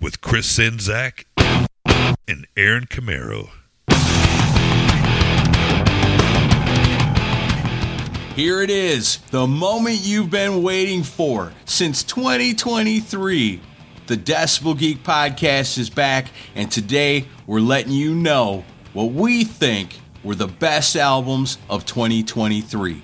with Chris Czynszak and Aaron Camaro. Here it is, the moment you've been waiting for since 2023. The Decibel Geek Podcast is back, and today we're letting you know what we think were the best albums of 2023.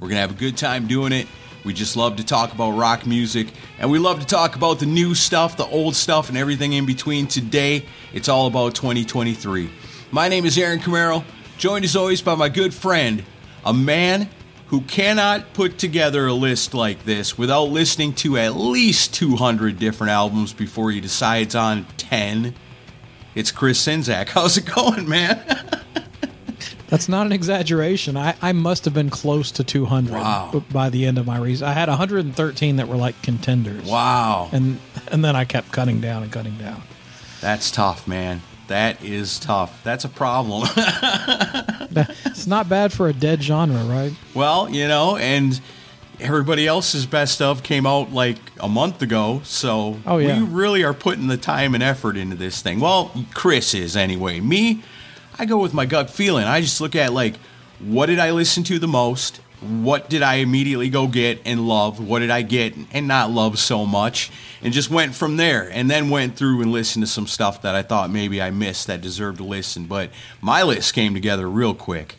We're going to have a good time doing it. We just love to talk about rock music, and we love to talk about the new stuff, the old stuff, and everything in between. Today, it's all about 2023. My name is Aaron Camaro, joined as always by my good friend, a man who cannot put together a list like this without listening to at least 200 different albums before he decides on 10. It's Chris Czynszak. How's it going, man? That's not an exaggeration. I, I must have been close to 200 Wow. by the end of my reason. I had 113 that were like contenders. wow. And and then I kept cutting down and cutting down. That's tough, man. That is tough. That's a problem. It's not bad for a dead genre, right? well, you know, and everybody else's best of came out like a month ago. So Oh, yeah. we really are putting the time and effort into this thing. Well, Chris is anyway. Me, I go with my gut feeling. I just look at like, what did I listen to the most? What did I immediately go get and love? What did I get and not love so much? And just went from there and then went through and listened to some stuff that I thought maybe I missed that deserved to listen. But my list came together real quick.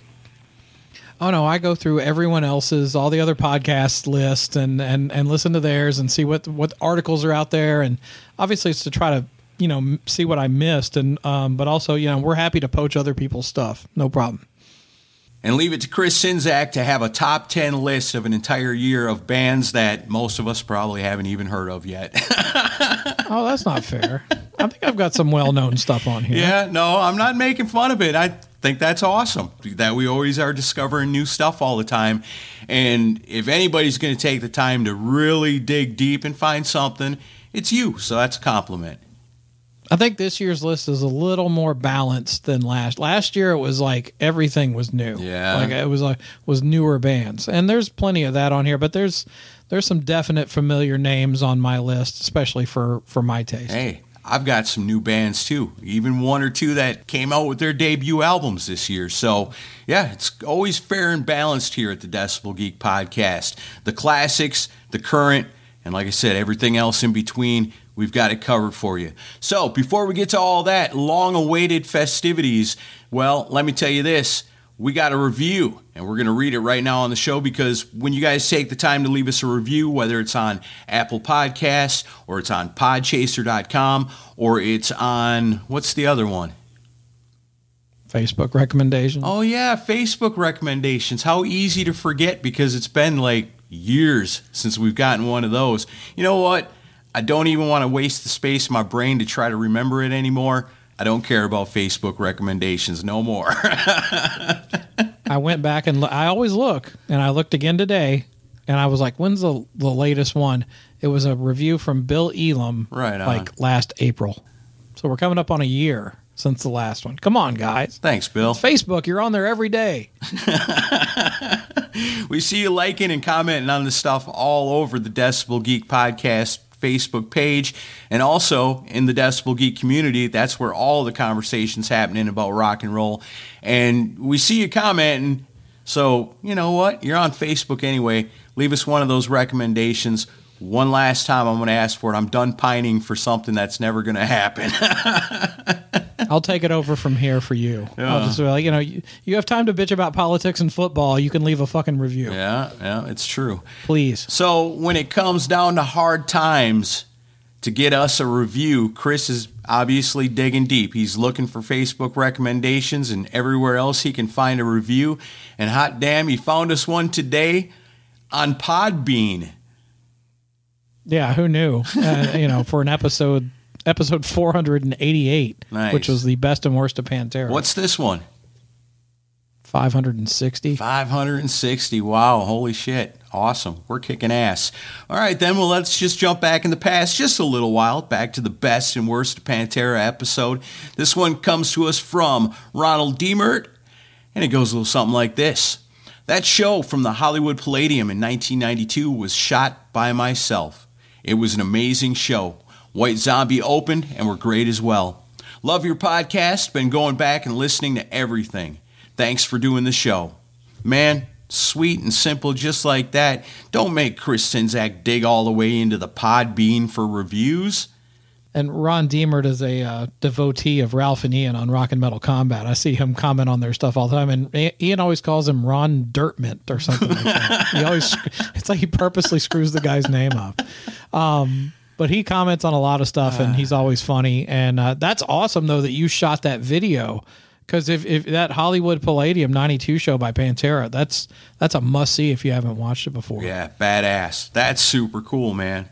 Oh no, I go through everyone else's, all the other podcast lists, and and and listen to theirs and see what what articles are out there, and obviously it's to try to you know see what I missed, and um, but also you know we're happy to poach other people's stuff, no problem. and leave it to Chris Czynszak to have a top 10 list of an entire year of bands that most of us probably haven't even heard of yet. Oh, that's not fair. I think I've got some well known stuff on here. yeah, no, I'm not making fun of it. I think that's awesome that we always are discovering new stuff all the time. And if anybody's going to take the time to really dig deep and find something, it's you. So that's a compliment. I think this year's list is a little more balanced than last. Last year it was like everything was new. Yeah. Like it was like was newer bands. And there's plenty of that on here, but there's there's some definite familiar names on my list, especially for for my taste. Hey, I've got some new bands too, even one or two that came out with their debut albums this year. So, yeah, it's always fair and balanced here at the Decibel Geek podcast. The classics, the current, and like I said, everything else in between, we've got it covered for you. So, before we get to all that long awaited festivities, well, let me tell you this. We got a review and we're going to read it right now on the show because when you guys take the time to leave us a review whether it's on apple podcasts or it's on podchaser.com or it's on what's the other one? Facebook recommendations. oh yeah facebook recommendations. How easy to forget because it's been like years since we've gotten one of those. You know what i don't even want to waste the space in my brain to try to remember it anymore i don't care about facebook recommendations no more I went back and lo- I always look, and I looked again today, and I was like, "When's the the latest one?" It was a review from Bill Elam, Right on. like last April. So we're coming up on a year since the last one. Come on, guys. Thanks, Bill. Facebook, you're on there every day. We see you liking and commenting on the stuff all over the Decibel Geek Podcast Facebook page and also in the Decibel Geek community. That's where all the conversations happening about rock and roll. And we see you commenting. So, you know what? You're on Facebook anyway. Leave us one of those recommendations. One last time, I'm going to ask for it. I'm done pining for something that's never going to happen. I'll take it over from here for you. I'll just be like, you know, you, you have time to bitch about politics and football. You can leave a fucking review, yeah, yeah, it's true. please. So when it comes down to hard times to get us a review, Chris is obviously digging deep. He's looking for Facebook recommendations and everywhere else he can find a review. And hot damn, he found us one today on Podbean. Yeah, who knew? Uh, you know, for an episode, episode 488, Nice. which was the best and worst of Pantera. What's this one? 560? 560. Wow, holy shit. Awesome. We're kicking ass. All right, then, well, let's just jump back in the past just a little while, back to the best and worst of Pantera episode. This one comes to us from Ronald Demert, and it goes a little something like this. That show from the Hollywood Palladium in 1992 was shot by myself. It was an amazing show. White Zombie opened and were great as well. Love your podcast. Been going back and listening to everything. Thanks for doing the show. Man, sweet and simple just like that. Don't make Chris Czynszak dig all the way into the pod bean for reviews. And Ron Deemert is a uh, devotee of Ralph and Ian on Rock and Metal Combat. I see him comment on their stuff all the time, and Ian always calls him Ron Dirtmint or something like that. he always, it's like he purposely screws the guy's name up. Um, but he comments on a lot of stuff, and he's always funny. And uh, that's awesome, though, that you shot that video. Because if, if that Hollywood Palladium '92 show by Pantera, that's that's a must see if you haven't watched it before. Yeah, badass. That's super cool, man.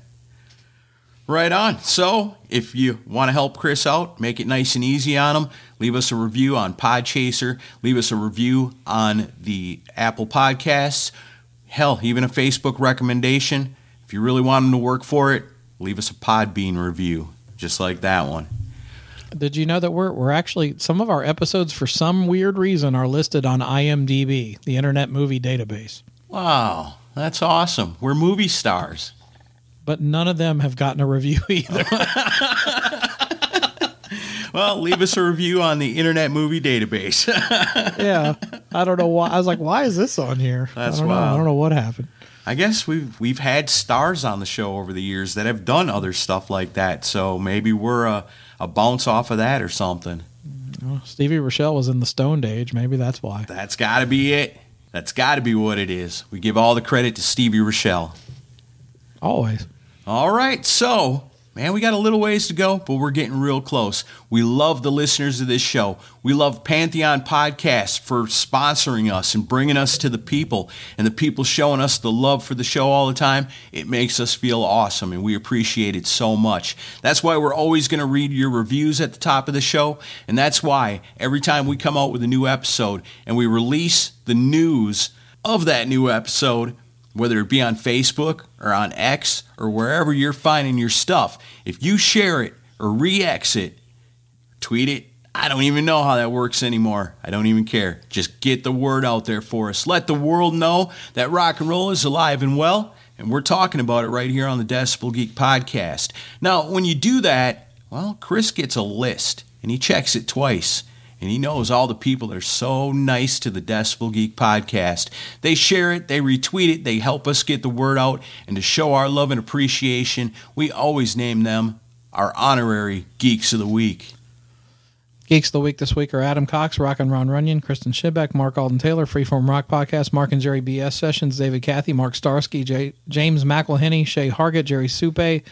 Right on. So, if you want to help Chris out, make it nice and easy on him. Leave us a review on Podchaser. Leave us a review on the Apple Podcasts. Hell, even a Facebook recommendation. If you really want him to work for it, leave us a Podbean review, just like that one. Did you know that we're we're actually some of our episodes for some weird reason are listed on IMDb, the Internet Movie Database, Wow, that's awesome. We're movie stars. But none of them have gotten a review either. Well, leave us a review on the Internet Movie Database. yeah, I don't know why. I was like, why is this on here? That's I don't know. I don't know what happened. I guess we've we've had stars on the show over the years that have done other stuff like that. So maybe we're a, a bounce off of that or something. Well, Stevie Rachelle was in the Stoned Age. Maybe that's why. That's got to be it. That's got to be what it is. We give all the credit to Stevie Rachelle. Always. All right, so man, we got a little ways to go, but we're getting real close. We love the listeners of this show. We love Pantheon Podcast for sponsoring us and bringing us to the people, and the people showing us the love for the show all the time. It makes us feel awesome, and we appreciate it so much. That's why we're always going to read your reviews at the top of the show, and that's why every time we come out with a new episode and we release the news of that new episode, whether it be on Facebook or on X or wherever you're finding your stuff, if you share it or re X it, tweet it, I don't even know how that works anymore. I don't even care. Just get the word out there for us. Let the world know that rock and roll is alive and well, and we're talking about it right here on the Decibel Geek podcast. Now, when you do that, well, Chris gets a list and he checks it twice. And he knows all the people that are so nice to the Decibel Geek podcast. They share it, they retweet it, they help us get the word out. And to show our love and appreciation, we always name them our honorary Geeks of the Week. Geeks of the Week this week are Adam Cox, Rock and Ron Runyon, Kristen Shibbeck, Mark Alden Taylor, Freeform Rock Podcast, Mark and Jerry BS Sessions, David Cathy, Mark Starsky, J- James McElhenney, Shay Hargett, Jerry Supe,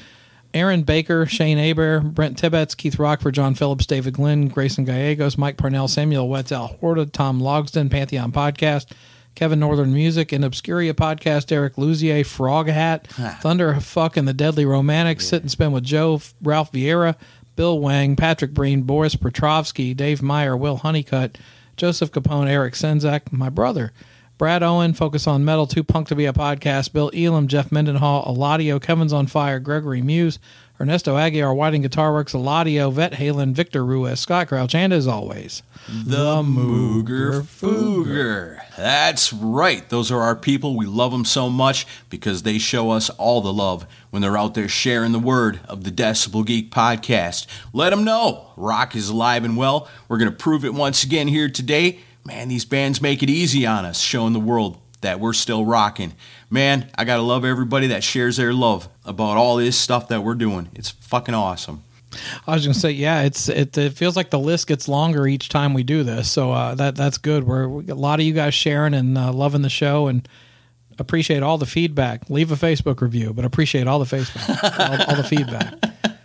Aaron Baker, Shane Aber, Brent Tibbetts, Keith Rockford, John Phillips, David Glenn, Grayson Gallegos, Mike Parnell, Samuel Wetzel Horta, Tom Logsden, Pantheon Podcast, Kevin Northern Music, and Obscuria Podcast, Eric Luzier, Frog Hat, Thunder Fuck and the Deadly Romantics, Sit and Spin with Joe, Ralph Vieira, Bill Wang, Patrick Breen, Boris Petrovsky, Dave Meyer, Will Honeycutt, Joseph Capone, Eric Czynszak, my brother, Brad Owen, Focus on Metal, Too Punk to Be a Podcast, Bill Elam, Jeff Mendenhall, Eladio, Kevin's on Fire, Gregory Muse, Ernesto Aguiar, Whiting Guitar Works, Eladio, Vet Halen, Victor Ruiz, Scott Crouch, and as always, The Mooger Fooger. That's right. Those are our people. We love them so much because they show us all the love when they're out there sharing the word of the Decibel Geek podcast. Let them know rock is alive and well. We're going to prove it once again here today. Man, these bands make it easy on us, showing the world that we're still rocking. Man, I got to love everybody that shares their love about all this stuff that we're doing. It's fucking awesome. I was going to say, yeah, it's it, it feels like the list gets longer each time we do this, so uh, that that's good. We're we a lot of you guys sharing and uh, loving the show, and appreciate all the feedback. Leave a Facebook review, but appreciate all the Facebook, all, all the feedback.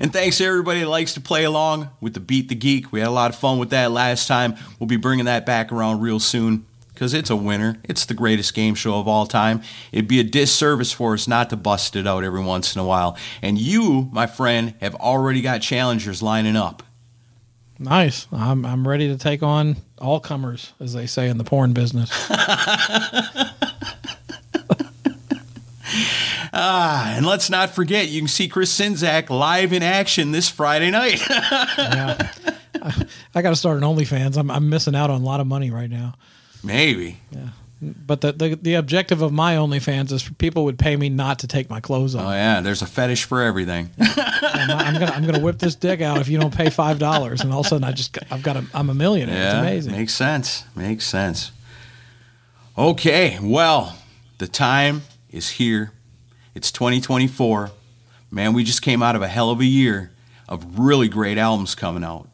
And thanks to everybody that likes to play along with the Beat the Geek. We had a lot of fun with that last time. We'll be bringing that back around real soon because it's a winner. It's the greatest game show of all time. It'd be a disservice for us not to bust it out every once in a while. And you, my friend, have already got challengers lining up. Nice. I'm I'm ready to take on all comers, as they say in the porn business. Ah, and let's not forget, you can see Chris Czynszak live in action this Friday night. yeah. I, I got to start an OnlyFans. I'm I'm missing out on a lot of money right now. Maybe. Yeah. But the, the the objective of my OnlyFans is for people would pay me not to take my clothes off. Oh yeah, there's a fetish for everything. I'm, I'm gonna I'm gonna whip this dick out if you don't pay five dollars, and all of a sudden I just I've got a I'm a millionaire. Yeah, it's amazing. Makes sense. Makes sense. Okay, well, the time is here. It's 2024. Man, we just came out of a hell of a year of really great albums coming out.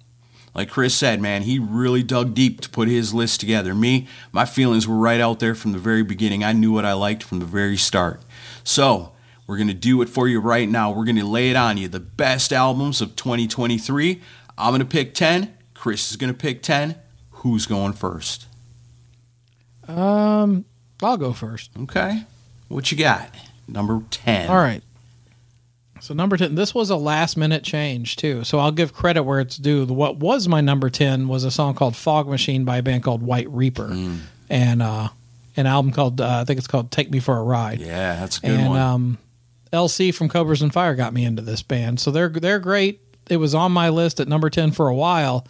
Like Chris said, man, he really dug deep to put his list together. Me, my feelings were right out there from the very beginning. I knew what I liked from the very start. So, we're going to do it for you right now. We're going to lay it on you. The best albums of 2023. I'm going to pick 10. Chris is going to pick 10. Who's going first? Um, I'll go first. Okay. What you got? Number 10. All right. So number 10, this was a last minute change too. So I'll give credit where it's due. What was my number 10 was a song called Fog Machine by a band called White Reaper and uh, an album called, uh, I think it's called Take Me for a Ride. Yeah, that's a good and one. um, LC from Cobras and Fire got me into this band. So they're they're great. It was on my list at number 10 for a while.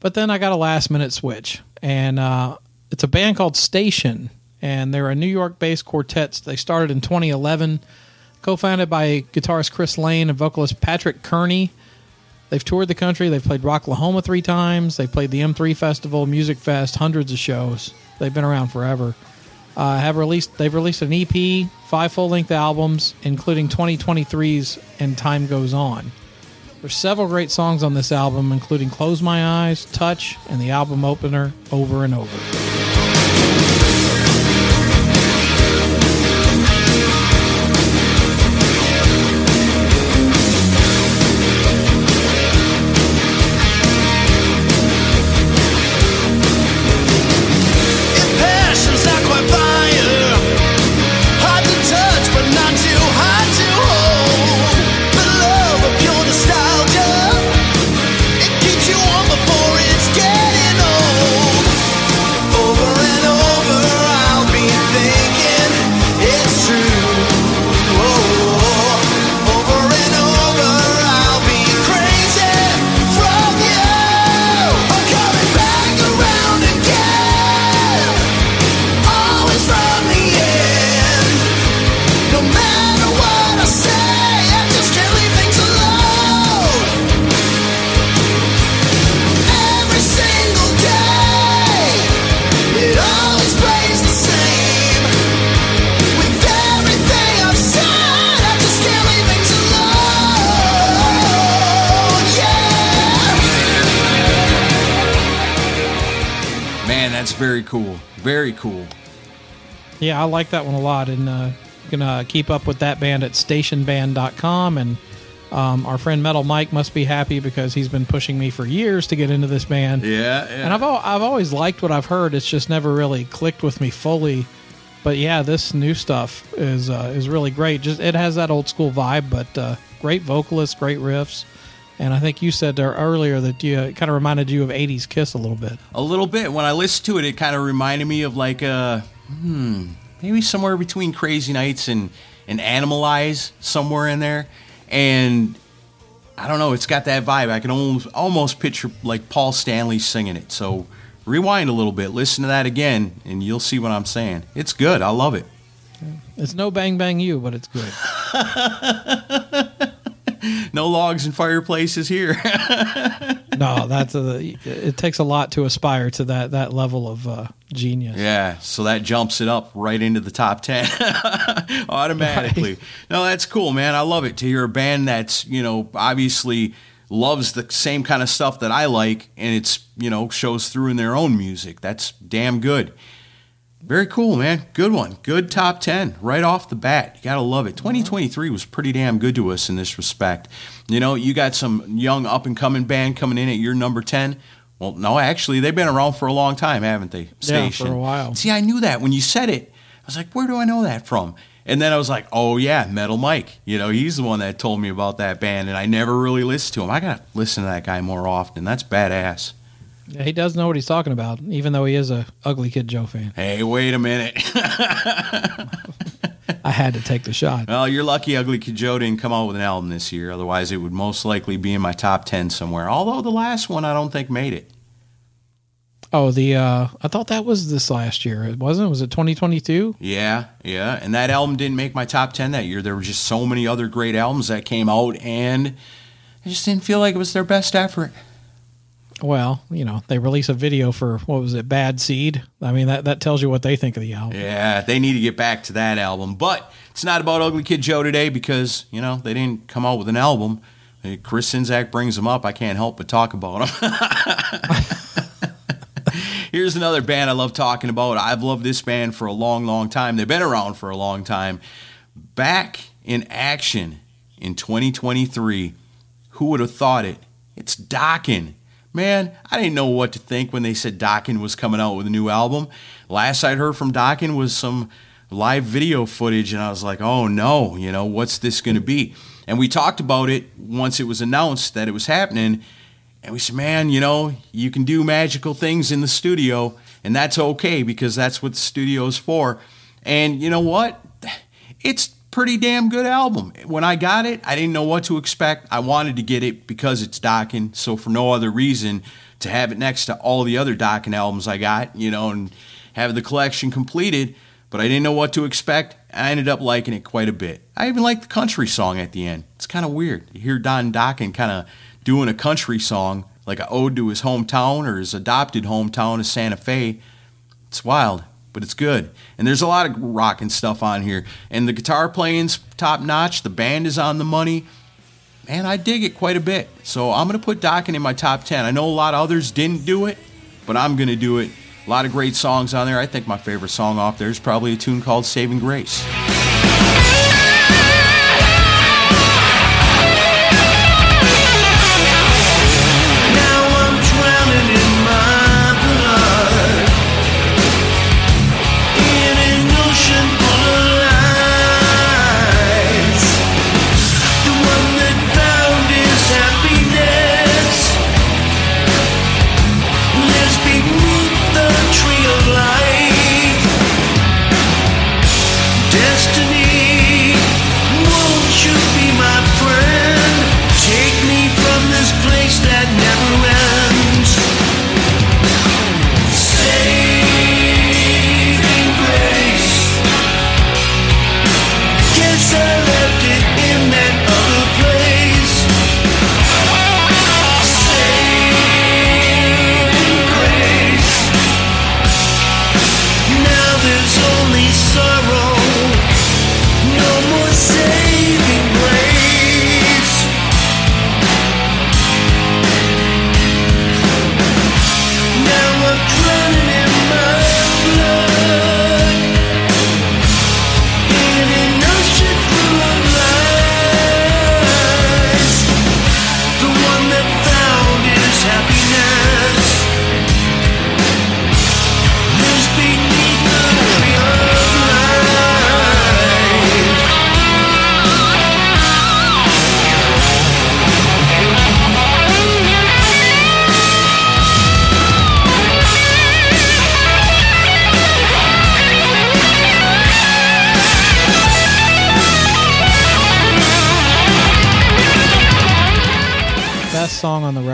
But then I got a last minute switch. And uh, it's a band called Station and they're a New York-based quartet. They started in 2011 co-founded by guitarist Chris Lane and vocalist Patrick Kearney. They've toured the country. They've played Rocklahoma three times. They played the M3 Festival, Music Fest, hundreds of shows. They've been around forever. Uh, have released. They've released an EP, five full-length albums, including 2023's "And Time Goes On." There's several great songs on this album, including "Close My Eyes," "Touch," and the album opener "Over and Over." Yeah, I like that one a lot. And uh, you can uh, keep up with that band at stationband.com. And um, our friend Metal Mike must be happy because he's been pushing me for years to get into this band. Yeah, yeah. And I've, al- I've always liked what I've heard. It's just never really clicked with me fully. But yeah, this new stuff is uh, is really great. Just it has that old school vibe, but uh, great vocalists, great riffs. And I think you said there earlier that you it kind of reminded you of '80s Kiss a little bit. A little bit. When I listened to it, it kind of reminded me of like a hmm, maybe somewhere between Crazy Nights and and Animalize somewhere in there. And I don't know, it's got that vibe. I can almost almost picture like Paul Stanley singing it. So rewind a little bit, listen to that again, and you'll see what I'm saying. It's good. I love it. It's no Bang Bang You, but it's good. No logs and fireplaces here. no, that's a, it takes a lot to aspire to that that level of uh, genius. Yeah, so that jumps it up right into the top 10 automatically. Right. No, that's cool, man. I love it to hear a band that's, you know, obviously loves the same kind of stuff that I like and it's, you know, shows through in their own music. That's damn good. Very cool, man. Good one. Good top 10 right off the bat. You got to love it. 2023 was pretty damn good to us in this respect. You know, you got some young up and coming band coming in at your number 10. Well, no, actually, they've been around for a long time, haven't they? Yeah, for a while. See, I knew that when you said it. I was like, where do I know that from? And then I was like, oh, yeah, Metal Mike. You know, he's the one that told me about that band, and I never really listened to him. I got to listen to that guy more often. That's badass. Yeah, he does know what he's talking about, even though he is a ugly kid Joe fan. Hey, wait a minute. I had to take the shot. Well, you're lucky Ugly Kid Joe didn't come out with an album this year. Otherwise, it would most likely be in my top 10 somewhere. Although the last one I don't think made it. Oh, the uh I thought that was this last year. It wasn't. Was it 2022? Yeah, yeah. And that album didn't make my top 10 that year. There were just so many other great albums that came out, and I just didn't feel like it was their best effort. Well, you know, they release a video for what was it, Bad Seed? I mean, that that tells you what they think of the album. Yeah, they need to get back to that album. But it's not about Ugly Kid Joe today because, you know, they didn't come out with an album. Uh, Chris Czynszak brings them up. I can't help but talk about them. Here's another band I love talking about. I've loved this band for a long, long time. They've been around for a long time. Back in action in 2023. Who would have thought it? It's Dokken. Man, I didn't know what to think when they said Dokken was coming out with a new album. Last I'd heard from Dokken was some live video footage, and I was like, oh no, you know, what's this going to be? And we talked about it once it was announced that it was happening. And we said, man, you know, you can do magical things in the studio, and that's okay because that's what the studio's for. And you know what? It's pretty damn good album. When I got it, I didn't know what to expect. I wanted to get it because it's Dokken, so for no other reason to have it next to all the other Dokken albums I got, you know, and have the collection completed. But I didn't know what to expect. I ended up liking it quite a bit. I even liked the country song at the end. It's kind of weird. You hear Don Dokken kind of doing a country song, like an ode to his hometown or his adopted hometown of Santa Fe. It's wild, but it's good. And there's a lot of rock and stuff on here. And the guitar playing's top notch. The band is on the money. Man, I dig it quite a bit. So I'm going to put Dokken in my top 10. I know a lot of others didn't do it, but I'm going to do it. A lot of great songs on there. I think my favorite song off there is probably a tune called Saving Grace.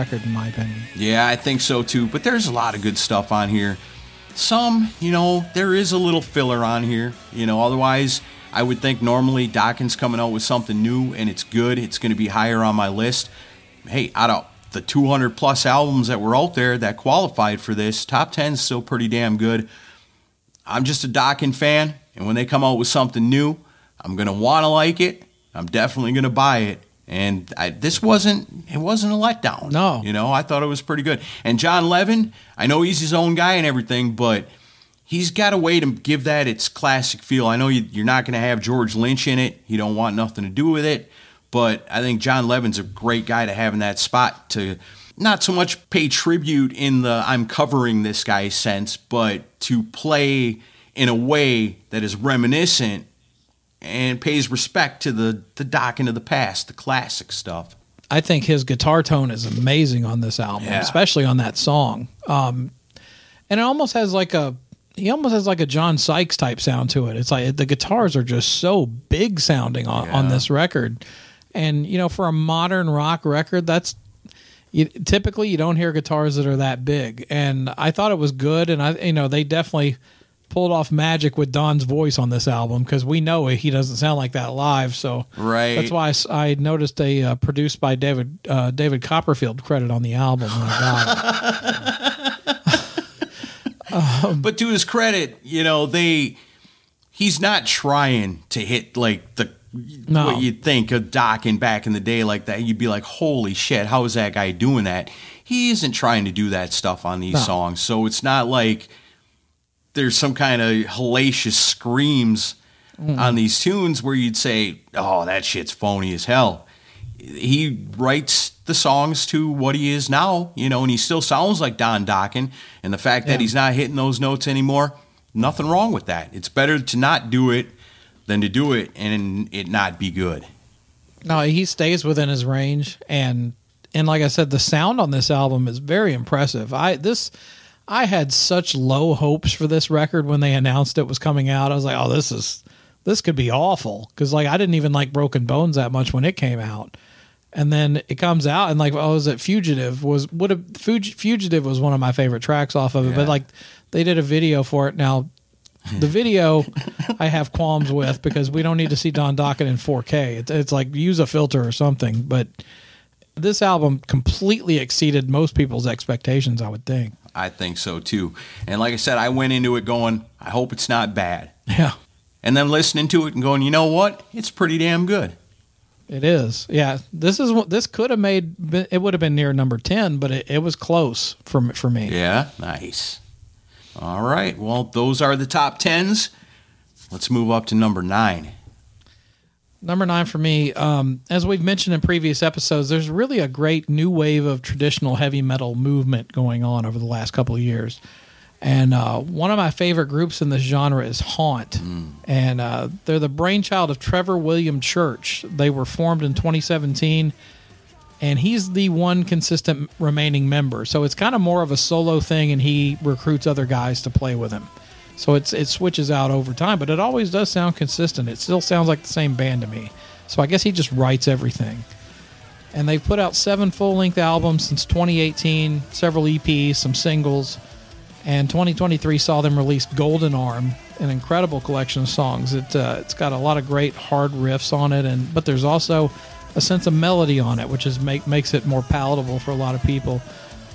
Record, in my opinion. Yeah, I think so too. But there's a lot of good stuff on here. Some, you know, there is a little filler on here. You know, otherwise, I would think normally Dokken's coming out with something new and it's good. It's going to be higher on my list. Hey, out of the 200 plus albums that were out there that qualified for this, top 10 is still pretty damn good. I'm just a Dokken fan, and when they come out with something new, I'm going to want to like it. I'm definitely going to buy it. And I, this wasn't it wasn't a letdown. No. you know I thought it was pretty good. And Jon Levin, I know he's his own guy and everything, but he's got a way to give that its classic feel. I know you, you're not going to have George Lynch in it. You don't want nothing to do with it. But I think Jon Levin's a great guy to have in that spot to not so much pay tribute in the I'm covering this guy sense, but to play in a way that is reminiscent and pays respect to the the Dokken of the past, the classic stuff. I think his guitar tone is amazing on this album, Yeah. especially on that song. Um, and it almost has like a he almost has like a John Sykes type sound to it. It's like the guitars are just so big sounding on, on this record. And you know, for a modern rock record, that's you, typically you don't hear guitars that are that big. And I thought it was good. And I, you know, they definitely pulled off magic with Don's voice on this album because we know he doesn't sound like that live. So Right. that's why I noticed a uh, produced by David uh, David Copperfield credit on the album. I got it. But to his credit, you know, they he's not trying to hit like the No. what you'd think of Dokken back in the day like that. You'd be like, holy shit, how is that guy doing that? He isn't trying to do that stuff on these No. songs. So it's not like there's some kind of hellacious screams on mm. these tunes where you'd say, oh, that shit's phony as hell. He writes the songs to what he is now, you know, and he still sounds like Don Dokken. And the fact that he's not hitting those notes anymore, nothing wrong with that. It's better to not do it than to do it and it not be good. No, he stays within his range, and and like I said, the sound on this album is very impressive. I this I had such low hopes for this record when they announced it was coming out. I was like, oh, this is this could be awful because like I didn't even like Broken Bones that much when it came out, and then it comes out and like oh, was it Fugitive was would have Fug- Fugitive was one of my favorite tracks off of it, Yeah. but like they did a video for it now. The video I have qualms with because we don't need to see Don Dokken in 4K. It's, it's like use a filter or something. But this album completely exceeded most people's expectations, I would think. I think so too. And like I said, I went into it going, I hope it's not bad. Yeah, And then listening to it and going, you know what? It's pretty damn good. it is. Yeah, this is what this could have made. It would have been near number ten, but it, it was close for for me. Yeah, nice. All right. Well, those are the top tens. Let's move up to number nine. Number nine for me, um, as we've mentioned in previous episodes, there's really a great new wave of traditional heavy metal movement going on over the last couple of years. And uh, one of my favorite groups in this genre is Haunt. And uh, they're the brainchild of Trevor William Church. They were formed in 2017, and he's the one consistent remaining member. So it's kind of more of a solo thing, and he recruits other guys to play with him. So it's it switches out over time, but it always does sound consistent. It still sounds like the same band to me. So I guess he just writes everything. And they've put out seven full length albums since 2018, several EPs, some singles. And 2023 saw them release Golden Arm, an incredible collection of songs. It uh, it's got a lot of great hard riffs on it, and but there's also a sense of melody on it, which is make makes it more palatable for a lot of people.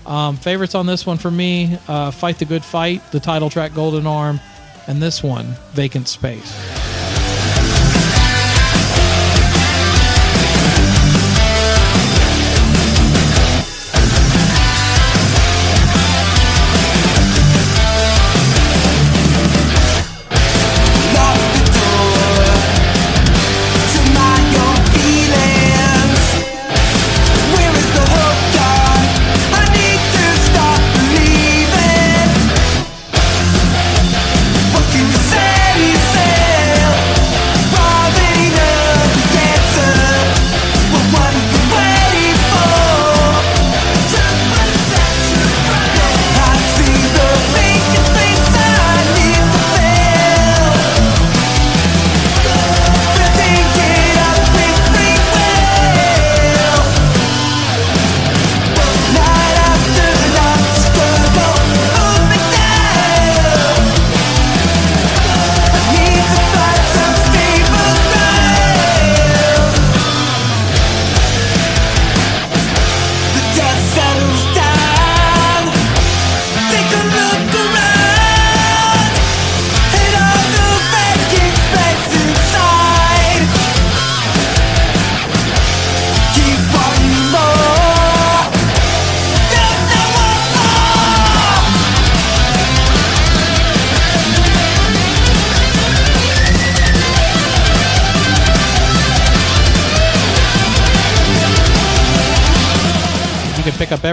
Um, favorites on this one for me: uh, "Fight the Good Fight," the title track "Golden Arm," and this one, "Vacant Space."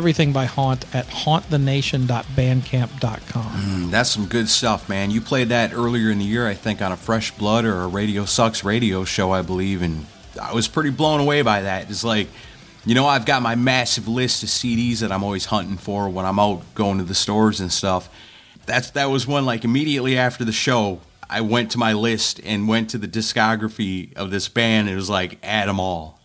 Everything by Haunt at hauntthenation.bandcamp.com. Hmm, that's some good stuff, man. You played that earlier in the year, I think, on a Fresh Blood or a Radio Sucks radio show, I believe, and I was pretty blown away by that. It's like, you know, I've got my massive list of CDs that I'm always hunting for when I'm out going to the stores and stuff. That's that was one like immediately after the show, I went to my list and went to the discography of this band. And it was like add them all.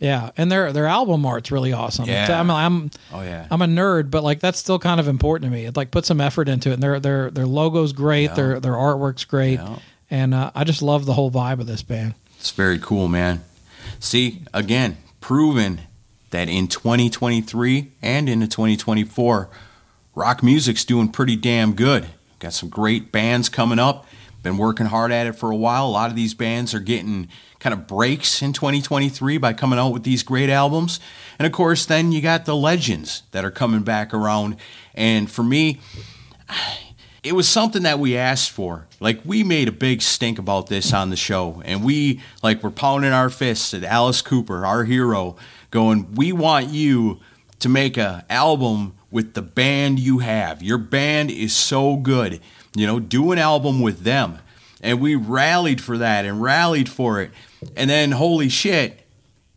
Yeah, and their their album art's really awesome. Yeah. I'm, I'm Oh yeah. I'm a nerd, but like that's still kind of important to me. It like put some effort into it. And their their their logo's great. Their their artwork's great, Yeah. and uh, I just love the whole vibe of this band. It's very cool, man. See, again, proven that in 2023 and into 2024, rock music's doing pretty damn good. Got some great bands coming up. Been working hard at it for a while. A lot of these bands are getting kind of breaks in 2023 by coming out with these great albums. And of course, then you got the legends that are coming back around. And for me, it was something that we asked for. Like we made a big stink about this on the show, and we like were pounding our fists at Alice Cooper, our hero, going, "We want you to make a album with the band you have. Your band is so good. You know, do an album with them." And we rallied for that and rallied for it. And then, holy shit,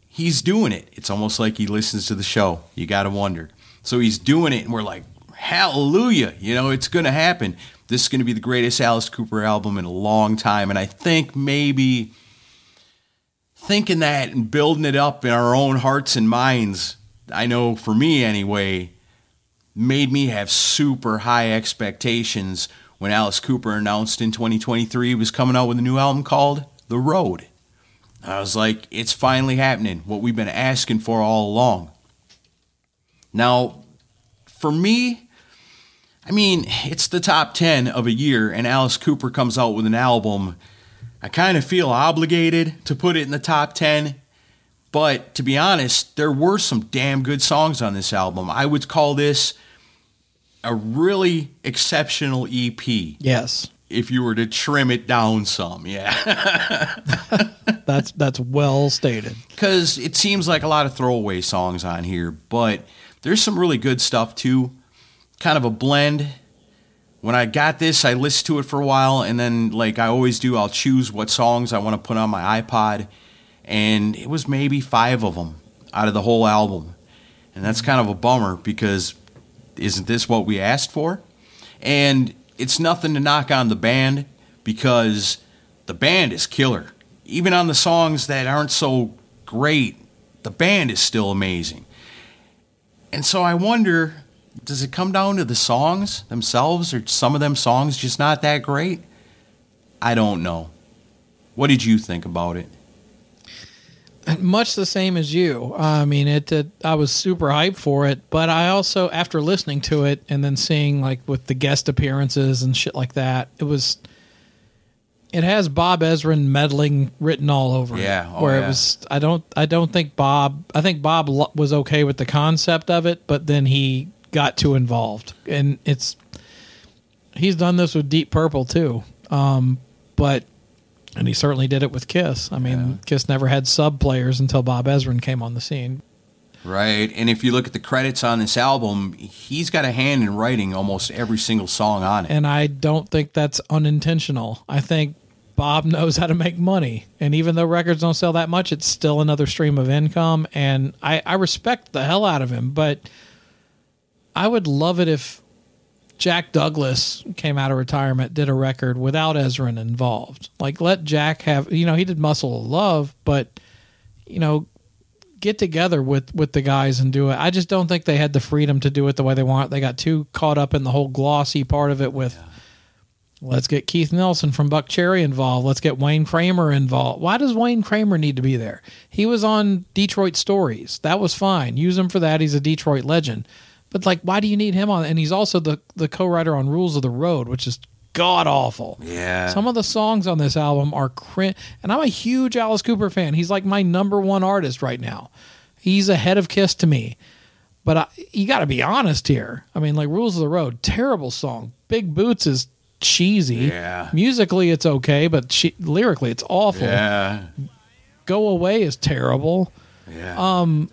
he's doing it. It's almost like he listens to the show. You got to wonder. So he's doing it, and we're like, hallelujah. You know, it's going to happen. This is going to be the greatest Alice Cooper album in a long time. And I think maybe thinking that and building it up in our own hearts and minds, I know for me anyway, made me have super high expectations when Alice Cooper announced in 2023 he was coming out with a new album called The Road. I was like, it's finally happening, what we've been asking for all along. Now, for me, I mean, it's the top 10 of a year, and Alice Cooper comes out with an album. I kind of feel obligated to put it in the top 10. But to be honest, there were some damn good songs on this album. I would call this a really exceptional EP. Yes, If you were to trim it down some, yeah. that's that's well stated. because it seems like a lot of throwaway songs on here, but there's some really good stuff too. Kind of a blend. When I got this, I listened to it for a while, and then, like I always do, I'll choose what songs I want to put on my iPod, and it was maybe five of them out of the whole album, and that's kind of a bummer because isn't this what we asked for? And it's nothing to knock on the band because the band is killer. Even on the songs that aren't so great, the band is still amazing. And so I wonder does it come down to the songs themselves or some of them songs just not that great? I don't know. What did you think about it? Much the same as you. I mean, it, it. I was super hyped for it, but I also, after listening to it and then seeing like with the guest appearances and shit like that, it was. It has Bob Ezrin meddling written all over Yeah, it. oh, where yeah. it was, I don't, I don't think Bob. I think Bob lo- was okay with the concept of it, but then he got too involved, and it's. He's done this with Deep Purple too, um, but and he certainly did it with Kiss. I mean, Kiss never had sub players until Bob Ezrin came on the scene. Right. And if you look at the credits on this album, he's got a hand in writing almost every single song on it. And I don't think that's unintentional. I think Bob knows how to make money. And even though records don't sell that much, it's still another stream of income. And I, I respect the hell out of him, but I would love it if Jack Douglas came out of retirement, did a record without Ezrin involved. Like let Jack have you know, he did Muscle of Love, but you know, get together with with the guys and do it. I just don't think they had the freedom to do it the way they want. They got too caught up in the whole glossy part of it with let's get Keith Nelson from Buckcherry involved. Let's get Wayne Kramer involved. Why does Wayne Kramer need to be there? He was on Detroit Stories. That was fine. Use him for that. He's a Detroit legend. But like why do you need him on and he's also the the co-writer on Rules of the Road, which is god awful. Yeah. Some of the songs on this album are crin- and I'm a huge Alice Cooper fan. He's like my number one artist right now. He's ahead of Kiss to me. But I, you got to be honest here. I mean, like Rules of the Road, terrible song. Big Boots is cheesy. Yeah. Musically, it's okay, but she, lyrically, it's awful. Yeah. Go Away is terrible. Yeah. Um,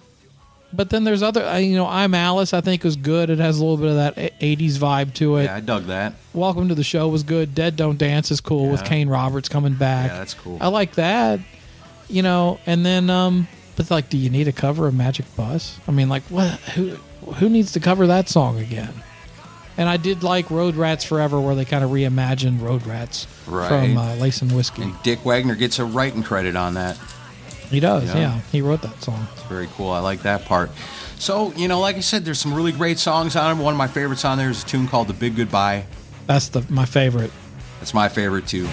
But then there's other, you know, I'm Alice. I think was good. It has a little bit of that a- '80s vibe to it. Yeah, I dug that. Welcome to the Show was good. Dead Don't Dance is cool with Yeah. Kane Roberts coming back. Yeah, that's cool. I like that. You know, and then um but like do you need a cover of Magic Bus? I mean like what who who needs to cover that song again? And I did like Road Rats Forever where they kind of reimagined Road Rats Right. from uh, Lace and Whiskey. And Dick Wagner gets a writing credit on that. He does, Yeah. yeah. He wrote that song. It's very cool. I like that part. So, you know, like I said, there's some really great songs on it. One of my favorites on there is a tune called The Big Goodbye. That's the my favorite. That's my favorite too.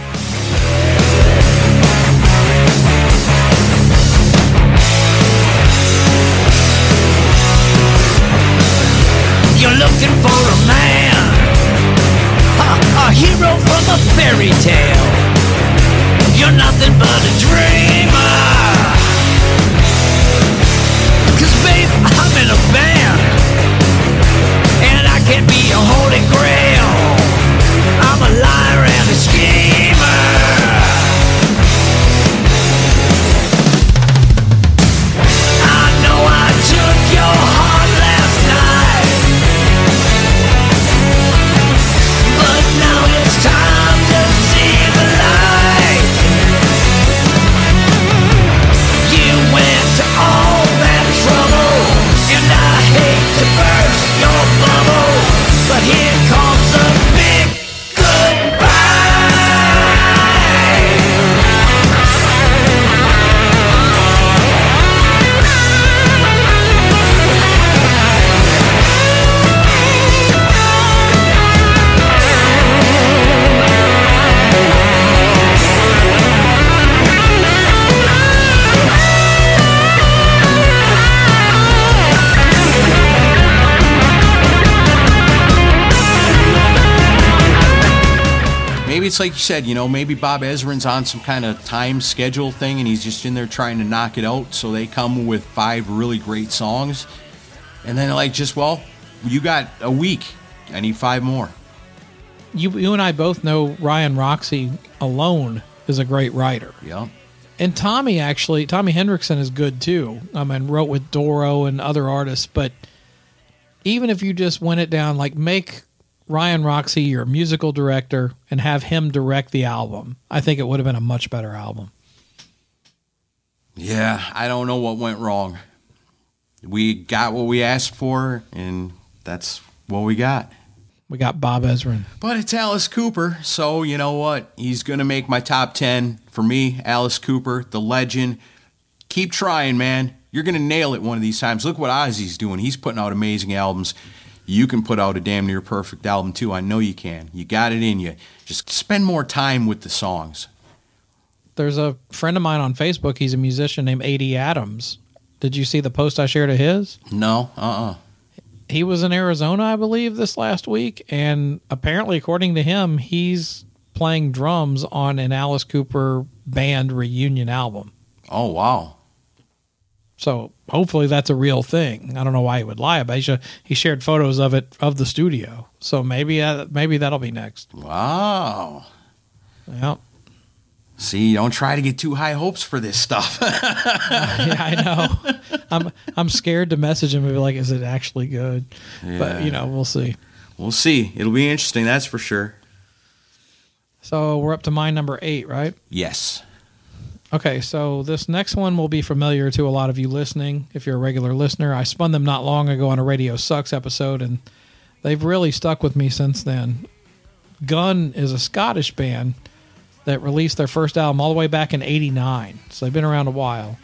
You're looking for a man, a, a hero from a fairy tale. You're nothing but a dreamer. It's like you said, you know, maybe Bob Ezrin's on some kind of time schedule thing and he's just in there trying to knock it out. So they come with five really great songs. And then, like, just, well, you got a week. I need five more. You you and I both know Ryan Roxie alone is a great writer. Yeah. And Tommy actually, Tommy Henriksen is good too. I mean, wrote with Doro and other artists. But even if you just went it down, like make Ryan Roxie your musical director and have him direct the album, I think it would have been a much better album. Yeah, I don't know what went wrong. We got what we asked for, and that's what we got. We got Bob Ezrin. But it's Alice Cooper, so you know what? He's going to make my top 10 for me. Alice Cooper, the legend. Keep trying, man. You're going to nail it one of these times. Look what Ozzy's doing. He's putting out amazing albums. You can put out a damn near perfect album too. I know you can. You got it in you. Just spend more time with the songs. There's a friend of mine on Facebook. He's a musician named AD Adams. Did you see the post I shared of his? No, uh uh He was in Arizona, I believe, this last week. And apparently, according to him, he's playing drums on an Alice Cooper band reunion album. Oh, wow. So hopefully that's a real thing. I don't know why he would lie about it. He, shared photos of it of the studio. So maybe uh, maybe that'll be next. Wow. Yep. See, don't try to get too high hopes for this stuff. yeah, I know. I'm I'm scared to message him and be like, "Is it actually good?" But you know, we'll see. we'll see. It'll be interesting, that's for sure. So we're up to my number eight, right? Yes. Okay, so this next one will be familiar to a lot of you listening. If you're a regular listener, I spun them not long ago on a Radio Sucks episode, and they've really stuck with me since then. Gun is a Scottish band that released their first album all the way back in 89, so they've been around a while.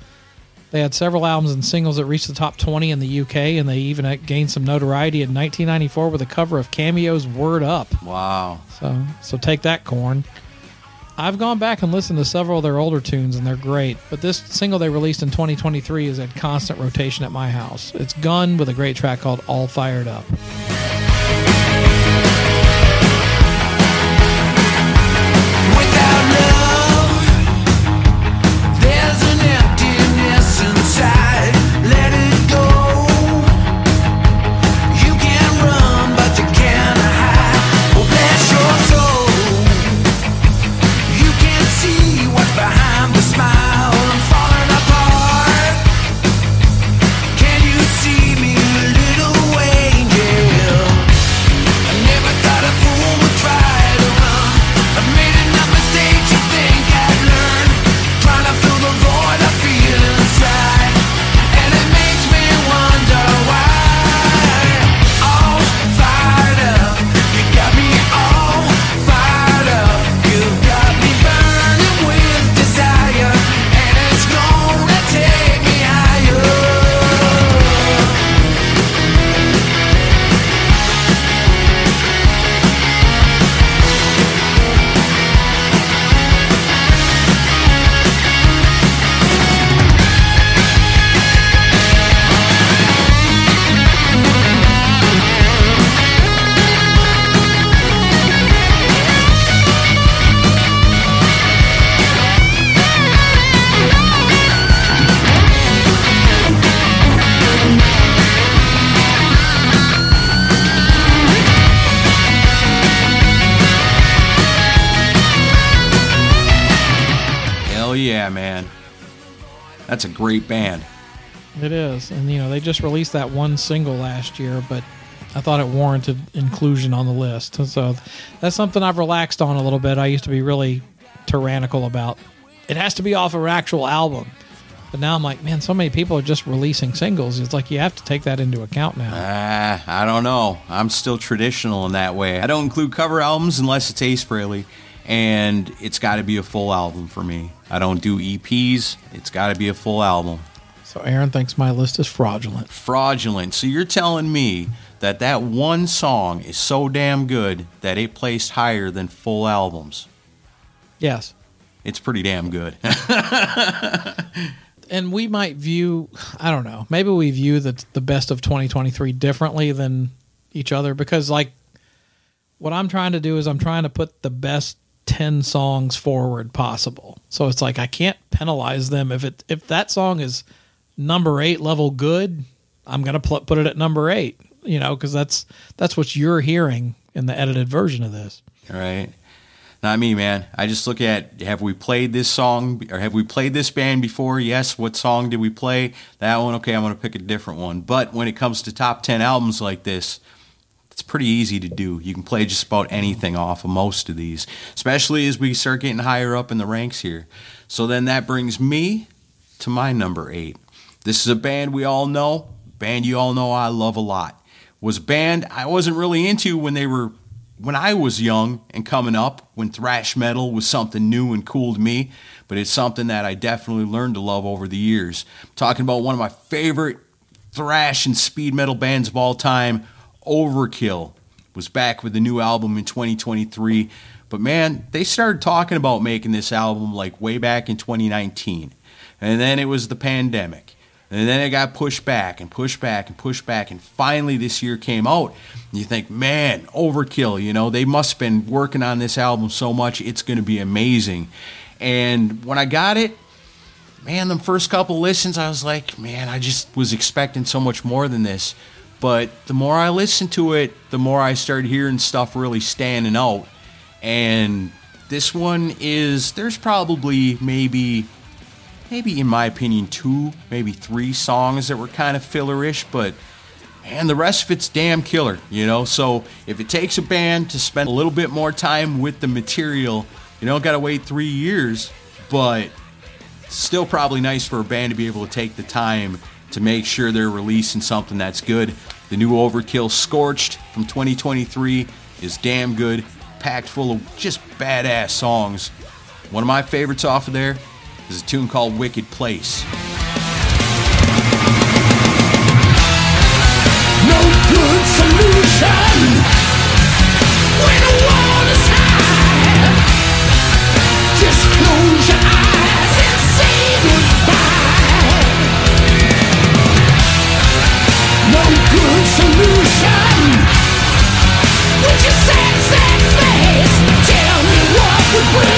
They had several albums and singles that reached the top 20 in the UK, and they even gained some notoriety in 1994 with a cover of Cameo's Word Up. Wow. So, so take that, Korn. I've gone back and listened to several of their older tunes, and they're great. But this single they released in 2023 is at constant rotation at my house. It's Gun with a great track called All Fired Up. That's a great band. It is, and you know they just released that one single last year, but I thought it warranted inclusion on the list. So that's something I've relaxed on a little bit. I used to be really tyrannical about. It has to be off an actual album, but now I'm like, man, so many people are just releasing singles. It's like you have to take that into account now. Ah, I don't know. I'm still traditional in that way. I don't include cover albums unless it's Ace Frehley, and it's got to be a full album for me. I don't do EPs. It's got to be a full album. So Aaron thinks my list is fraudulent. Fraudulent. So you're telling me that that one song is so damn good that it placed higher than full albums? Yes. It's pretty damn good. and we might view I don't know, maybe we view the the best of 2023 differently than each other because like what I'm trying to do is I'm trying to put the best 10 songs forward possible. So it's like I can't penalize them if it if that song is number 8 level good, I'm going to pl- put it at number 8, you know, cuz that's that's what you're hearing in the edited version of this. All right. Not me, man. I just look at have we played this song or have we played this band before? Yes. What song did we play? That one. Okay, I'm going to pick a different one. But when it comes to top 10 albums like this, it's pretty easy to do. You can play just about anything off of most of these, especially as we start getting higher up in the ranks here. So then that brings me to my number eight. This is a band we all know, band you all know I love a lot. Was a band I wasn't really into when they were when I was young and coming up, when thrash metal was something new and cool to me, but it's something that I definitely learned to love over the years. I'm talking about one of my favorite thrash and speed metal bands of all time, Overkill, was back with a new album in 2023. But man, they started talking about making this album like way back in 2019. And then it was the pandemic. And then it got pushed back and pushed back and pushed back. And finally, this year came out. And you think, man, overkill. You know, they must have been working on this album so much. It's going to be amazing. And when I got it, man, the first couple listens, I was like, man, I just was expecting so much more than this. But the more I listened to it, the more I started hearing stuff really standing out. And this one is, there's probably maybe maybe in my opinion two maybe three songs that were kind of fillerish but and the rest of it's damn killer you know so if it takes a band to spend a little bit more time with the material you don't gotta wait three years but still probably nice for a band to be able to take the time to make sure they're releasing something that's good. The new overkill scorched from 2023 is damn good packed full of just badass songs. One of my favorites off of there is a tune called Wicked Place. No good solution what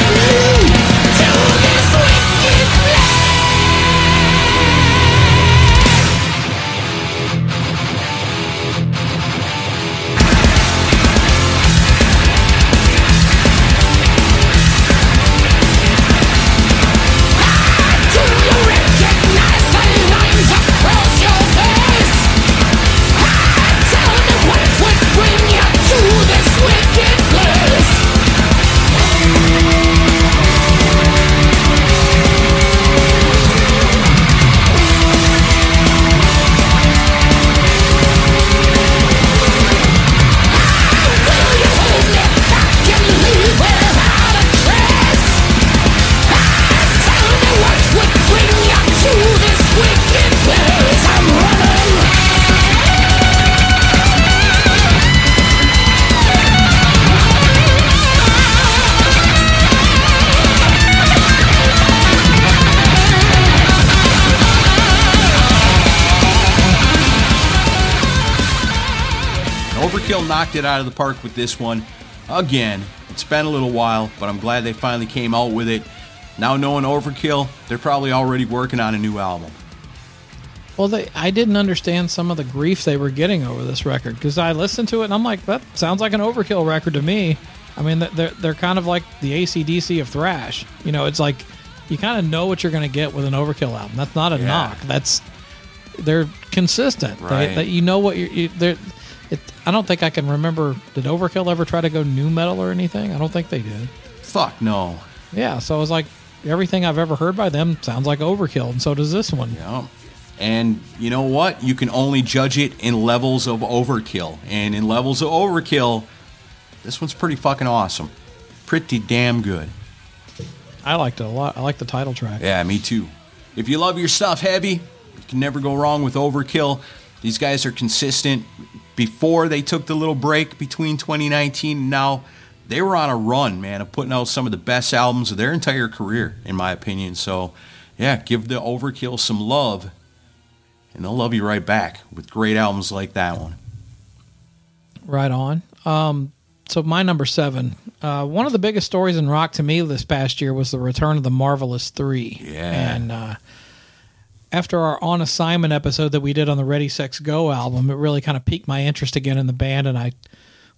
knocked it out of the park with this one. Again, it's been a little while, but I'm glad they finally came out with it. Now knowing Overkill, they're probably already working on a new album. Well, they, I didn't understand some of the grief they were getting over this record because I listened to it and I'm like, that sounds like an overkill record to me. I mean, they're they're kind of like the ACDC of thrash. You know, it's like you kind of know what you're going to get with an Overkill album. That's not a Yeah. knock. That's they're consistent. Right. They, that you know what you're. You, they're, it, I don't think I can remember. Did Overkill ever try to go nu metal or anything? I don't think they did. Fuck no. Yeah, so I was like, everything I've ever heard by them sounds like Overkill, and so does this one. Yeah. And you know what? You can only judge it in levels of overkill. And in levels of overkill, this one's pretty fucking awesome. Pretty damn good. I liked it a lot. I like the title track. Yeah, me too. If you love your stuff heavy, you can never go wrong with Overkill. These guys are consistent. Before they took the little break between 2019 and now, they were on a run, man, of putting out some of the best albums of their entire career, in my opinion. So, yeah, give the Overkill some love, and they'll love you right back with great albums like that one. Right on. Um, so my number seven. Uh, one of the biggest stories in rock to me this past year was the return of the Marvelous Three. Yeah. And uh, after our on assignment episode that we did on the Ready Sex Go album, it really kind of piqued my interest again in the band, and I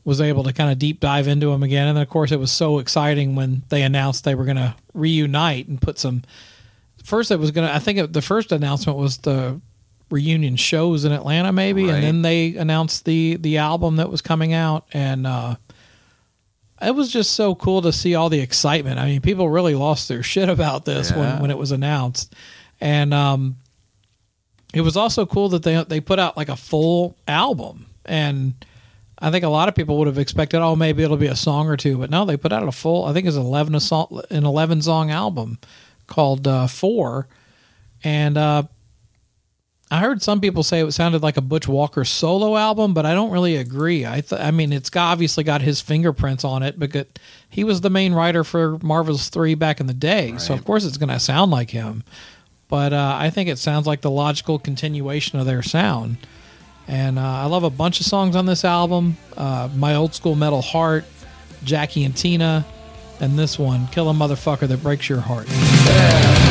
was able to kind of deep dive into them again. And then of course it was so exciting when they announced they were going to reunite and put some. First, it was going to. I think it, the first announcement was the reunion shows in Atlanta, maybe, Right. and then they announced the the album that was coming out, and uh, it was just so cool to see all the excitement. I mean, people really lost their shit about this Yeah. when when it was announced, and um, it was also cool that they they put out like a full album, and I think a lot of people would have expected, oh, maybe it'll be a song or two, but no, they put out a full. I think it's eleven a song, an eleven song album called uh, Four, and uh, I heard some people say it sounded like a Butch Walker solo album, but I don't really agree. I th- I mean, it's got, obviously got his fingerprints on it because he was the main writer for Marvelous Three back in the day, so of course it's going to sound like him. But uh, I think it sounds like the logical continuation of their sound. And uh, I love a bunch of songs on this album. Uh, My Old School Metal Heart, Jackie and Tina, and this one, Kill a Motherfucker That Breaks Your Heart. Maybe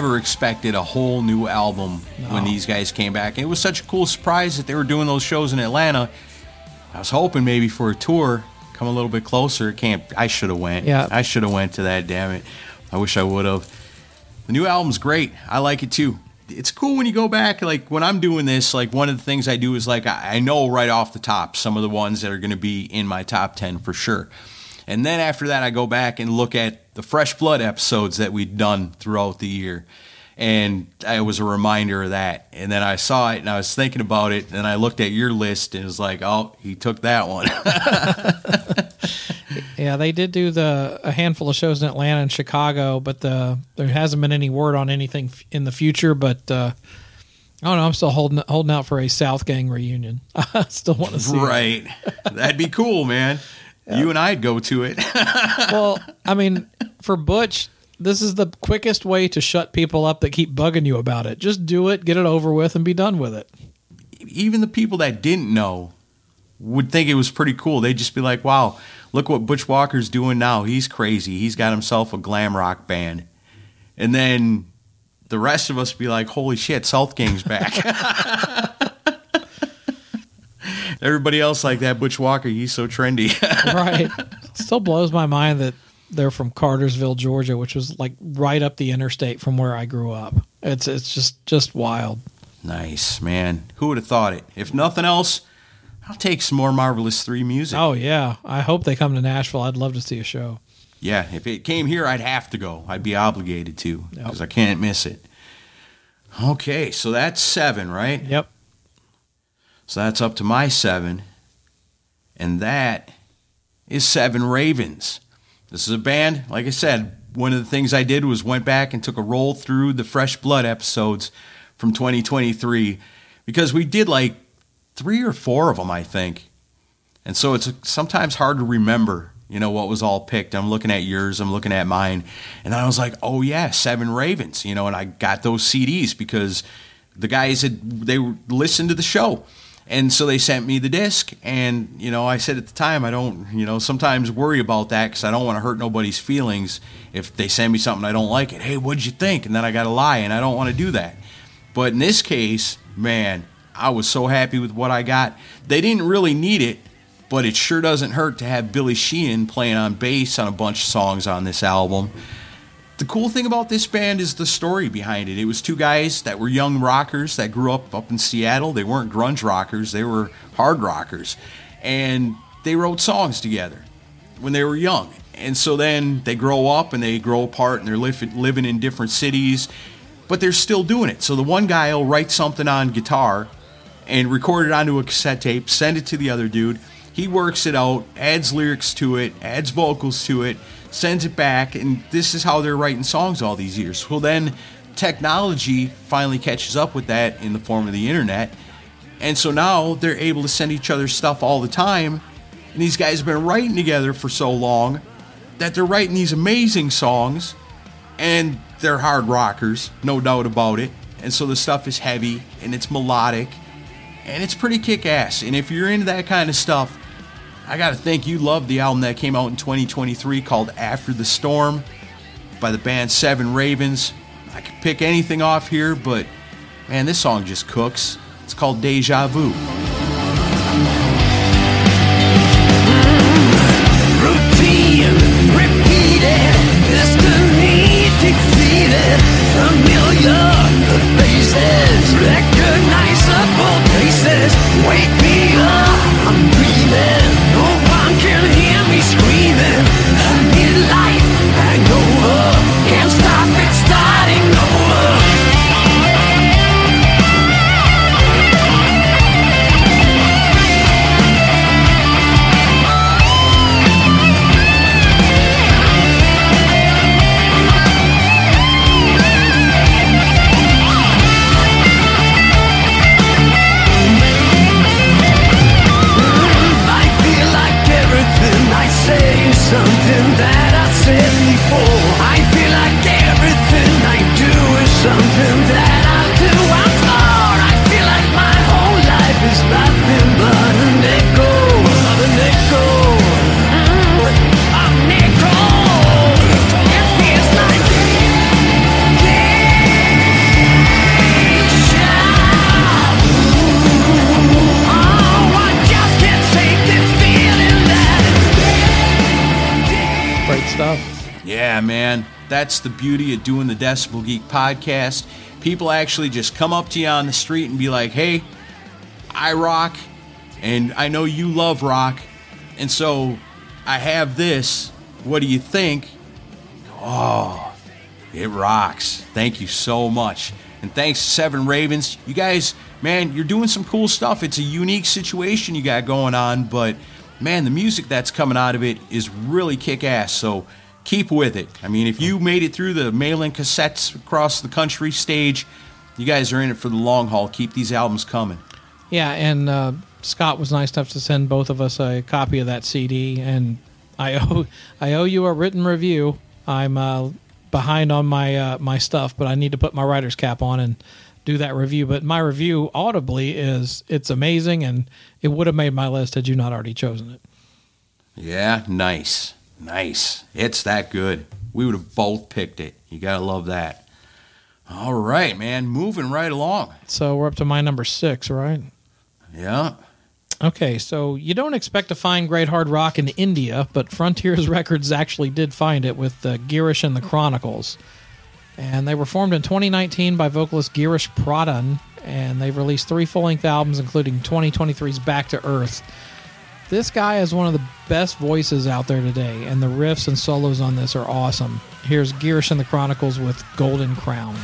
never expected a whole new album when these guys came back. And it was such a cool surprise that they were doing those shows in Atlanta. I was hoping maybe for a tour, come a little bit closer. Can't I should have went. Yeah. I should have went to that, damn it. I wish I would have. The new album's great. I like it too. It's cool when you go back, like when I'm doing this, like one of the things I do is like I, I know right off the top some of the ones that are gonna be in my top ten for sure. And then after that, I go back and look at the Fresh Blood episodes that we'd done throughout the year. And it was a reminder of that. And then I saw it and I was thinking about it. And I looked at your list and it was like, oh, he took that one. Yeah, they did do the a handful of shows in Atlanta and Chicago, but the there hasn't been any word on anything f- in the future. But uh, I don't know. I'm still holding holding out for a Southgang reunion. I still want to see. right. That'd be cool, man. You and I'd go to it. Well, I mean, for Butch, this is the quickest way to shut people up that keep bugging you about it. Just do it, get it over with, and be done with it. Even the people that didn't know would think it was pretty cool. They'd just be like, wow, look what Butch Walker's doing now. He's crazy. He's got himself a glam rock band. And then the rest of us be like, "Holy shit, Southgang's back." Everybody else like that Butch Walker, he's so trendy. right. Still blows my mind that they're from Cartersville, Georgia, which was like right up the interstate from where I grew up. It's it's just just wild. nice, man. Who would have thought it? If nothing else, I'll take some more Marvelous 3 music. Oh yeah. I hope they come to Nashville. I'd love to see a show. Yeah, if it came here, I'd have to go. I'd be obligated to because I can't miss it. Okay, so that's seven, right? Yep. So that's up to my seven. And that is Seven Ravens. This is a band, like I said, one of the things I did was went back and took a roll through the Fresh Blood episodes from 2023 because we did like three or four of them, I think. And so it's sometimes hard to remember, you know, what was all picked. I'm looking at yours, I'm looking at mine. And I was like, oh, yeah, Seven Ravens, you know, and I got those CDs because the guys had, they listened to the show. And so they sent me the disc. And, you know, I said at the time, I don't, you know, sometimes worry about that because I don't want to hurt nobody's feelings if they send me something I don't like it. Hey, what'd you think? And then I got to lie, and I don't want to do that. But in this case, man, I was so happy with what I got. They didn't really need it, but it sure doesn't hurt to have Billy Sheehan playing on bass on a bunch of songs on this album. The cool thing about this band is the story behind it. It was two guys that were young rockers that grew up up in Seattle. They weren't grunge rockers, they were hard rockers. And they wrote songs together when they were young. And so then they grow up and they grow apart and they're li- living in different cities, but they're still doing it. So the one guy will write something on guitar and record it onto a cassette tape, send it to the other dude. He works it out, adds lyrics to it, adds vocals to it, sends it back, and this is how they're writing songs all these years. Well, then technology finally catches up with that in the form of the internet. And so now they're able to send each other stuff all the time. And these guys have been writing together for so long that they're writing these amazing songs and they're hard rockers, no doubt about it. And so the stuff is heavy and it's melodic and it's pretty kick ass. And if you're into that kind of stuff, I got to think you love the album that came out in 2023 called After the Storm by the band Seven Ravens. I could pick anything off here, but man, this song just cooks. It's called Deja Vu. Faces, recognizable places. Wake me up, I'm dreaming. Screaming. I need life, hangover. Can't stop That's the beauty of doing the Decibel Geek podcast. People actually just come up to you on the street and be like, hey, I rock, and I know you love rock, and so I have this. What do you think? Oh, it rocks. Thank you so much. And thanks Seven Ravens. You guys, man, you're doing some cool stuff. It's a unique situation you got going on, but man, the music that's coming out of it is really kick ass. So keep with it. I mean, if you made it through the mail-in cassettes across the country stage, you guys are in it for the long haul. Keep these albums coming. Yeah, and uh, Scott was nice enough to send both of us a copy of that CD, and I owe I owe you a written review. I'm uh, behind on my uh, my stuff, but I need to put my writer's cap on and do that review. But my review audibly is it's amazing, and it would have made my list had you not already chosen it. Yeah, nice. Nice. It's that good. We would have both picked it. You got to love that. All right, man. Moving right along. So we're up to my number six, right? Yeah. Okay, so you don't expect to find great hard rock in India, but Frontiers Records actually did find it with uh, Girish and the Chronicles. And they were formed in 2019 by vocalist Girish Pradhan, and they've released three full length albums, including 2023's Back to Earth. This guy has one of the best voices out there today, and the riffs and solos on this are awesome. Here's and the Chronicles with Golden Crown.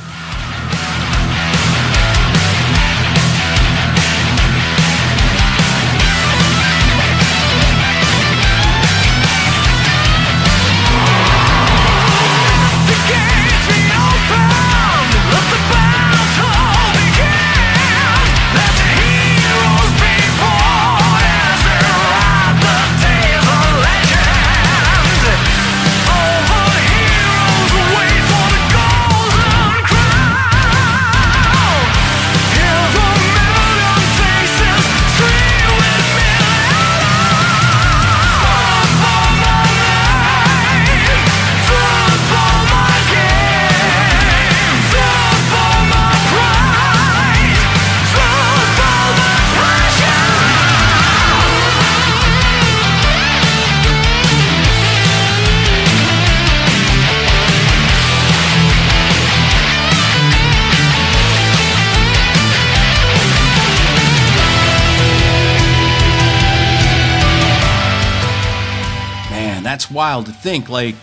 That's wild to think. Like,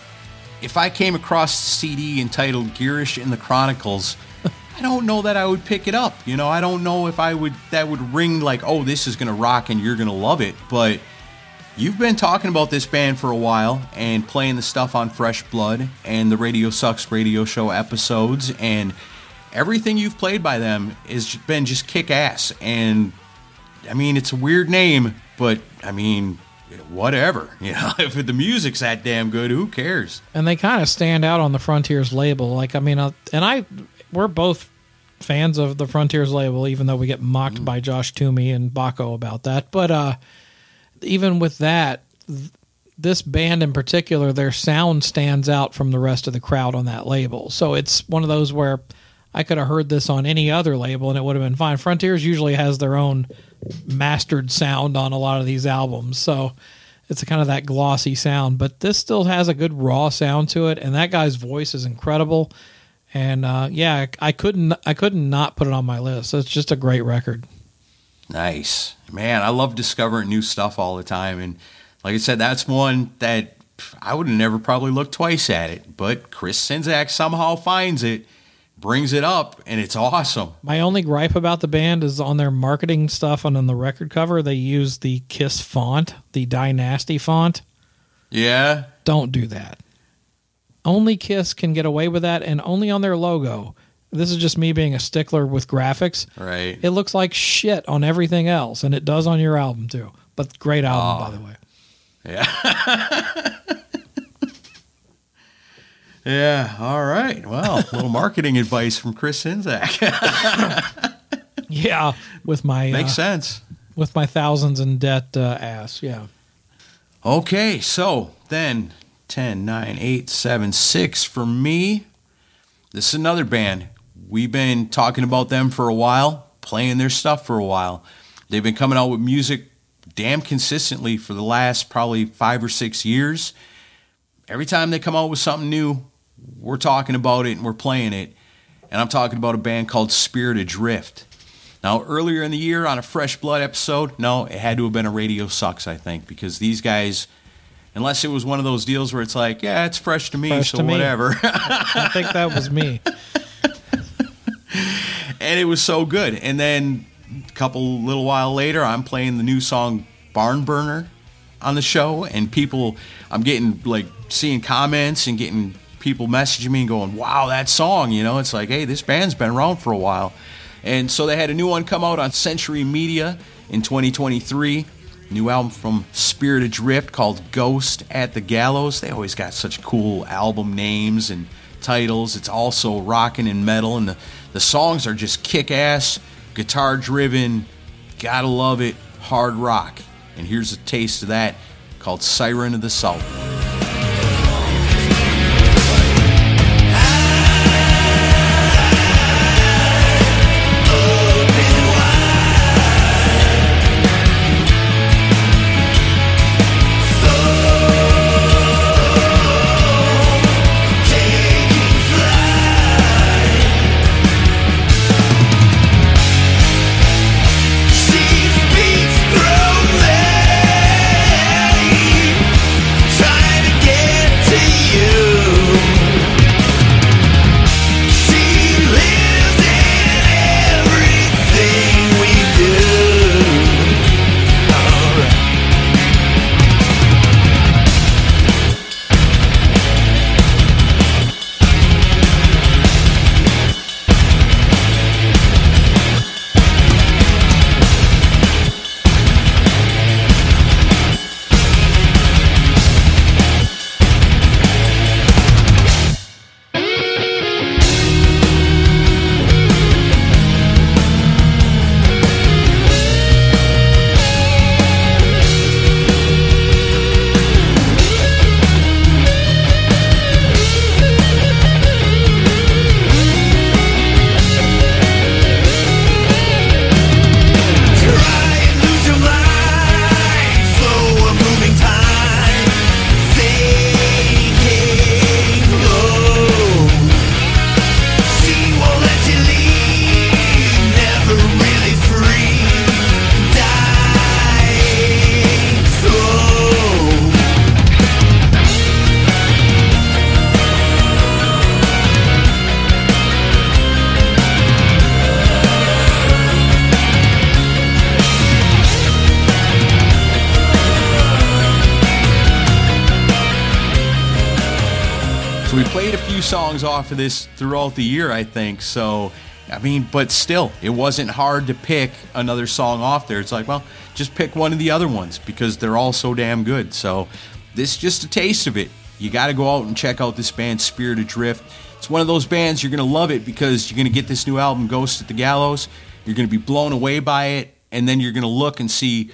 if I came across a CD entitled Girish in the Chronicles, I don't know that I would pick it up. You know, I don't know if I would, that would ring like, oh, this is going to rock and you're going to love it. But you've been talking about this band for a while and playing the stuff on Fresh Blood and the Radio Sucks radio show episodes. And everything you've played by them has been just kick ass. And I mean, it's a weird name, but I mean, whatever. You know, if the music's that damn good, who cares? and they kind of stand out on the Frontiers label. Like, I mean, uh, and I, we're both fans of the Frontiers label, even though we get mocked by Josh Toomey and Baco about that. But uh, even with that, th- this band in particular, their sound stands out from the rest of the crowd on that label. So it's one of those where I could have heard this on any other label and it would have been fine. Frontiers usually has their own mastered sound on a lot of these albums. So it's a kind of that glossy sound, but this still has a good raw sound to it, and that guy's voice is incredible. And uh, yeah, I couldn't I couldn't not put it on my list. It's just a great record. Nice. Man, I love discovering new stuff all the time. And like I said, that's one that I would have never probably looked twice at it. But Chris Czynszak somehow finds it, brings it up, and it's awesome. My only gripe about the band is on their marketing stuff and on the record cover they use the Kiss font, the Dynasty font. Yeah. Don't do that. Only Kiss can get away with that, and only on their logo. This is just me being a stickler with graphics. Right. It looks like shit on everything else, and it does on your album too. But great album, by the way. Yeah. yeah. All right. Well, a little marketing advice from Chris Czynszak. Yeah, with my Makes uh, sense. with my thousands in debt uh, ass. Yeah. Okay, so then 10, 9, 8, 7, 6 for me. This is another band. We've been talking about them for a while, playing their stuff for a while. They've been coming out with music damn consistently for the last probably five or six years. Every time they come out with something new, we're talking about it and we're playing it. And I'm talking about a band called Spirit Adrift. Now, earlier in the year on a Fresh Blood episode, no, it had to have been a Radio Sucks, I think, because these guys, unless it was one of those deals where it's like, yeah, it's fresh to me, Fresh so to me. whatever. I think that was me. and it was so good. And then a couple little while later, I'm playing the new song Barn Burner on the show, and people, I'm getting like seeing comments and getting people messaging me and going, "Wow, that song!" You know, it's like, hey, this band's been around for a while. And so they had a new one come out on Century Media in 2023. New album from Spirit Adrift called Ghost at the Gallows. They always got such cool album names and titles. It's also rocking and metal, and the, the songs are just kick ass, guitar driven, gotta love it, hard rock. And here's a taste of that called Siren of the South. The year, I think. So, I mean, but still, it wasn't hard to pick another song off there. It's like, well, just pick one of the other ones because they're all so damn good. So, this is just a taste of it. You got to go out and check out this band, Spirit Adrift. It's one of those bands you're going to love it because you're going to get this new album, Ghost at the Gallows. You're going to be blown away by it, and then you're going to look and see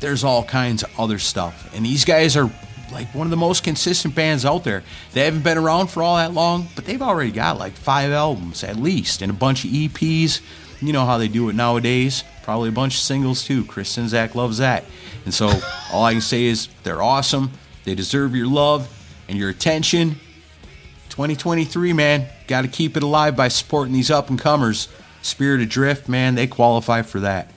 there's all kinds of other stuff. And these guys are like one of the most consistent bands out there. They haven't been around for all that long, but they've already got like five albums at least and a bunch of EPs. You know how they do it nowadays. Probably a bunch of singles too. Chris Czynszak loves that. And so all I can say is they're awesome. They deserve your love and your attention. 2023, man, got to keep it alive by supporting these up and comers. Spirit Adrift, man, they qualify for that.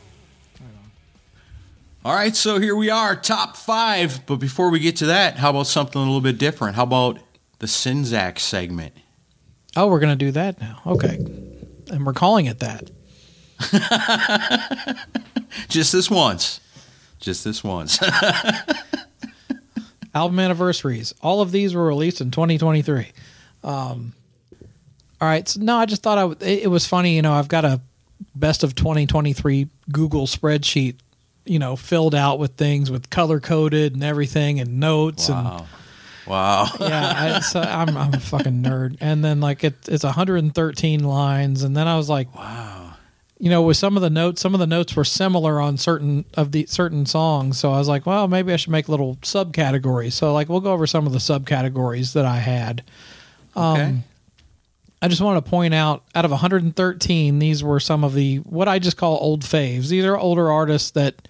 All right, so here we are, top five. But before we get to that, how about something a little bit different? How about the Czynszak segment? Oh, we're going to do that now. Okay. And we're calling it that. Just this once. Just this once. Album anniversaries. All of these were released in 2023. Um, all right. So, no, I just thought I w- it, it was funny. You know, I've got a best of 2023 Google spreadsheet, you know, filled out with things with color coded and everything and notes and wow. Wow. yeah, I, so I'm I'm a fucking nerd. And then like it, it's 113 lines, and then I was like, wow. You know, with some of the notes, some of the notes were similar on certain of the certain songs. So I was like, well, maybe I should make little subcategories. So like, we'll go over some of the subcategories that I had. Um, Okay. I just want to point out, out of 113, these were some of the what I just call old faves. These are older artists that,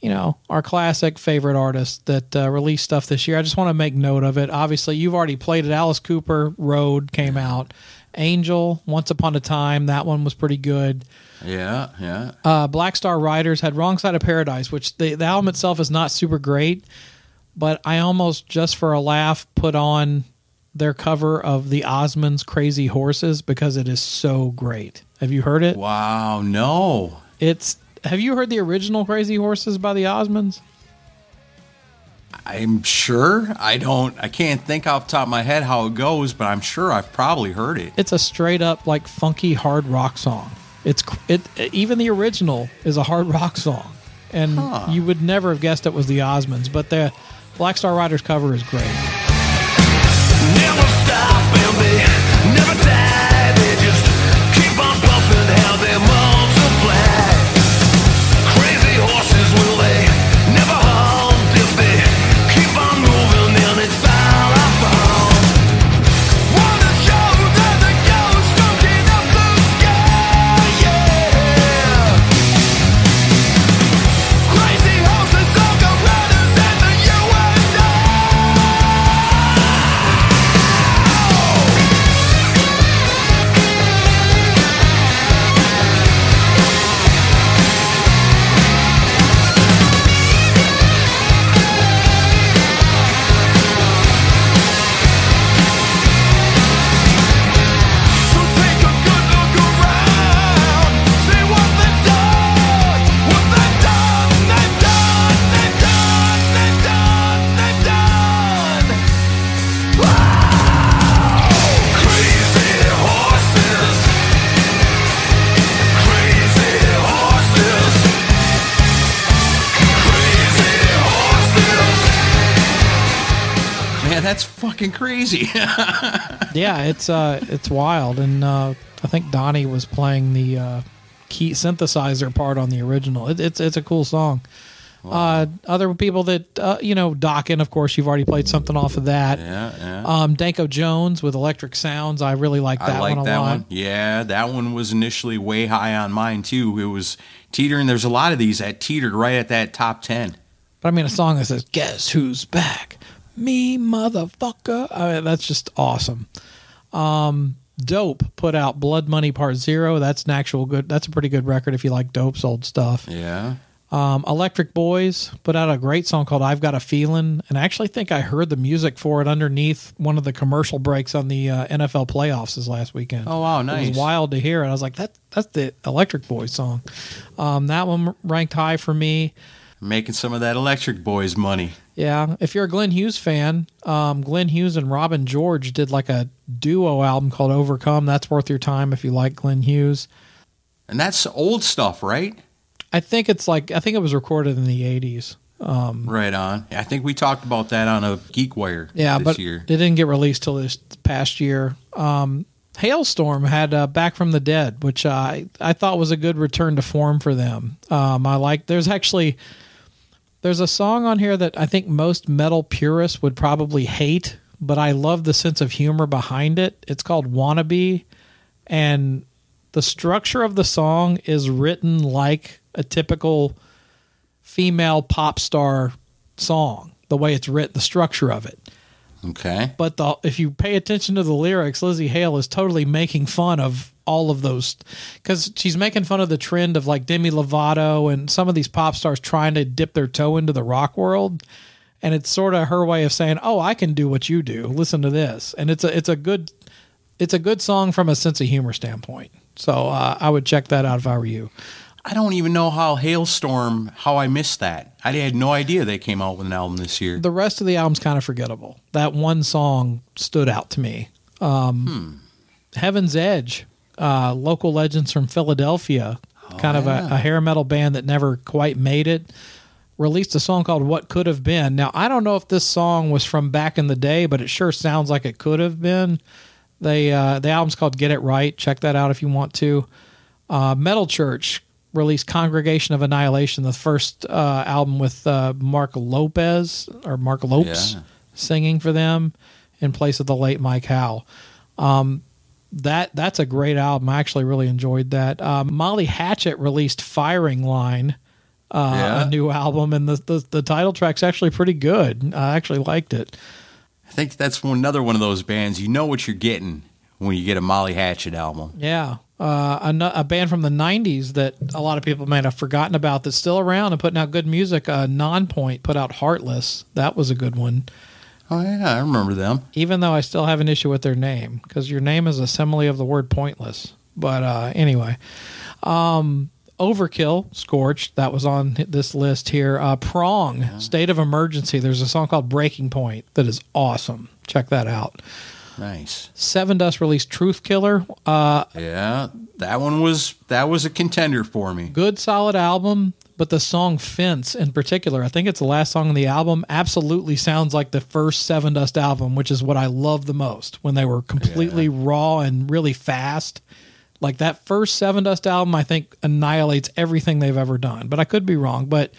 you know, are classic favorite artists that uh, released stuff this year. I just want to make note of it. Obviously, you've already played it. Alice Cooper, Road came out. Angel, Once Upon a Time, that one was pretty good. Yeah, yeah. Uh, Black Star Riders had Wrong Side of Paradise, which the, the album itself is not super great, but I almost just for a laugh put on their cover of the Osmonds Crazy Horses because it is so great. Have you heard it? Wow, no. It's have you heard the original Crazy Horses by the Osmonds? I'm sure. I don't I can't think off the top of my head how it goes, but I'm sure I've probably heard it. It's a straight up like funky hard rock song. It's it even the original is a hard rock song, and Huh. you would never have guessed it was the Osmonds. But the Black Star Riders cover is great. Never stop and they fucking crazy. yeah, it's uh, it's wild, and uh, I think Donnie was playing the uh, key synthesizer part on the original. It, it's it's a cool song. Uh, other people that uh, you know, Dokken, of course, you've already played something off of that. Yeah, yeah. Um, Danko Jones with Electric Sounds, I really like that I like one a that lot. one. Yeah, that one was initially way high on mine too. It was teetering. There's a lot of these that teetered right at that top ten. But I mean, a song that says "Guess who's back? Me, motherfucker." I mean, that's just awesome. Um, Dope put out "Blood Money Part Zero. That's an actual good. That's a pretty good record if you like Dope's old stuff. Yeah. Um, Electric Boys put out a great song called "I've Got a Feeling," and I actually think I heard the music for it underneath one of the commercial breaks on the uh, NFL playoffs this last weekend. Oh, wow, nice! It was wild to hear it. I was like, "That that's the Electric Boys song." Um, that one ranked high for me. Making some of that Electric Boys money. Yeah, if you're a Glenn Hughes fan, um, Glenn Hughes and Robin George did like a duo album called Overcome. That's worth your time if you like Glenn Hughes. And that's old stuff, right? I think it's like I think it was recorded in the '80s. Um, Right on. I think we talked about that on a GeekWire yeah, this but year. it didn't get released till this past year. Um, Halestorm had uh, Back from the Dead, which I I thought was a good return to form for them. Um, I like. There's actually there's a song on here that I think most metal purists would probably hate, but I love the sense of humor behind it. It's called Wannabe, and the structure of the song is written like a typical female pop star song. The way it's written, the structure of it. Okay. But the, if you pay attention to the lyrics, Lzzy Hale is totally making fun of all of those because she's making fun of the trend of like Demi Lovato and some of these pop stars trying to dip their toe into the rock world. And it's sort of her way of saying, "Oh, I can do what you do. Listen to this." And it's a it's a good it's a good song from a sense of humor standpoint. So uh, I would check that out if I were you. I don't even know how Halestorm, how I missed that. I had no idea they came out with an album this year. The rest of the album's kind of forgettable. That one song stood out to me. Um, Heaven's Edge, uh, local legends from Philadelphia, kind of a, a hair metal band that never quite made it, released a song called What Could Have Been. Now, I don't know if this song was from back in the day, but it sure sounds like it could have been. They uh, The album's called Get It Right. Check that out if you want to. Uh, Metal Church released Congregation of Annihilation, the first uh, album with uh, Mark Lopez or Mark Lopes Yeah. singing for them in place of the late Mike Howe. Um, that that's a great album. I actually really enjoyed that. Um, Molly Hatchet released Firing Line, uh, Yeah. a new album, and the, the the title track's actually pretty good. I actually liked it. I think that's another one of those bands. You know what you're getting when you get a Molly Hatchet album. Yeah. Uh, a, a band from the 90s that a lot of people might have forgotten about that's still around and putting out good music. Uh, Nonpoint put out Heartless. That was a good one, Oh yeah, I remember them. even though I still have an issue with their name because your name is a simile of the word pointless. But uh, anyway, um, Overkill, Scorched, that was on this list here. Uh, Prong, State of Emergency. There's a song called Breaking Point that is awesome. Check that out. Nice. Sevendust released Truth Killer. Uh, Yeah, that one was that was a contender for me. good solid album but the song fence in particular i think it's the last song on the album absolutely sounds like the first Sevendust album which is what i love the most when they were completely raw and really fast like that first Sevendust album i think annihilates everything they've ever done but i could be wrong but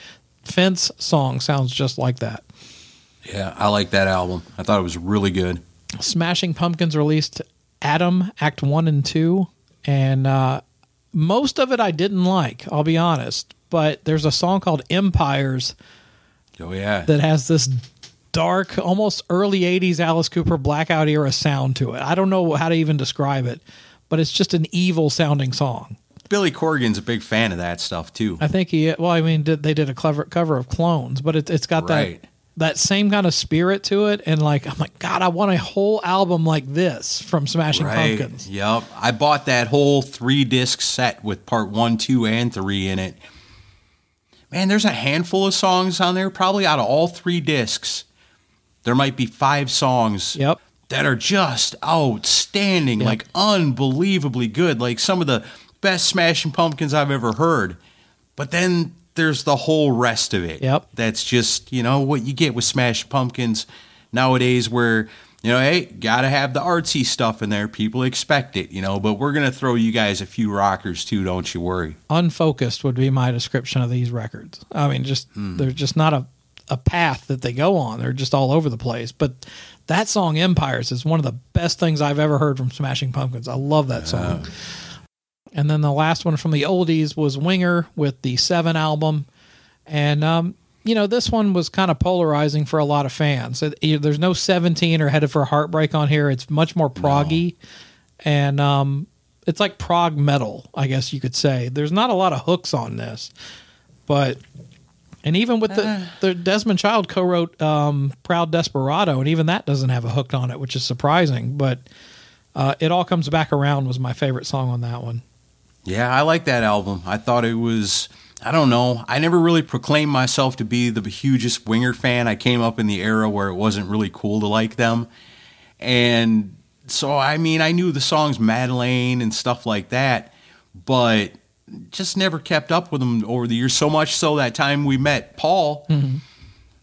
fence song sounds just like that Yeah, I like that album. I thought it was really good. Smashing Pumpkins released Atum Act 1 and 2 and uh, most of it I didn't like, I'll be honest, but there's a song called Empires Oh yeah, that has this dark, almost early 80s Alice Cooper blackout era sound to it. I don't know how to even describe it, but it's just an evil sounding song. Billy Corgan's a big fan of that stuff too. I think he, well, I mean, did, they did a clever cover of Clones, but it, it's got Right. that that same kind of spirit to it. And like, I'm like, God, I want a whole album like this from Smashing Right. Pumpkins. Yep. I bought that whole three disc set with part one, two, and three in it. Man, there's a handful of songs on there. Probably out of all three discs, there might be five songs Yep. that are just outstanding, Yep. like unbelievably good, like some of the best Smashing Pumpkins I've ever heard. But then there's the whole rest of it. Yep. That's just, you know, what you get with Smashing Pumpkins nowadays where, you know, hey, gotta have the artsy stuff in there. People expect it, you know, but we're gonna throw you guys a few rockers too, don't you worry. Unfocused would be my description of these records. I mean, just hmm. there's just not a, a path that they go on. They're just all over the place. But that song Empires is one of the best things I've ever heard from Smashing Pumpkins. I love that song. And then the last one from the oldies was Winger with the Seven album, and um, you know this one was kind of polarizing for a lot of fans. It- there's no 17 or Headed for Heartbreak on here. It's much more proggy, and um, it's like prog metal, I guess you could say. There's not a lot of hooks on this, but and even with the the Desmond Child co-wrote um, "Proud Desperado," and even that doesn't have a hook on it, which is surprising. But uh, it all comes back around was my favorite song on that one. Yeah, I like that album. I thought it was I don't know. I never really proclaimed myself to be the hugest Winger fan. I came up in the era where it wasn't really cool to like them. And so, I mean, I knew the songs Madalaine and stuff like that, but just never kept up with them over the years. So much so that time we met Paul, mm-hmm.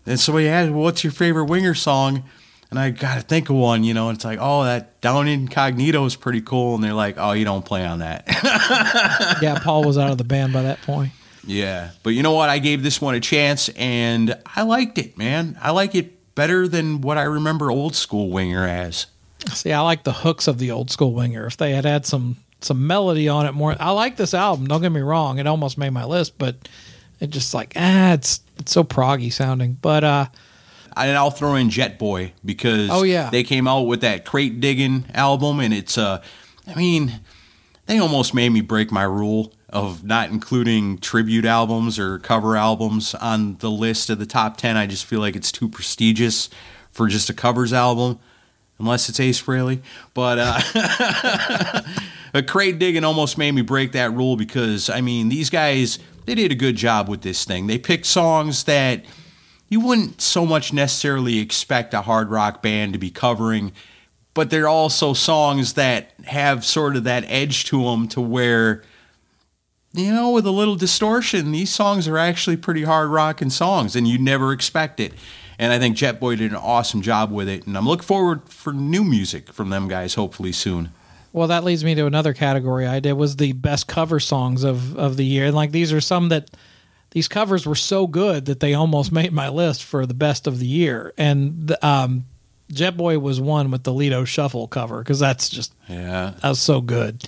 and somebody asked, well, "What's your favorite Winger song?" And I got to think of one, you know. It's like, "Oh, that Down Incognito is pretty cool." And they're like, "Oh, you don't play on that." yeah, Paul was out of the band by that point. Yeah, but you know what? I gave this one a chance, and I liked it, man. I like it better than what I remember old school Winger as. See, I like the hooks of the old school Winger. If they had had some some melody on it more, I like this album. Don't get me wrong; it almost made my list, but it just like ah, it's it's so proggy sounding. But uh, And I'll throw in Jetboy because Oh, yeah. they came out with that crate digging album, and it's uh, I mean, they almost made me break my rule of not including tribute albums or cover albums on the list of the top ten. I just feel like it's too prestigious for just a covers album, unless it's Ace Frehley. But uh, a crate digging almost made me break that rule because I mean these guys they did a good job with this thing. They picked songs that you wouldn't so much necessarily expect a hard rock band to be covering, but they're also songs that have sort of that edge to them to where you know with a little distortion these songs are actually pretty hard rocking songs and you never expect it and i think Jetboy did an awesome job with it and i'm looking forward for new music from them guys hopefully soon well, that leads me to another category I did was the best cover songs of of the year. And like these are some that these covers were so good that they almost made my list for the best of the year. And the, um, Jetboy was one with the Lido Shuffle cover because that's just yeah that was so good.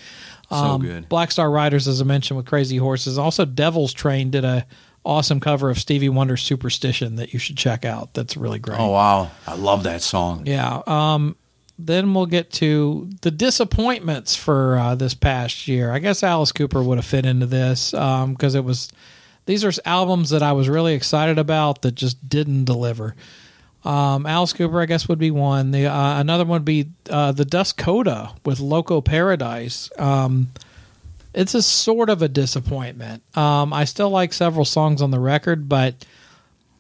so good Black Star Riders, as I mentioned, with Crazy Horses. Also, Devil's Train did a awesome cover of Stevie Wonder's Superstition that you should check out. That's really great. oh wow i love that song Yeah. Um, then we'll get to the disappointments for uh, this past year. I guess Alice Cooper would have fit into this because it was these are albums that I was really excited about that just didn't deliver. Um, Alice Cooper, I guess, would be one. The uh, another one would be uh, the Dust Coda with Loco Paradise. Um, it's a sort of a disappointment. Um, I still like several songs on the record, but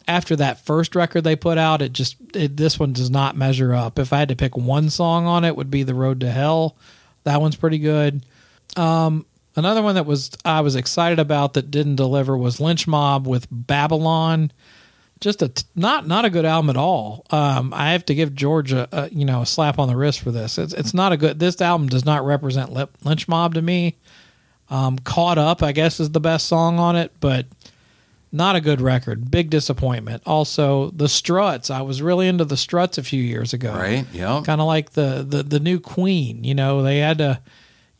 after that first record they put out, it just it, this one does not measure up. If I had to pick one song on it, would be "The Road to Hell." That one's pretty good. Um, another one that was I was excited about that didn't deliver was Lynch Mob with Babylon. Just a t- not not a good album at all. Um, I have to give George a, a you know a slap on the wrist for this. It's it's not a good. This album does not represent Lip- Lynch Mob to me. Um, Caught Up, I guess, is the best song on it, but not a good record. Big disappointment. Also, the Struts. I was really into the Struts a few years ago. right yeah Kind of like the, the the new Queen. You know, they had to.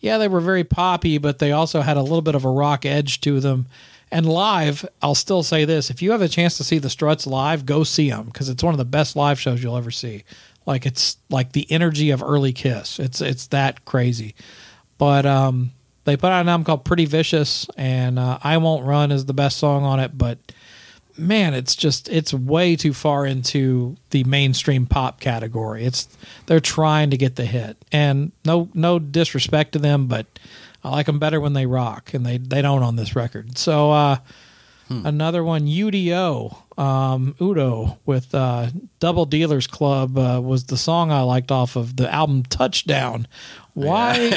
Yeah, they were very poppy, but they also had a little bit of a rock edge to them. And live, I'll still say this: if you have a chance to see the Struts live, go see them because it's one of the best live shows you'll ever see. Like it's like the energy of early Kiss. It's it's that crazy. But um, they put out an album called Pretty Vicious, and uh, I Won't Run is the best song on it. But man, it's just it's way too far into the mainstream pop category. It's they're trying to get the hit, and no no disrespect to them, but I like them better when they rock, and they they don't on this record. So uh, another one, UDO, um, Udo with uh, Double Dealers Club uh, was the song I liked off of the album Touchdown. Why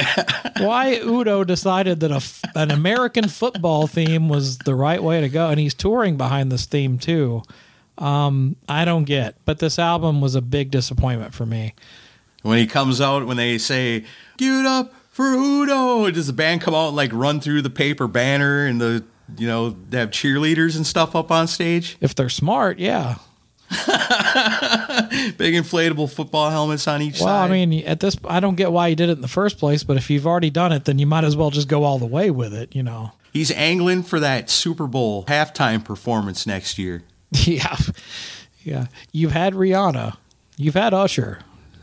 why Udo decided that a an American football theme was the right way to go, and he's touring behind this theme too. Um, I don't get, but this album was a big disappointment for me. when he comes out when they say give it up for udo does the band come out and like run through the paper banner and the you know they have cheerleaders and stuff up on stage If they're smart, yeah. big inflatable football helmets on each side. Well, side I mean, at this, I don't get why you did it in the first place, but if you've already done it, then you might as well just go all the way with it, you know? he's angling for that super bowl halftime performance next year Yeah. Yeah. You've had Rihanna, you've had Usher.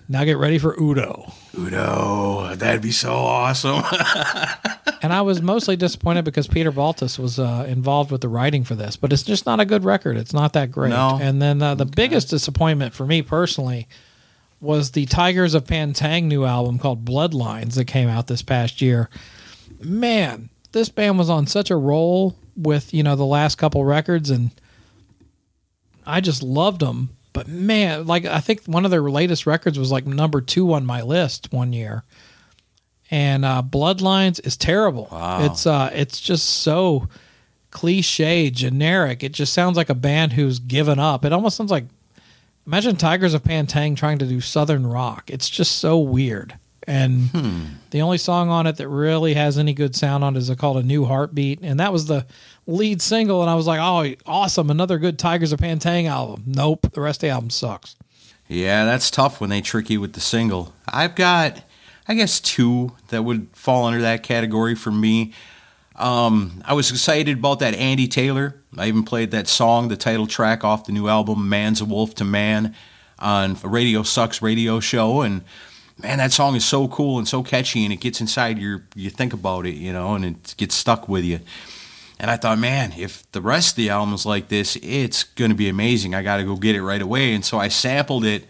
Now get ready for Udo. udo that'd be so awesome And I was mostly disappointed because Peter Baltes was uh, involved with the writing for this, but it's just not a good record. It's not that great. No. And then uh, the biggest disappointment for me personally was the Tygers of Pan Tang new album called Bloodlines that came out this past year. Man, this band was on such a roll, with you know the last couple records, and I just loved them. But man, like I think one of their latest records was like number two on my list one year, and uh, Bloodlines is terrible. Wow. It's uh, it's just so cliche, generic. It just sounds like a band who's given up. It almost sounds like imagine Tygers of Pan Tang trying to do southern rock. It's just so weird. And the only song on it that really has any good sound on it is called "A New Heartbeat," and that was the lead single. And I was like, "Oh, awesome! Another good Tygers of Pan Tang album." Nope, the rest of the album sucks. Yeah, that's tough when they trick you with the single. I've got, I guess, two that would fall under that category for me. Um, I was excited about that Andy Taylor. I even played that song, the title track off the new album, Man's a Wolf to Man, on a Radio Sucks radio show. And man, that song is so cool and so catchy, and it gets inside your, you think about it, you know, and it gets stuck with you. And I thought, man, if the rest of the album is like this, it's going to be amazing. I got to go get it right away. And so I sampled it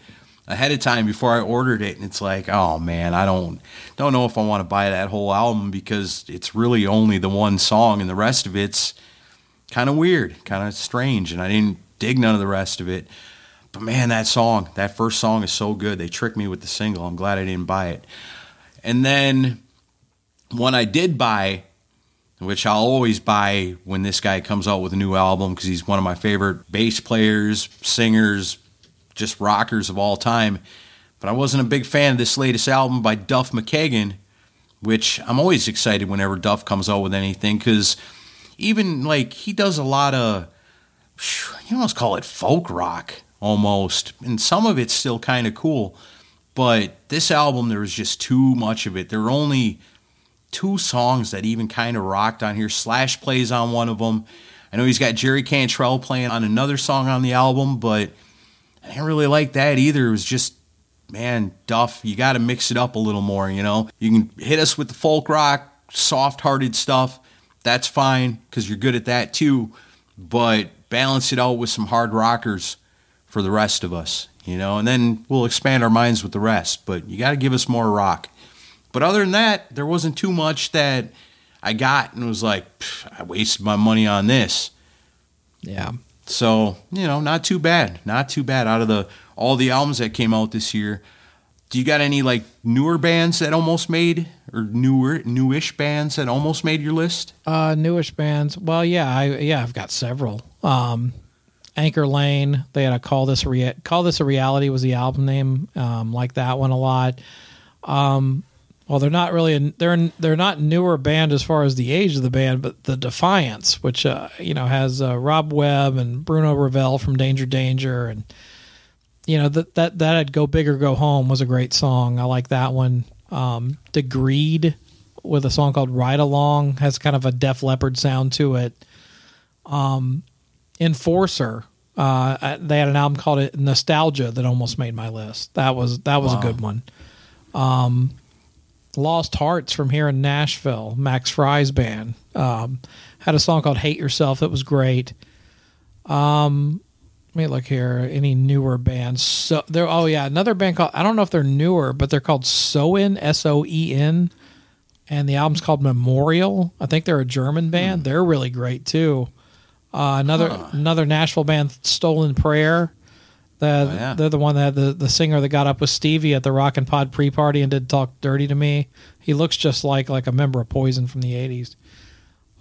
ahead of time before I ordered it, and it's like, oh man, I don't don't know if I want to buy that whole album because it's really only the one song, and the rest of it's kind of weird, kind of strange, and I didn't dig none of the rest of it. But man, that song, that first song is so good. They tricked me with the single. I'm glad I didn't buy it. And then when I did buy, which I'll always buy when this guy comes out with a new album because he's one of my favorite bass players, singers, just rockers of all time. But I wasn't a big fan of this latest album by Duff McKagan, which I'm always excited whenever Duff comes out with anything because even like he does a lot of, you almost call it folk rock almost, and some of it's still kind of cool. But this album, there was just too much of it. There were only two songs that even kind of rocked on here. Slash plays on one of them. I know he's got Jerry Cantrell playing on another song on the album, but I didn't really like that either. It was just, man, Duff, you got to mix it up a little more, you know? You can hit us with the folk rock, soft hearted stuff. That's fine because you're good at that too. But balance it out with some hard rockers for the rest of us, you know? And then we'll expand our minds with the rest. But you got to give us more rock. But other than that, there wasn't too much that I got and was like, I wasted my money on this. Yeah. So, you know, not too bad. Not too bad out of the all the albums that came out this year. Do you got any like newer bands that almost made or newer newish bands that almost made your list? Uh, newish bands. Well, yeah, I yeah, I've got several. Um, Anchor Lane. They had a call this a rea- call this a reality was the album name. Um, like that one a lot. Um, well, they're not really a, they're they're not newer band as far as the age of the band, but the Defiants, which uh, you know has uh, Rob Webb and Bruno Ravel from Danger Danger, and you know that that that had Go Big or Go Home was a great song. I like that one. Um, Degreed with a song called Ride Along has kind of a Def Leppard sound to it. Um, Enforcer. Uh, they had an album called it Nostalgia that almost made my list. That was that was Wow. a good one. Um, Lost Hearts from here in Nashville, Max Fry's band, um, had a song called "Hate Yourself." That was great. Um, let me look here. Any newer bands? So there. Oh yeah, another band called. I don't know if they're newer, but they're called Soen S O E N, and the album's called Memorial. I think they're a German band. They're really great too. Uh, another another Nashville band, Stolen Prayer. The, yeah. They're the one that the, the singer that got up with Stevie at the Rock and Pod pre party and did talk dirty to me. He looks just like like a member of Poison from the eighties.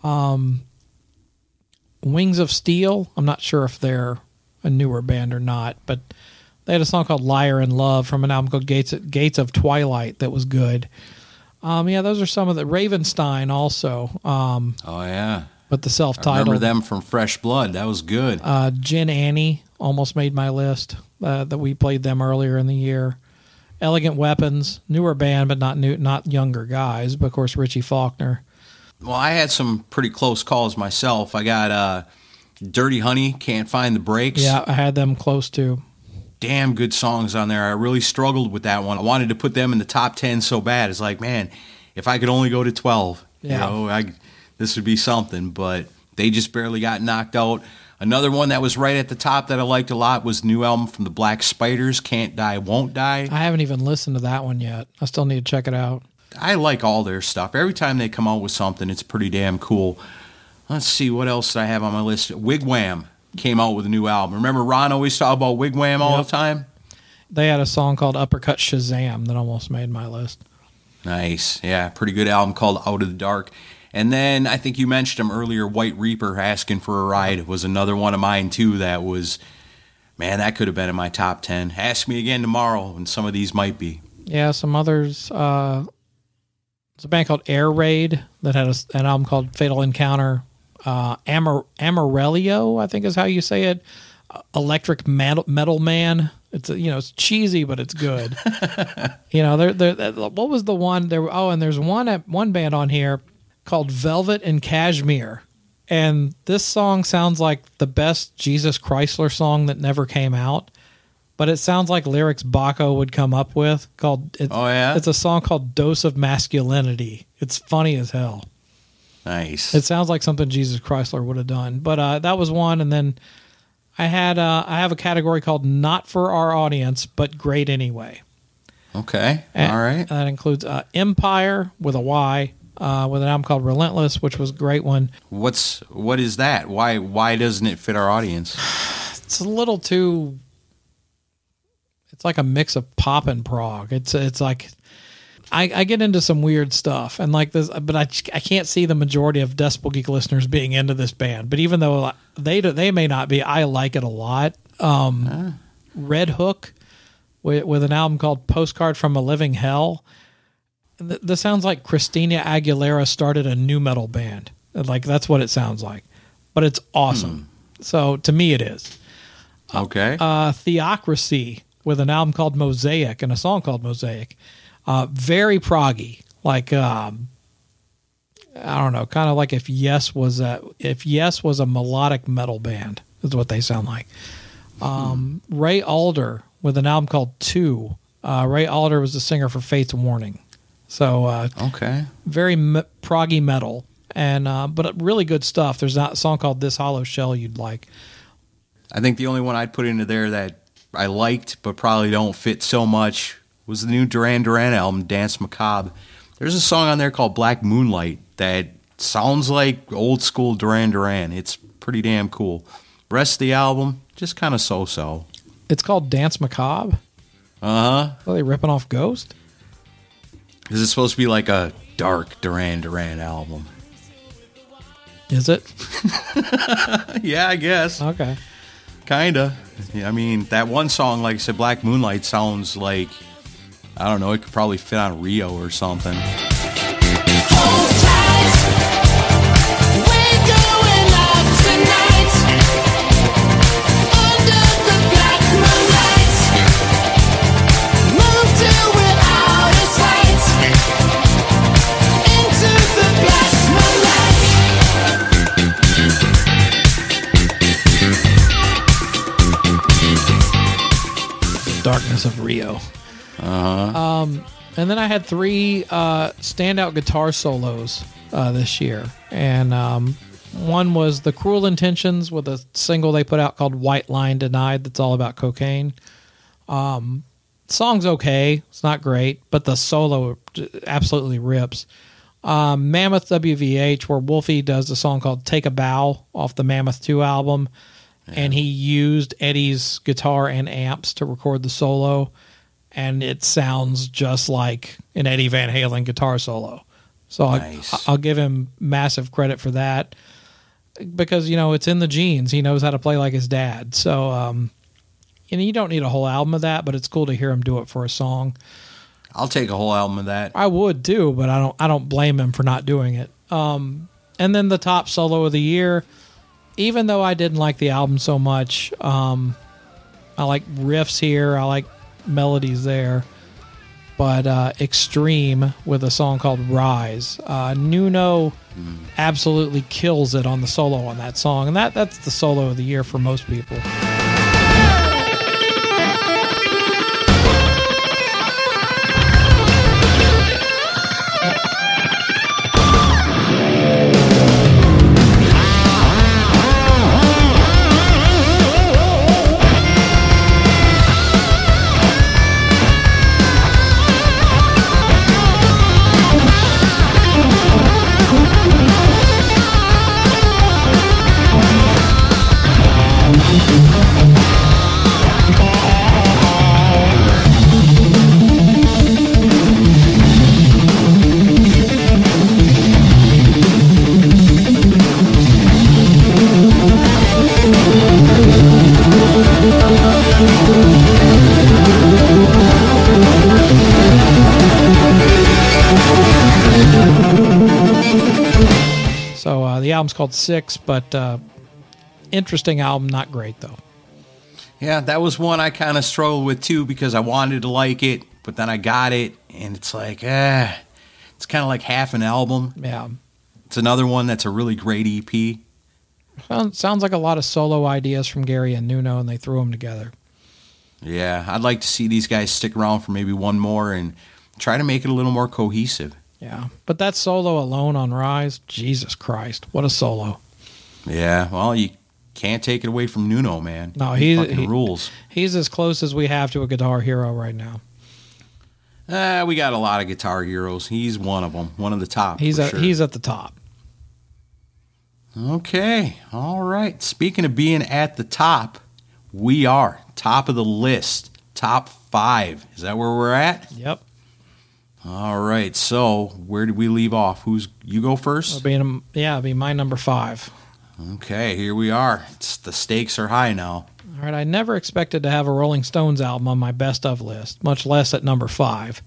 Um, Wings of Steel. I'm not sure if they're a newer band or not, but they had a song called "Liar in Love" from an album called Gates Gates of Twilight that was good. Um, yeah, those are some of the Ravenstine also. Um, Oh yeah, but the I self-titled remember them from Fresh Blood. That was good. uh, Gin Annie almost made my list. Uh, that we played them earlier in the year. Elegant Weapons, newer band, but not new, not younger guys. But of course, Richie Faulkner. Well, I had some pretty close calls myself. I got uh, Dirty Honey, Can't Find the Brakes. Yeah, I had them close to. Damn good songs on there. I really struggled with that one. I wanted to put them in the top 10 so bad. It's like, man, if I could only go to 12, Yeah. you know, I, this would be something. But they just barely got knocked out. Another one that was right at the top that I liked a lot was new album from the Black Spiders, Can't Die, Won't Die. I haven't even listened to that one yet. I still need to check it out. I like all their stuff. Every time they come out with something, it's pretty damn cool. Let's see what else I have on my list. Wigwam came out with a new album. Remember Ron always talked about Wigwam all Yep. the time? They had a song called Uppercut Shazam that almost made my list. Nice. Yeah, pretty good album called Out of the Dark. And then I think you mentioned him earlier, White Reaper asking for a ride was another one of mine too that was man, that could have been in my top 10. Ask me again tomorrow and some of these might be. Yeah, some others. Uh, it's a band called Air Raid that had a, an album called Fatal Encounter. Uh, Amar, Amarelio, I think is how you say it. Uh, Electric Metal, Metal Man. It's you know it's cheesy, but it's good. you know, there, there. What was the one there? Oh, and there's one at one band on here called Velvet and Cashmere, and this song sounds like the best Jesus Chrysler song that never came out but it sounds like lyrics Baco would come up with. Called it's, Oh, yeah? it's a song called "Dose of Masculinity." It's funny as hell. Nice. It sounds like something Jesus Chrysler would have done. But uh, that was one, and then I had uh, I have a category called "Not for Our Audience, but Great Anyway." Okay. And All right. That includes uh, Empire with a Y, uh, with an album called Relentless, which was a great one. What's what is that? Why why doesn't it fit our audience? It's a little too. It's like a mix of pop and prog. It's it's like. I, I get into some weird stuff and like this, but I, I can't see the majority of Decibel Geek listeners being into this band. But even though they do- they may not be, I like it a lot. Um, Red Hook with, with an album called Postcard from a Living Hell. Th- This sounds like Christina Aguilera started a nu metal band. Like that's what it sounds like, but it's awesome. So to me, it is. Okay. Uh, Theocracy with an album called Mosaic and a song called Mosaic. Uh, very proggy, like um, I don't know, kind of like if Yes was a if Yes was a melodic metal band is what they sound like. Um, Ray Alder with an album called Two. Uh, Ray Alder was the singer for Fates Warning, so uh, okay. very me- proggy metal and uh, but really good stuff. There's a song called This Hollow Shell you'd like. I think the only one I'd put into there that I liked but probably don't fit so much was the new Duran Duran album, Danse Macabre. There's a song on there called Black Moonlight that sounds like old school Duran Duran. It's pretty damn cool. Rest of the album, just kind of so so. It's called Danse Macabre. Uh huh. Are they ripping off Ghost? Is it supposed to be like a dark Duran Duran album? Is it? yeah, I guess. Okay. Kinda. Yeah, I mean, that one song, like I said, Black Moonlight sounds like I don't know. It could probably fit on Rio or something. Of Rio. Uh-huh. Um, and then I had three uh, standout guitar solos uh, this year, and um, one was the Cruel Intentions with a single they put out called "White Line Denied." That's all about cocaine. Um, song's okay, it's not great, but the solo absolutely rips. Um, Mammoth WVH, where Wolfie does the song called "Take a Bow" off the Mammoth Two album, and he used Eddie's guitar and amps to record the solo and it sounds just like an Eddie Van Halen guitar solo. So Nice. I, I'll give him massive credit for that because you know it's in the genes. He knows how to play like his dad. So um, you know you don't need a whole album of that, but it's cool to hear him do it for a song. I'll take a whole album of that. I would too, but I don't. I don't blame him for not doing it. Um, and then the top solo of the year, even though I didn't like the album so much, um, I like riffs here. I like melodies there. But uh, Extreme with a song called Rise. Uh, Nuno absolutely kills it on the solo on that song. And that, that's the solo of the year for most people. Called Six, but uh, interesting album, not great though. Yeah, that was one I kind of struggled with too because I wanted to like it, but then I got it, and it's like, eh, it's kind of like half an album. Yeah, It's another one that's a really great EP. Sounds like a lot of solo ideas from Gary and Nuno, and they threw them together. Yeah, I'd like to see these guys stick around for maybe one more and try to make it a little more cohesive. Yeah, but that solo alone on Rise, Jesus Christ, what a solo! Yeah, well, you can't take it away from Nuno, man. No, he, fucking he rules. He's as close as we have to a Guitar Hero right now. Uh, we got a lot of guitar heroes. He's one of them, one of the top. He's at sure. he's at the top. Okay, all right. Speaking of being at the top, we are top of the list, top five. Is that where we're at? Yep. All right. So where did we leave off? Who's you go first? It'll be in, yeah, it'll be my number five. Okay, here we are. It's, the stakes are high now. All right, I never expected to have a Rolling Stones album on my best of list, much less at number five.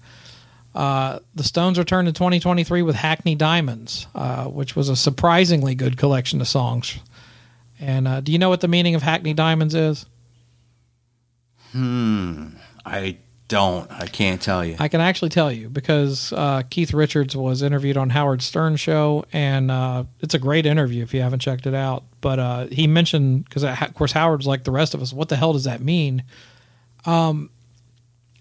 Uh, the Stones returned in 2023 with Hackney Diamonds, uh, which was a surprisingly good collection of songs. And uh, do you know what the meaning of Hackney Diamonds is? Hmm. I don't. I can't tell you. I can actually tell you because uh, Keith Richards was interviewed on Howard Stern show, and uh, it's a great interview if you haven't checked it out. But uh, he mentioned because of course Howard's like the rest of us. What the hell does that mean? Um,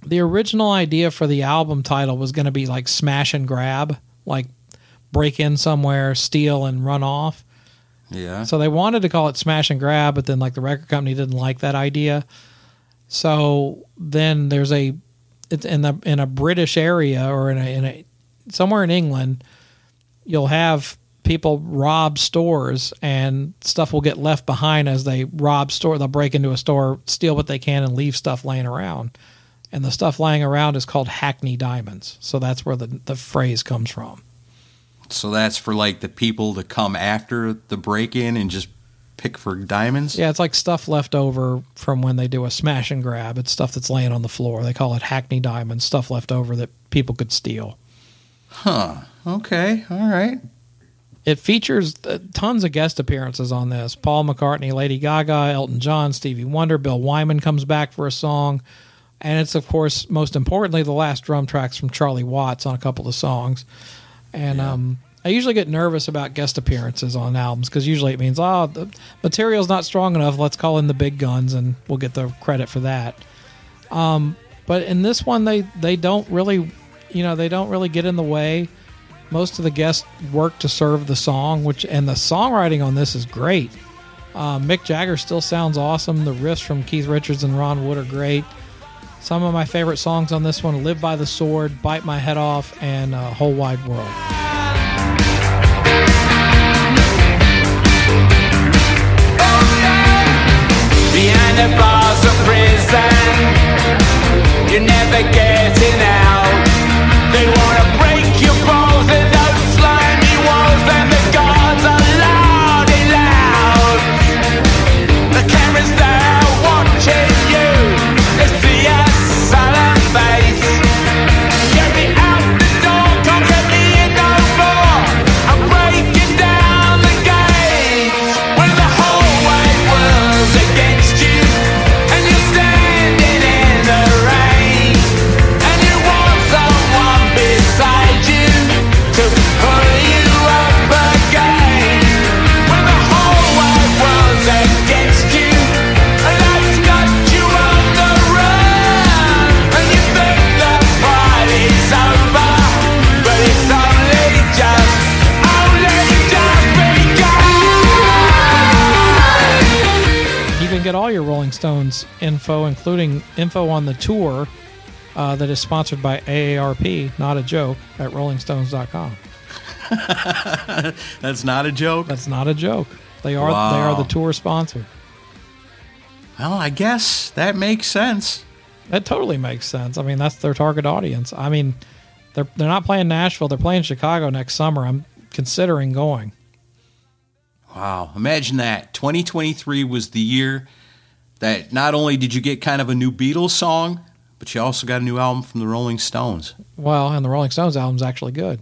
the original idea for the album title was going to be like smash and grab, like break in somewhere, steal, and run off. Yeah. So they wanted to call it Smash and Grab, but then like the record company didn't like that idea. So then there's a it's in the in a British area or in a, in a somewhere in England, you'll have people rob stores and stuff will get left behind as they rob store. They'll break into a store, steal what they can, and leave stuff laying around. And the stuff lying around is called Hackney Diamonds. So that's where the the phrase comes from. So that's for like the people to come after the break in and just pick for diamonds? Yeah, it's like stuff left over from when they do a smash and grab. It's stuff that's laying on the floor. They call it Hackney Diamonds, stuff left over that people could steal. Huh. Okay. All right. It features uh, tons of guest appearances on this. Paul McCartney, Lady Gaga, Elton John, Stevie Wonder, Bill Wyman comes back for a song. And it's, of course, most importantly, the last drum tracks from Charlie Watts on a couple of songs. And um, I usually get nervous about guest appearances on albums because usually it means, oh, the material's not strong enough. Let's call in the big guns and we'll get the credit for that. Um, but in this one, they, they don't really, you know, they don't really get in the way. Most of the guests work to serve the song, which and the songwriting on this is great. Uh, Mick Jagger still sounds awesome. The riffs from Keith Richards and Ron Wood are great. Some of my favorite songs on this one Live by the Sword, Bite My Head Off, and uh, Whole Wide World. Behind the bars of prison, you're never getting out. They wanna break your balls all your Rolling Stones info, including info on the tour uh, that is sponsored by AARP, not a joke, at rollingstones.com. That's not a joke. That's not a joke. They are they are the tour sponsor. Well, I guess that makes sense. That totally makes sense. I mean, that's their target audience. I mean, they're they're not playing Nashville. They're playing Chicago next summer. I'm considering going. Wow. Imagine that. 2023 was the year that not only did you get kind of a new Beatles song, but you also got a new album from the Rolling Stones. Well, and the Rolling Stones album's actually good.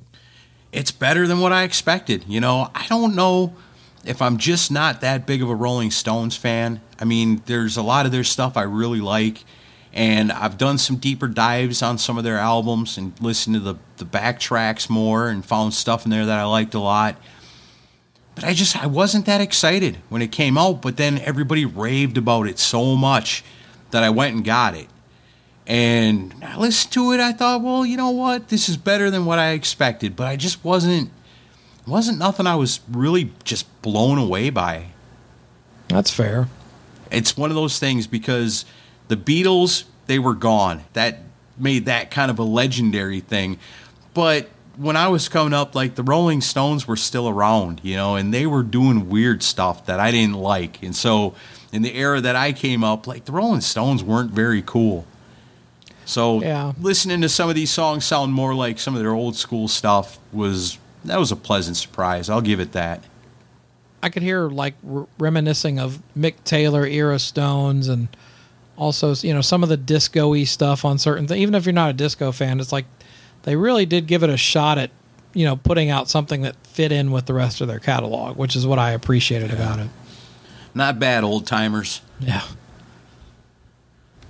It's better than what I expected. You know, I don't know if I'm just not that big of a Rolling Stones fan, I mean, there's a lot of their stuff I really like. And I've done some deeper dives on some of their albums and listened to the, the backtracks more and found stuff in there that I liked a lot. But I just I wasn't that excited when it came out, but then everybody raved about it so much that I went and got it. And I listened to it, I thought, well, you know what? This is better than what I expected, but I just wasn't wasn't nothing I was really just blown away by. That's fair. It's one of those things because the Beatles, they were gone. That made that kind of a legendary thing. But when I was coming up, like the Rolling Stones were still around, you know, and they were doing weird stuff that I didn't like. And so in the era that I came up, like the Rolling Stones weren't very cool. So Yeah. listening to some of these songs sound more like some of their old school stuff was that was a pleasant surprise. I'll give it that. I could hear like r- reminiscing of Mick Taylor era Stones and also you know some of the disco-y stuff on certain things. Even if you're not a disco fan, it's like they really did give it a shot at you know putting out something that fit in with the rest of their catalog, which is what I appreciated about it. Not bad, old timers. Yeah.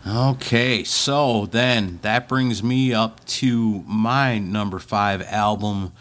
Okay, so then that brings me up to my number five album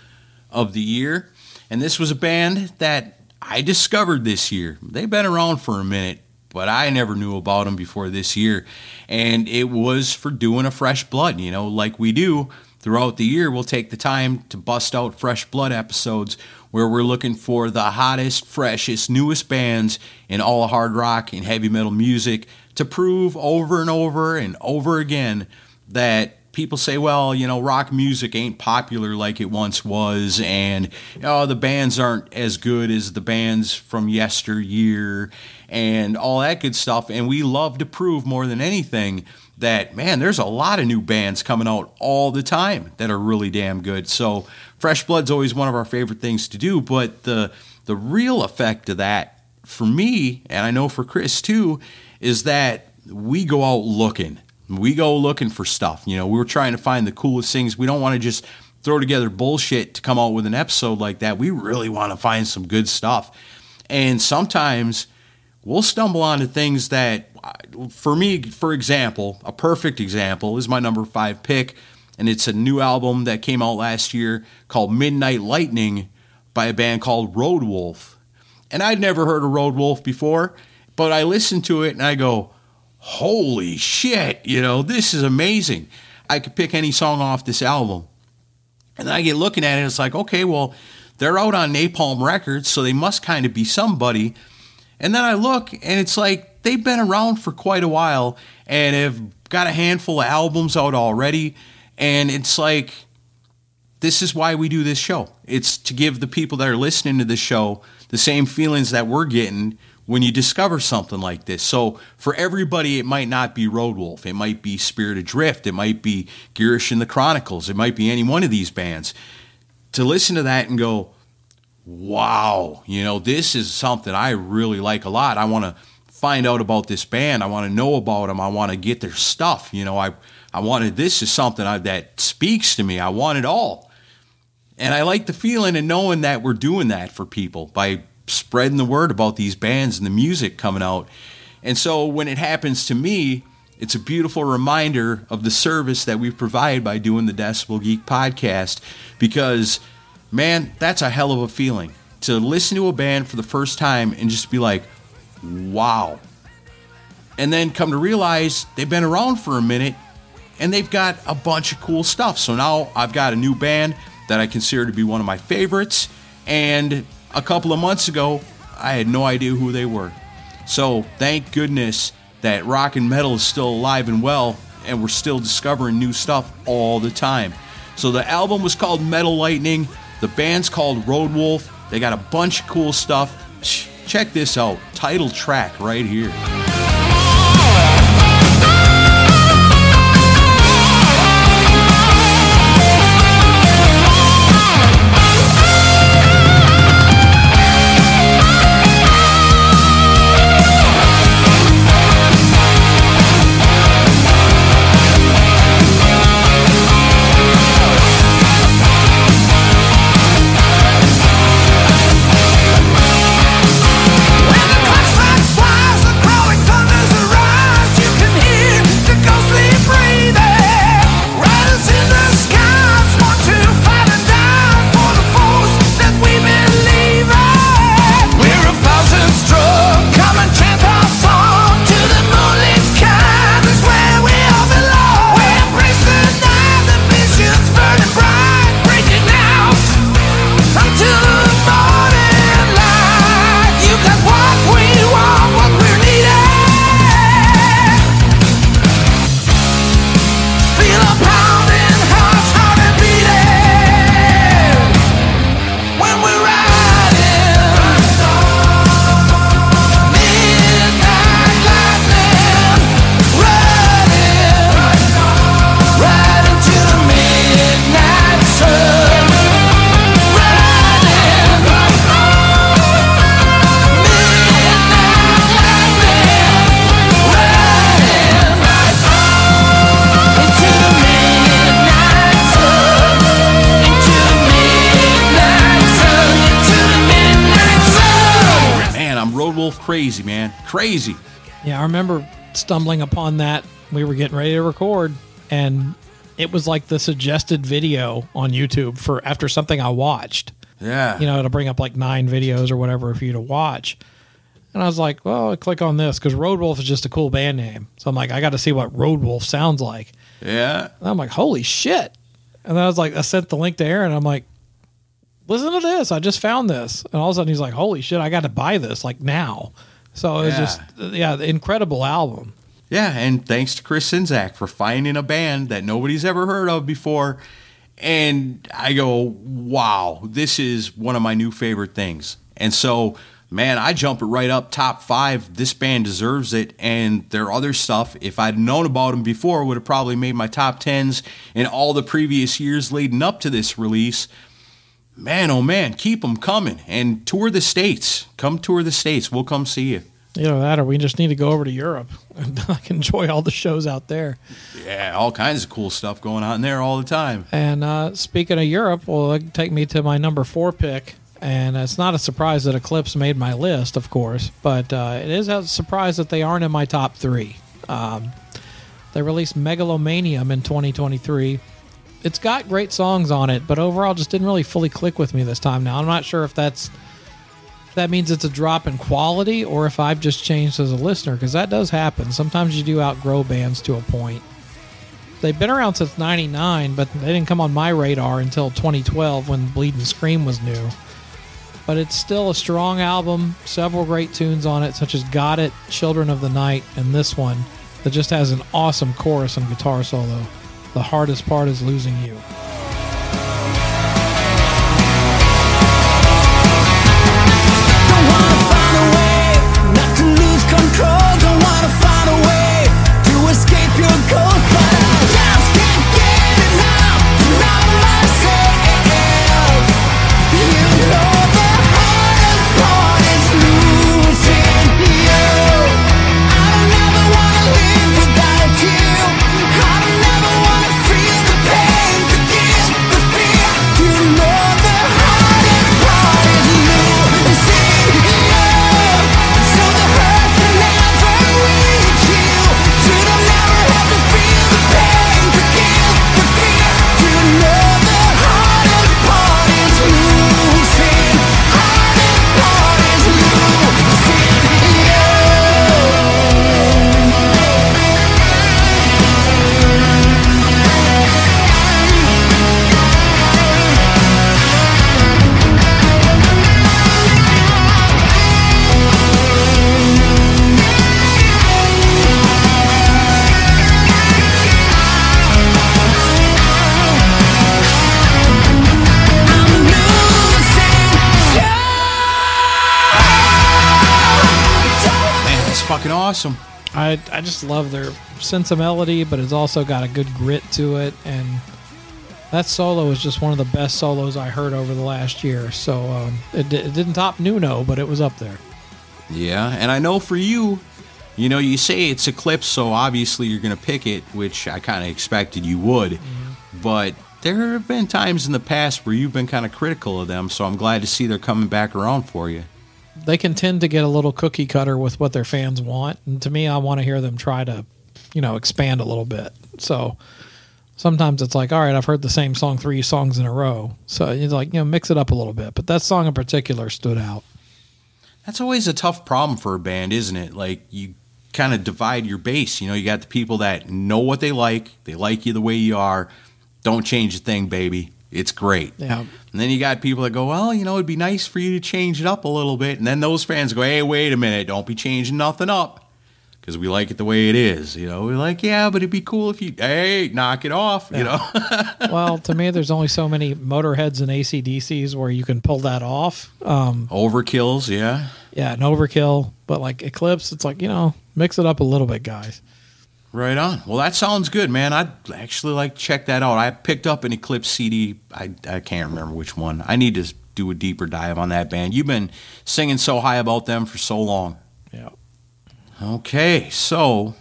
of the year. And this was a band that I discovered this year. They've been around for a minute, but I never knew about them before this year. And it was for doing a fresh blood, you know, like we do throughout the year. We'll take the time to bust out fresh blood episodes where we're looking for the hottest, freshest, newest bands in all hard rock and heavy metal music to prove over and over and over again that people say, well, you know, rock music ain't popular like it once was, and oh, the bands aren't as good as the bands from yesteryear, and all that good stuff. And we love to prove more than anything that, man, there's a lot of new bands coming out all the time that are really damn good. So, Fresh Blood's always one of our favorite things to do, but the the real effect of that for me, and I know for Chris too, is that we go out looking. We go looking for stuff. You know, we're trying to find the coolest things. We don't want to just throw together bullshit to come out with an episode like that. We really want to find some good stuff. And sometimes we'll stumble onto things that, for me, for example, a perfect example is my number five pick. And it's a new album that came out last year called Midnight Lightning by a band called Road Wolf. And I'd never heard of Road Wolf before, but I listened to it and I go, holy shit, you know, this is amazing. I could pick any song off this album. And then I get looking at it, it's like, okay, well, they're out on Napalm Records, so they must kind of be somebody. And then I look and it's like they've been around for quite a while and have got a handful of albums out already. And it's like, this is why we do this show. It's to give the people that are listening to this show the same feelings that we're getting when you discover something like this. So for everybody, it might not be Road Wolf. It might be Spirit Adrift. It might be Girish and the Chronicles. It might be any one of these bands. To listen to that and go, wow, you know, this is something I really like a lot. I want to find out about this band. I want to know about them. I want to get their stuff. You know, I, I wanted, this is something I, that speaks to me. I want it all. And I like the feeling and knowing that we're doing that for people by spreading the word about these bands and the music coming out. And so when it happens to me, it's a beautiful reminder of the service that we provide by doing the Decibel Geek podcast because, man, that's a hell of a feeling to listen to a band for the first time and just be like, wow. And then come to realize they've been around for a minute and they've got a bunch of cool stuff. So now I've got a new band that I consider to be one of my favorites. And a couple of months ago, I had no idea who they were. So thank goodness that rock and metal is still alive and well, and we're still discovering new stuff all the time. So the album was called Metal Lightning. The band's called Road Wolf. They got a bunch of cool stuff. Check this out. Title track right here. Wolf crazy, man. Crazy. Yeah, I remember stumbling upon that. We were getting ready to record, and it was like the suggested video on YouTube for after something I watched. Yeah. You know, it'll bring up like nine videos or whatever for you to watch. And I was like, well, I'll click on this because Road Wolf is just a cool band name. So I'm like, I got to see what Road Wolf sounds like. Yeah. And I'm like, holy shit. And then I was like, I sent the link to Aaron. I'm like, listen to this. I just found this. And all of a sudden he's like, holy shit, I got to buy this like now. So it was Yeah. just, yeah, the incredible album. Yeah, and thanks to Chris Czynszak for finding a band that nobody's ever heard of before. And I go, wow, this is one of my new favorite things. And so, man, I jump it right up top five. This band deserves it. And their other stuff, if I'd known about them before, would have probably made my top tens in all the previous years leading up to this release. Man, oh man, keep them coming and tour the states. Come tour the states. We'll come see you. Either that or we just need to go over to Europe and like enjoy all the shows out there. Yeah, all kinds of cool stuff going on there all the time. And uh, speaking of Europe, well, that take me to my number four pick. And it's not a surprise that Eclipse made my list, of course, but uh, it is a surprise that they aren't in my top three. Um, they released Megalomanium in 2023. It's got great songs on it, but overall just didn't really fully click with me this time. Now I'm not sure if that's if that means it's a drop in quality or if I've just changed as a listener because that does happen. Sometimes you do outgrow bands to a point. They've been around since 99, but they didn't come on my radar until 2012 when Bleed and Scream was new. But it's still a strong album, several great tunes on it, such as Got It, Children of the Night, and this one that just has an awesome chorus and guitar solo. The hardest part is losing you. Just love their sense of melody, but it's also got a good grit to it, and that solo is just one of the best solos I heard over the last year. So um, it, it didn't top Nuno, but it was up there. Yeah, and I know for you, you know, you say it's Eclipse, so obviously you're going to pick it, which I kind of expected you would. But there have been times in the past where you've been kind of critical of them, so I'm glad to see they're coming back around for you. They can tend to get a little cookie cutter with what their fans want, and to me, I want to hear them try to, you know, expand a little bit. So sometimes it's like, all right, I've heard the same song three songs in a row, so it's like you know, mix it up a little bit. But that song in particular stood out. That's always a tough problem for a band, isn't it? Like you kind of divide your base. You know, you got the people that know what they like, they like you the way you are. Don't change a thing, baby. It's great. Yeah. And then you got people that go, well, you know, it'd be nice for you to change it up a little bit. And then those fans go, hey, wait a minute, don't be changing nothing up because we like it the way it is. You know, we're like, yeah, but it'd be cool if you, hey, knock it off. You know, well, to me, there's only so many motorheads and ACDCs where you can pull that off. Um, overkills, yeah. yeah, an overkill, but like Eclipse, it's like, you know, mix it up a little bit, guys. Right on. Well, that sounds good, man. I'd actually like to check that out. I picked up an Eclipse CD. I, I can't remember which one. I need to do a deeper dive on that band. You've been singing so high about them for so long. Yeah. Okay, so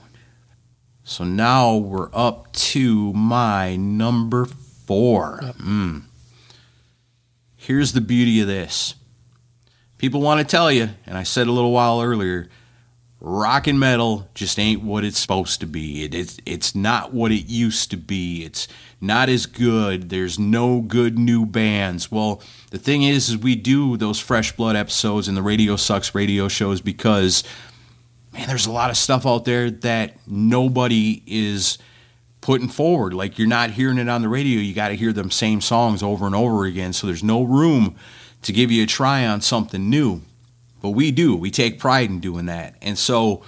so now we're up to my number four. Mm. Here's the beauty of this. people want to tell you, and I said a little while earlier, rock and metal just ain't what it's supposed to be. It, it's it's not what it used to be. It's not as good. There's no good new bands. Well, the thing is, is we do those fresh blood episodes and the Radio Sucks radio shows because man, there's a lot of stuff out there that nobody is putting forward. Like you're not hearing it on the radio. You got to hear them same songs over and over again. So there's no room to give you a try on something new. But we do. We take pride in doing that. And so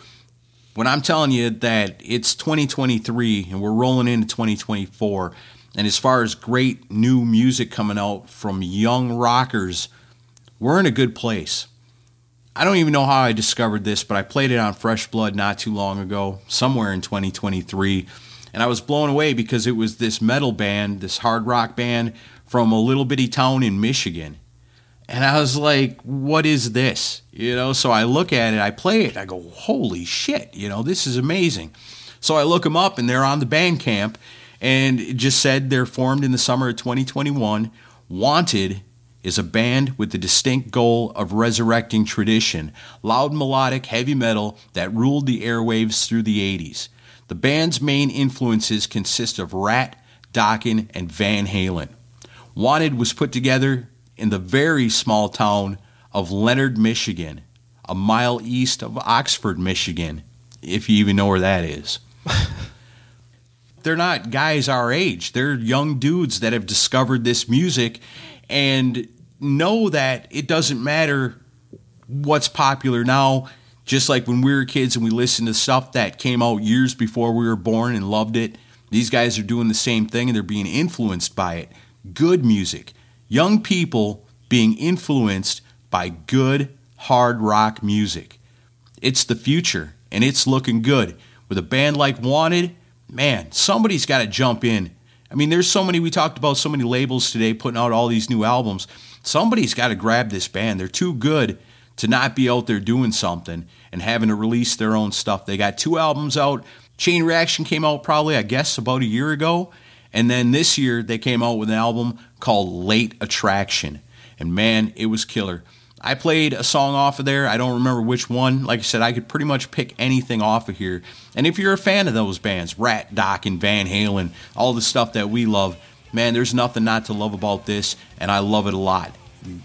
when I'm telling you that it's 2023 and we're rolling into 2024, and as far as great new music coming out from young rockers, we're in a good place. I don't even know how I discovered this, but I played it on Fresh Blood not too long ago, somewhere in 2023. And I was blown away because it was this metal band, this hard rock band from a little bitty town in Michigan. And I was like, what is this? You know, so I look at it, I play it, I go, holy shit, you know, this is amazing. So I look them up and they're on the Bandcamp and it just said they're formed in the summer of 2021. Wanted is a band with the distinct goal of resurrecting tradition, loud melodic heavy metal that ruled the airwaves through the 80s. The band's main influences consist of Ratt, Dokken, and Van Halen. Wanted was put together in the very small town of Leonard, Michigan, a mile east of Oxford, Michigan, if you even know where that is. They're not guys our age. They're young dudes that have discovered this music and know that it doesn't matter what's popular now. Just like when we were kids and we listened to stuff that came out years before we were born and loved it, these guys are doing the same thing and they're being influenced by it. Good music, young people being influenced by good hard rock music. It's the future and it's looking good. With a band like Wanted, man, somebody's got to jump in. I mean, there's so many, we talked about so many labels today putting out all these new albums. Somebody's got to grab this band. They're too good to not be out there doing something and having to release their own stuff. They got two albums out. Chain Reaction came out probably, I guess, about a year ago. And then this year, they came out with an album called Late Attraction. And man, it was killer. I played a song off of there. I don't remember which one. Like I said, I could pretty much pick anything off of here. And if you're a fan of those bands, Ratt, Dokken, and Van Halen, all the stuff that we love, man, there's nothing not to love about this, and I love it a lot.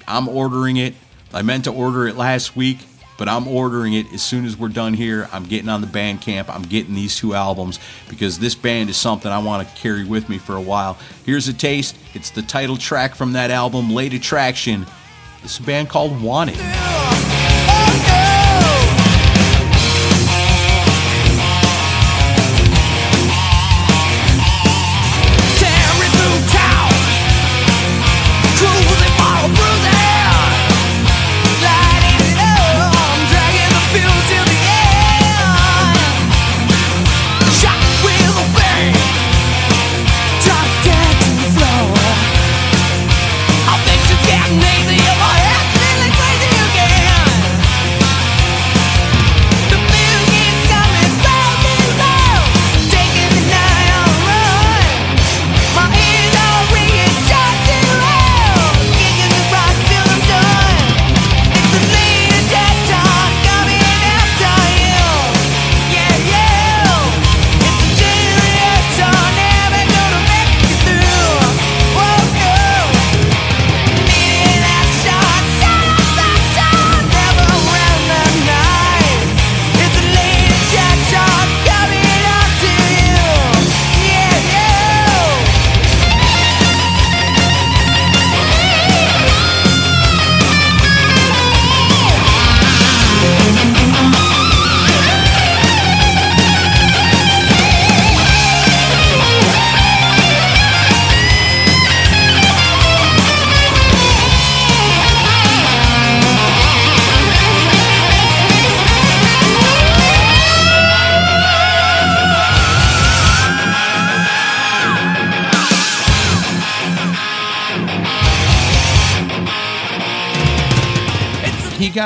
I'm ordering it. I meant to order it last week, but I'm ordering it as soon as we're done here. I'm getting on the Bandcamp. I'm getting these two albums because this band is something I want to carry with me for a while. Here's a taste. It's the title track from that album, Late Attraction. This a band called Wanted.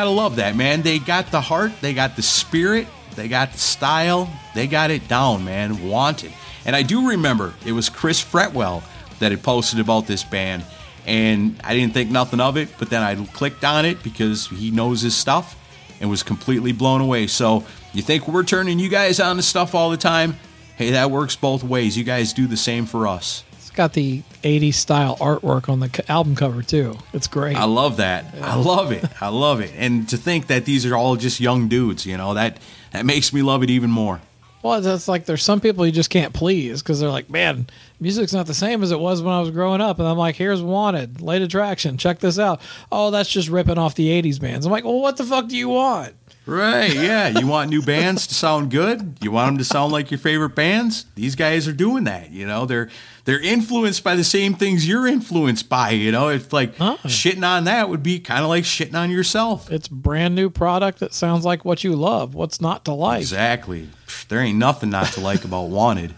Gotta love that, man. They got the heart, they got the spirit, they got the style, they got it down, man. Wanted. And I do remember it was Chris Fretwell that had posted about this band. and I didn't think nothing of it. But then I clicked on it because he knows his stuff, and was completely blown away. So you think we're turning you guys on to stuff all the time? Hey, that works both ways. You guys do the same for us. Got the 80s style artwork on the album cover too. It's great. I love that. I love it. I love it. And to think that these are all just young dudes, you know, that that makes me love it even more. Well, it's like there's some people you just can't please because they're like, man, music's not the same as it was when I was growing up. And I'm like, here's Wanted, Late Attraction, check this out. Oh, that's just ripping off the 80s bands. I'm like, well, what the fuck do you want? Right, yeah. You want new bands to sound good? You want them to sound like your favorite bands? These guys are doing that, you know. They're they're influenced by the same things you're influenced by, you know. It's like shitting on that would be kind of like shitting on yourself. It's brand new product that sounds like what you love. What's not to like? Exactly. There ain't nothing not to like about Wanted.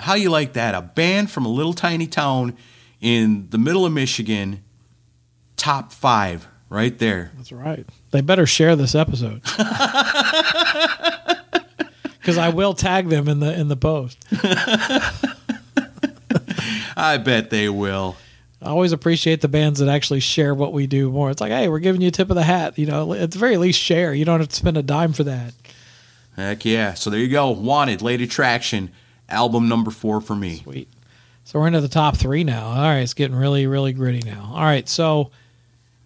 How you like that? A band from a little tiny town in the middle of Michigan, top five, right there. That's right. They better share this episode. Because I will tag them in the in the post. I bet they will. I always appreciate the bands that actually share what we do more. It's like, hey, we're giving you a tip of the hat. You know, at the very least, share. You don't have to spend a dime for that. Heck yeah. So there you go. Wanted, Late Attraction, album number four for me. Sweet. So we're into the top three now. All right, it's getting really, really gritty now. All right, so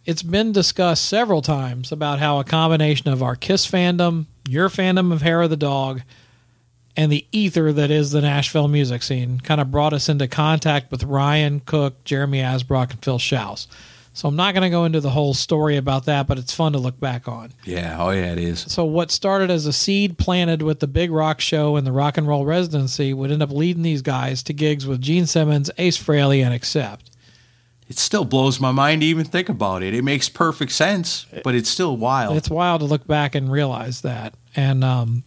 it's been discussed several times about how a combination of our Kiss fandom, your fandom of Hair of the Dog, and the ether that is the Nashville music scene kind of brought us into contact with Ryan Cook, Jeremy Asbrock, and Phil Shouse. So I'm not going to go into the whole story about that, but it's fun to look back on. Yeah, oh yeah, it is. So what started as a seed planted with the Big Rock Show and the Rock and Roll Residency would end up leading these guys to gigs with Gene Simmons, Ace Frehley, and Accept. It still blows my mind to even think about it. It makes perfect sense, but it's still wild. It's wild to look back and realize that. And um,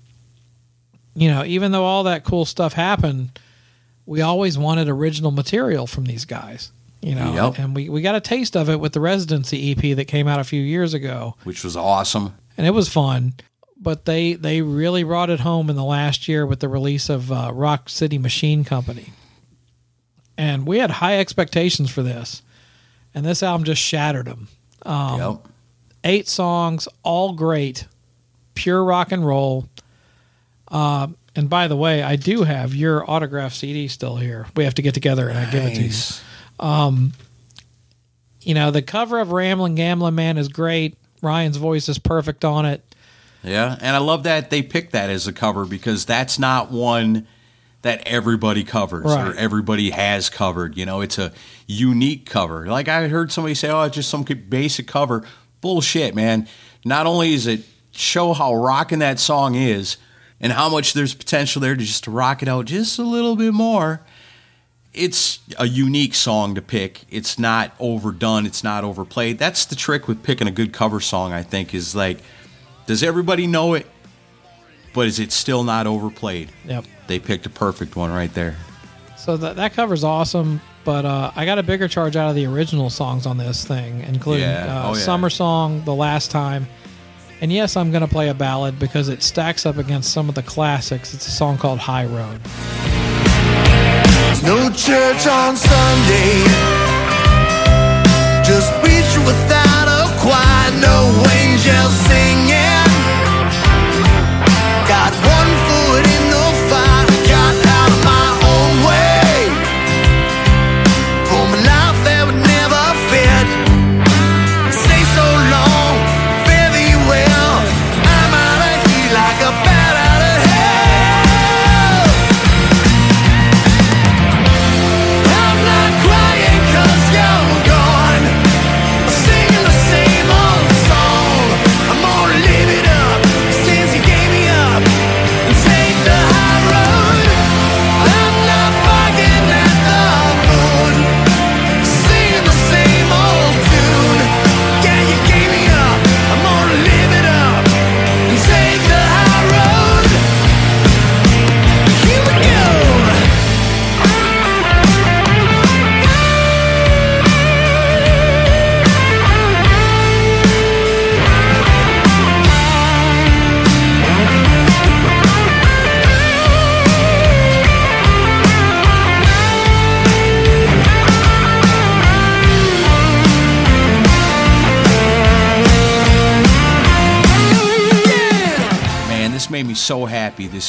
you know, even though all that cool stuff happened, we always wanted original material from these guys. You know, Yep. and we, we got a taste of it with the Residency EP that came out a few years ago. which was awesome. and it was fun. But they they really brought it home in the last year with the release of uh, Rock City Machine Company, and we had high expectations for this, and this album just shattered them. Um, yep. Eight songs, all great, pure rock and roll. Um, and by the way, I do have your autograph CD still here. We have to get together and I give it to you. Um, you know, the cover of Ramblin' Gamblin' Man is great. Ryan's voice is perfect on it. Yeah, and I love that they picked that as a cover because that's not one that everybody covers or everybody has covered. You know, it's a unique cover. Like I heard somebody say, "Oh, it's just some basic cover." Bullshit, man. Not only is it show how rocking that song is and how much there's potential there to just rock it out just a little bit more. It's a unique song to pick. It's not overdone. It's not overplayed. That's the trick with picking a good cover song. I think is like, does everybody know it? But is it still not overplayed? Yep. They picked a perfect one right there. So that that cover's awesome, but uh, I got a bigger charge out of the original songs on this thing, including Yeah. uh, Oh, yeah. Summer Song, The Last Time. And yes, I'm going to play a ballad because it stacks up against some of the classics. It's a song called High Road. There's no church on Sunday.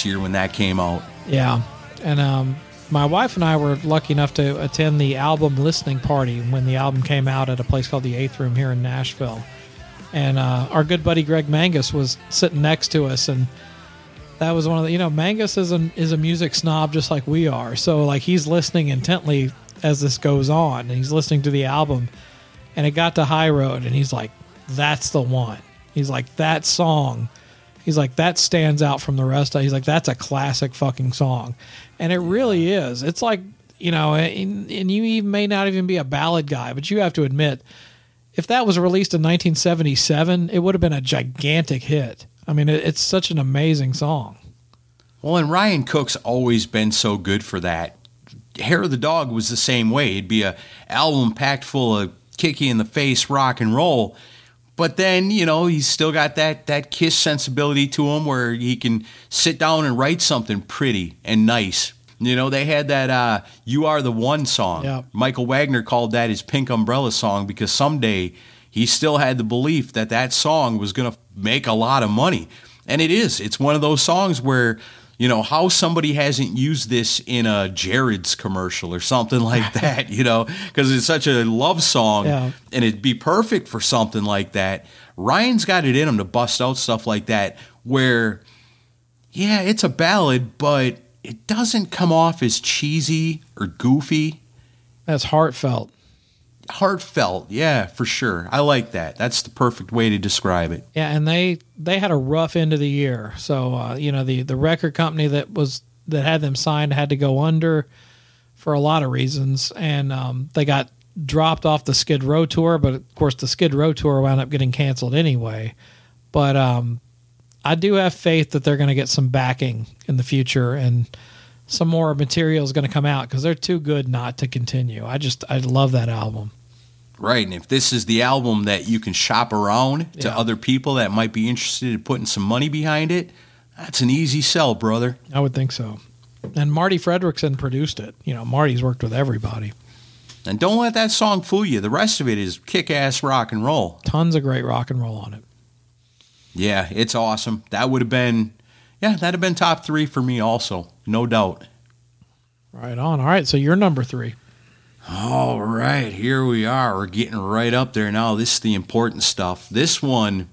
Year when that came out. Yeah, and um, my wife and I were lucky enough to attend the album listening party when the album came out at a place called the Eighth Room here in Nashville. And uh, our good buddy Greg Mangus was sitting next to us, and that was one of the you know Mangus is is a music snob just like we are. So like he's listening intently as this goes on, and he's listening to the album, and it got to High Road, and he's like, "That's the one." He's like, "That song." He's like, that stands out from the rest. He's like, that's a classic fucking song. And it really is. It's like, you know, and, and you even may not even be a ballad guy, but you have to admit, if that was released in 1977, it would have been a gigantic hit. I mean, it, it's such an amazing song. Well, and Ryan Cook's always been so good for that. Hair of the Dog was the same way. It'd be a album packed full of kicky in the face rock and roll. But then, you know, he's still got that that kiss sensibility to him where he can sit down and write something pretty and nice. You know, they had that uh, You Are the One song. Yeah. Michael Wagner called that his Pink Umbrella song because someday he still had the belief that that song was going to make a lot of money. And it is. It's one of those songs where, you know, how somebody hasn't used this in a Jared's commercial or something like that, you know, because it's such a love song Yeah. and it'd be perfect for something like that. Ryan's got it in him to bust out stuff like that where, yeah, it's a ballad, but it doesn't come off as cheesy or goofy. That's heartfelt. Heartfelt, yeah, for sure. I like that. That's the perfect way to describe it. Yeah, and they they had a rough end of the year. So uh, you know the the record company that was that had them signed had to go under for a lot of reasons, and um, they got dropped off the Skid Row tour. But of course, the Skid Row tour wound up getting canceled anyway. But um, I do have faith that they're going to get some backing in the future and some more material is going to come out because they're too good not to continue. I just I love that album. Right. And if this is the album that you can shop around to Yeah. other people that might be interested in putting some money behind it, that's an easy sell, brother. I would think so. And Marti Frederiksen produced it. You know, Marti's worked with everybody. And don't let that song fool you. The rest of it is kick ass rock and roll. Tons of great rock and roll on it. Yeah, it's awesome. That would have been, yeah, that'd have been top three for me also. No doubt. Right on. All right, so you're number three. All right, here we are. We're getting right up there now. This is the important stuff. This one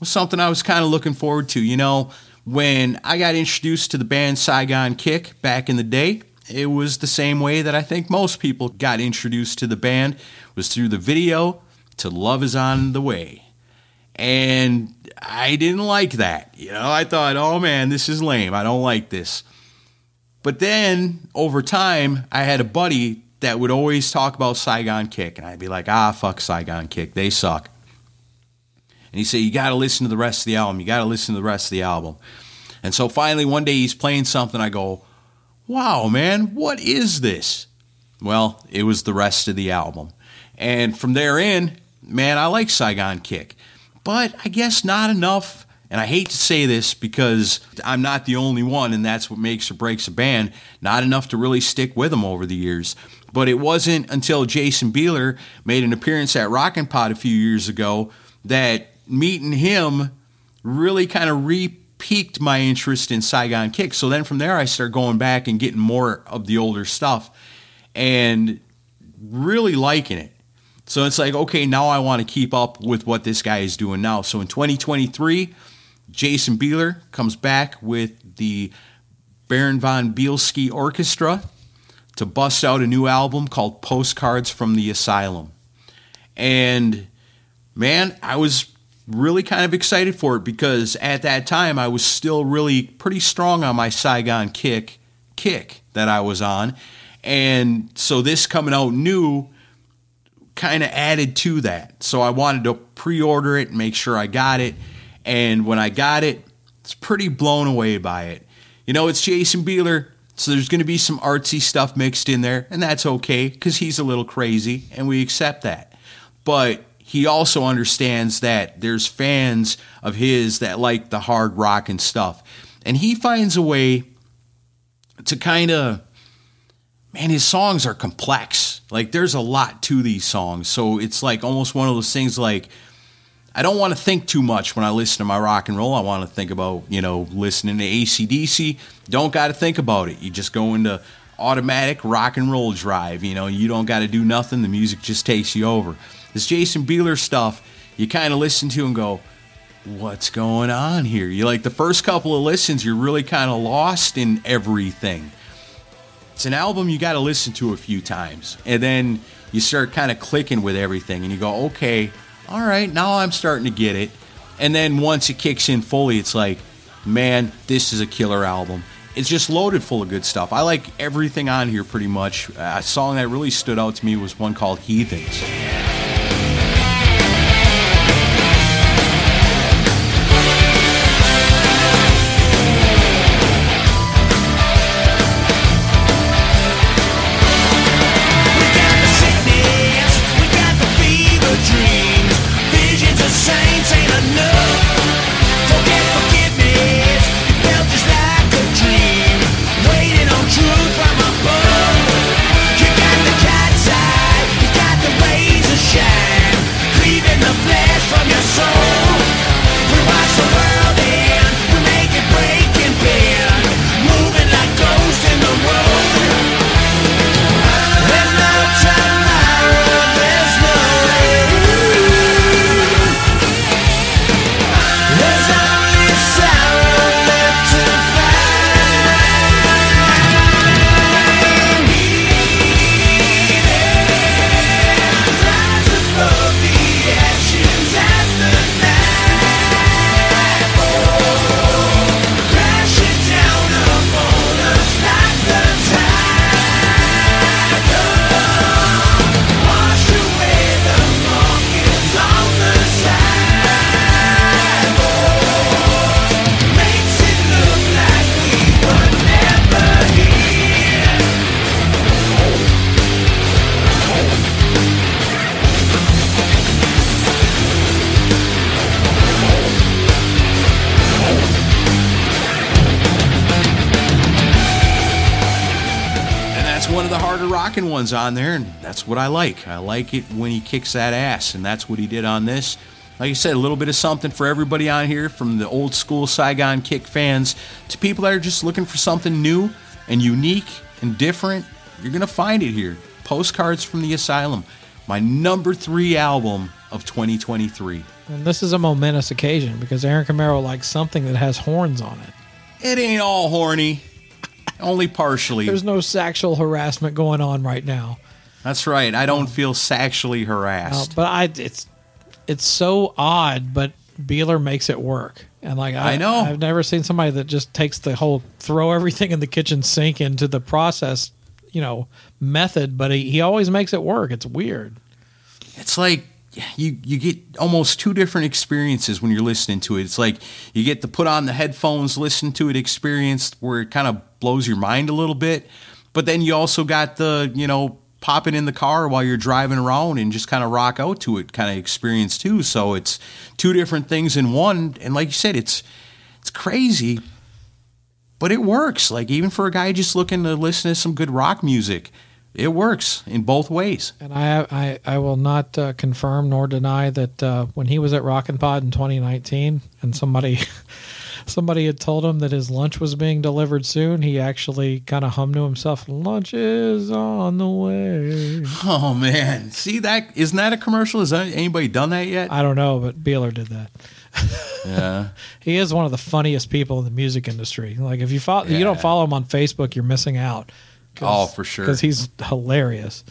was something I was kind of looking forward to. You know, when I got introduced to the band Saigon Kick back in the day, it was the same way that I think most people got introduced to the band was through the video to Love is on the Way. And I didn't like that. You know, I thought, "Oh man, this is lame. I don't like this." But then over time, I had a buddy that would always talk about Saigon Kick, and I'd be like, ah, fuck Saigon Kick. They suck. And he'd say, you got to listen to the rest of the album. You got to listen to the rest of the album. And so finally, one day he's playing something. I go, wow, man, what is this? Well, it was the rest of the album. And from there in, man, I like Saigon Kick. But I guess not enough. And I hate to say this because I'm not the only one, and that's what makes or breaks a band. Not enough to really stick with them over the years. But it wasn't until Jason Bieler made an appearance at Rockin' Pod a few years ago that meeting him really kind of re-piqued my interest in Saigon Kick. So then from there, I started going back and getting more of the older stuff and really liking it. So it's like, okay, now I want to keep up with what this guy is doing now. So in 2023, Jason Bieler comes back with the Baron von Bielski Orchestra to bust out a new album called Postcards from the Asylum. And man, I was really kind of excited for it because at that time I was still really pretty strong on my Saigon kick kick that I was on. And so this coming out new kind of added to that. So I wanted to pre-order it and make sure I got it. And when I got it, it's pretty blown away by it. You know, it's Jason Bieler, so there's going to be some artsy stuff mixed in there, and that's okay because he's a little crazy, and we accept that. But he also understands that there's fans of his that like the hard rock and stuff. And he finds a way to kind of man, his songs are complex. Like there's a lot to these songs. So it's like almost one of those things like I don't want to think too much when I listen to my rock and roll. I want to think about, you know, listening to ACDC. Don't got to think about it. You just go into automatic rock and roll drive. You know, you don't got to do nothing. The music just takes you over. This Jason Bieler stuff, you kind of listen to and go, what's going on here? You like the first couple of listens, you're really kind of lost in everything. It's an album you got to listen to a few times. And then you start kind of clicking with everything and you go, okay, all right, now I'm starting to get it. And then once it kicks in fully, it's like, man, this is a killer album. It's just loaded full of good stuff. I like everything on here pretty much. A song that really stood out to me was one called Heathens. What I like. I like it when he kicks that ass, and that's what he did on this. Like I said, a little bit of something for everybody on here, from the old school Saigon Kick fans to people that are just looking for something new and unique and different. You're going to find it here. Postcards from the Asylum, my number three album of 2023. And this is a momentous occasion because Aaron Camaro likes something that has horns on it. It ain't all horny, only partially. There's no sexual harassment going on right now. That's right. I don't feel sexually harassed. but I it's it's so odd, but Bieler makes it work. And like I, I know. I've never seen somebody that just takes the whole throw everything in the kitchen sink into the process, you know, method, but he, he always makes it work. It's weird. it's like you you get almost two different experiences when you're listening to it. It's like you get to put on the headphones, listen to it experience where it kind of blows your mind a little bit, but then you also got the you know pop it in the car while you're driving around and just kind of rock out to it kind of experience too. So it's two different things in one, and like you said, it's it's crazy, but it works. Like even for a guy just looking to listen to some good rock music. It works in both ways. And I I, I will not uh, confirm nor deny that uh, when he was at Rockin' Pod in 2019 and somebody somebody had told him that his lunch was being delivered soon, he actually kind of hummed to himself, "Lunch is on the way." Oh man, see that? Isn't that a commercial? Has anybody done that yet? I don't know, but Bieler did that. Yeah, He is one of the funniest people in the music industry. Like if you follow, you don't follow him on Facebook, you're missing out. Oh, for sure. Because he's hilarious.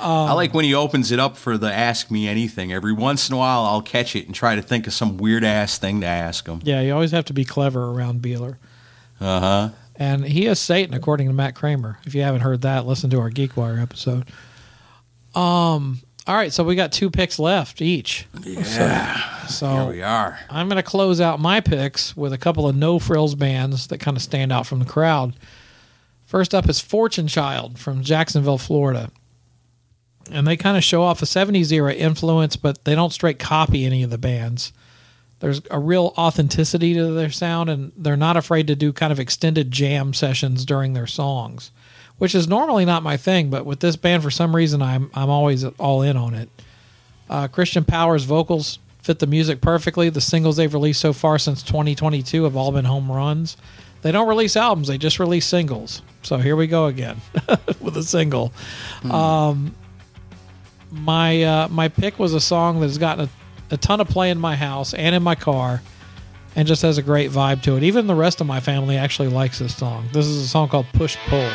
I like when he opens it up for the "Ask Me Anything." Every once in a while, I'll catch it and try to think of some weird ass thing to ask him. Yeah, you always have to be clever around Bieler. Uh huh. And he is Satan, according to Matt Kramer. If you haven't heard that, listen to our GeekWire episode. Um. All right, so we got two picks left each. Yeah. So Here we are. I'm going to close out my picks with a couple of no frills bands that kind of stand out from the crowd. First up is Fortune Child from Jacksonville, Florida. And they kind of show off a 70s era influence, but they don't straight copy any of the bands. There's a real authenticity to their sound, and they're not afraid to do kind of extended jam sessions during their songs, which is normally not my thing. But with this band, for some reason, I'm I'm always all in on it. Uh, Christian Powers vocals, fit the music perfectly. The singles they've released so far since 2022 have all been home runs. They don't release albums; they just release singles. So here we go again with a single. Um, my uh, my pick was a song that's gotten a, a ton of play in my house and in my car, and just has a great vibe to it. Even the rest of my family actually likes this song. This is a song called Push Pull.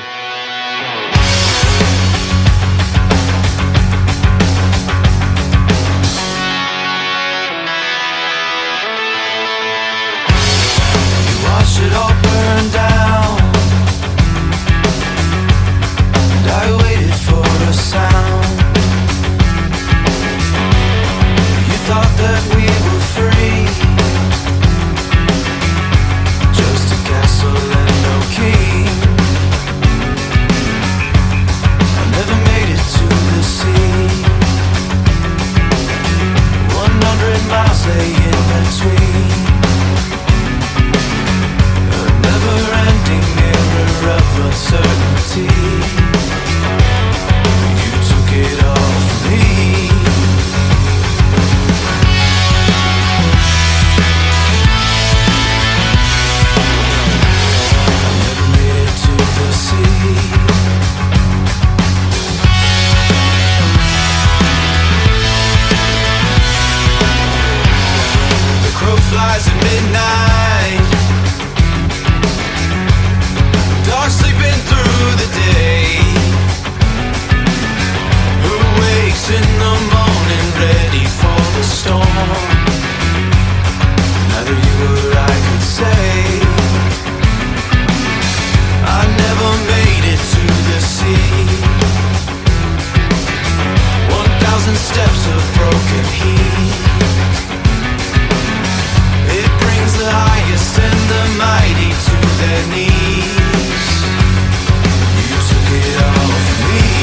Uncertainty. You took it off me. Mighty to their knees. You took it off me.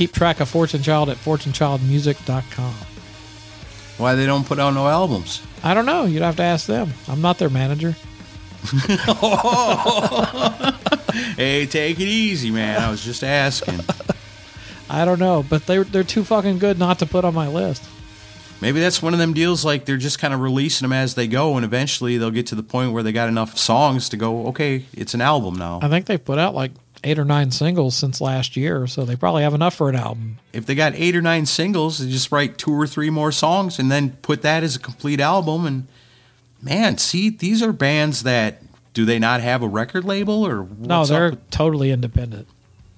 Keep track of Fortune Child at fortunechildmusic.com. Why they don't put out no albums? I don't know. You'd have to ask them. I'm not their manager. Hey, take it easy, man. I was just asking. I don't know, but they're they're too fucking good not to put on my list. Maybe that's one of them deals like they're just kind of releasing them as they go, and eventually they'll get to the point where they got enough songs to go, okay, it's an album now. I think they've put out like eight or nine singles since last year, so they probably have enough for an album. If they got eight or nine singles, they just write two or three more songs and then put that as a complete album. And man, see, these are bands that do they not have a record label or no, they're with- totally independent.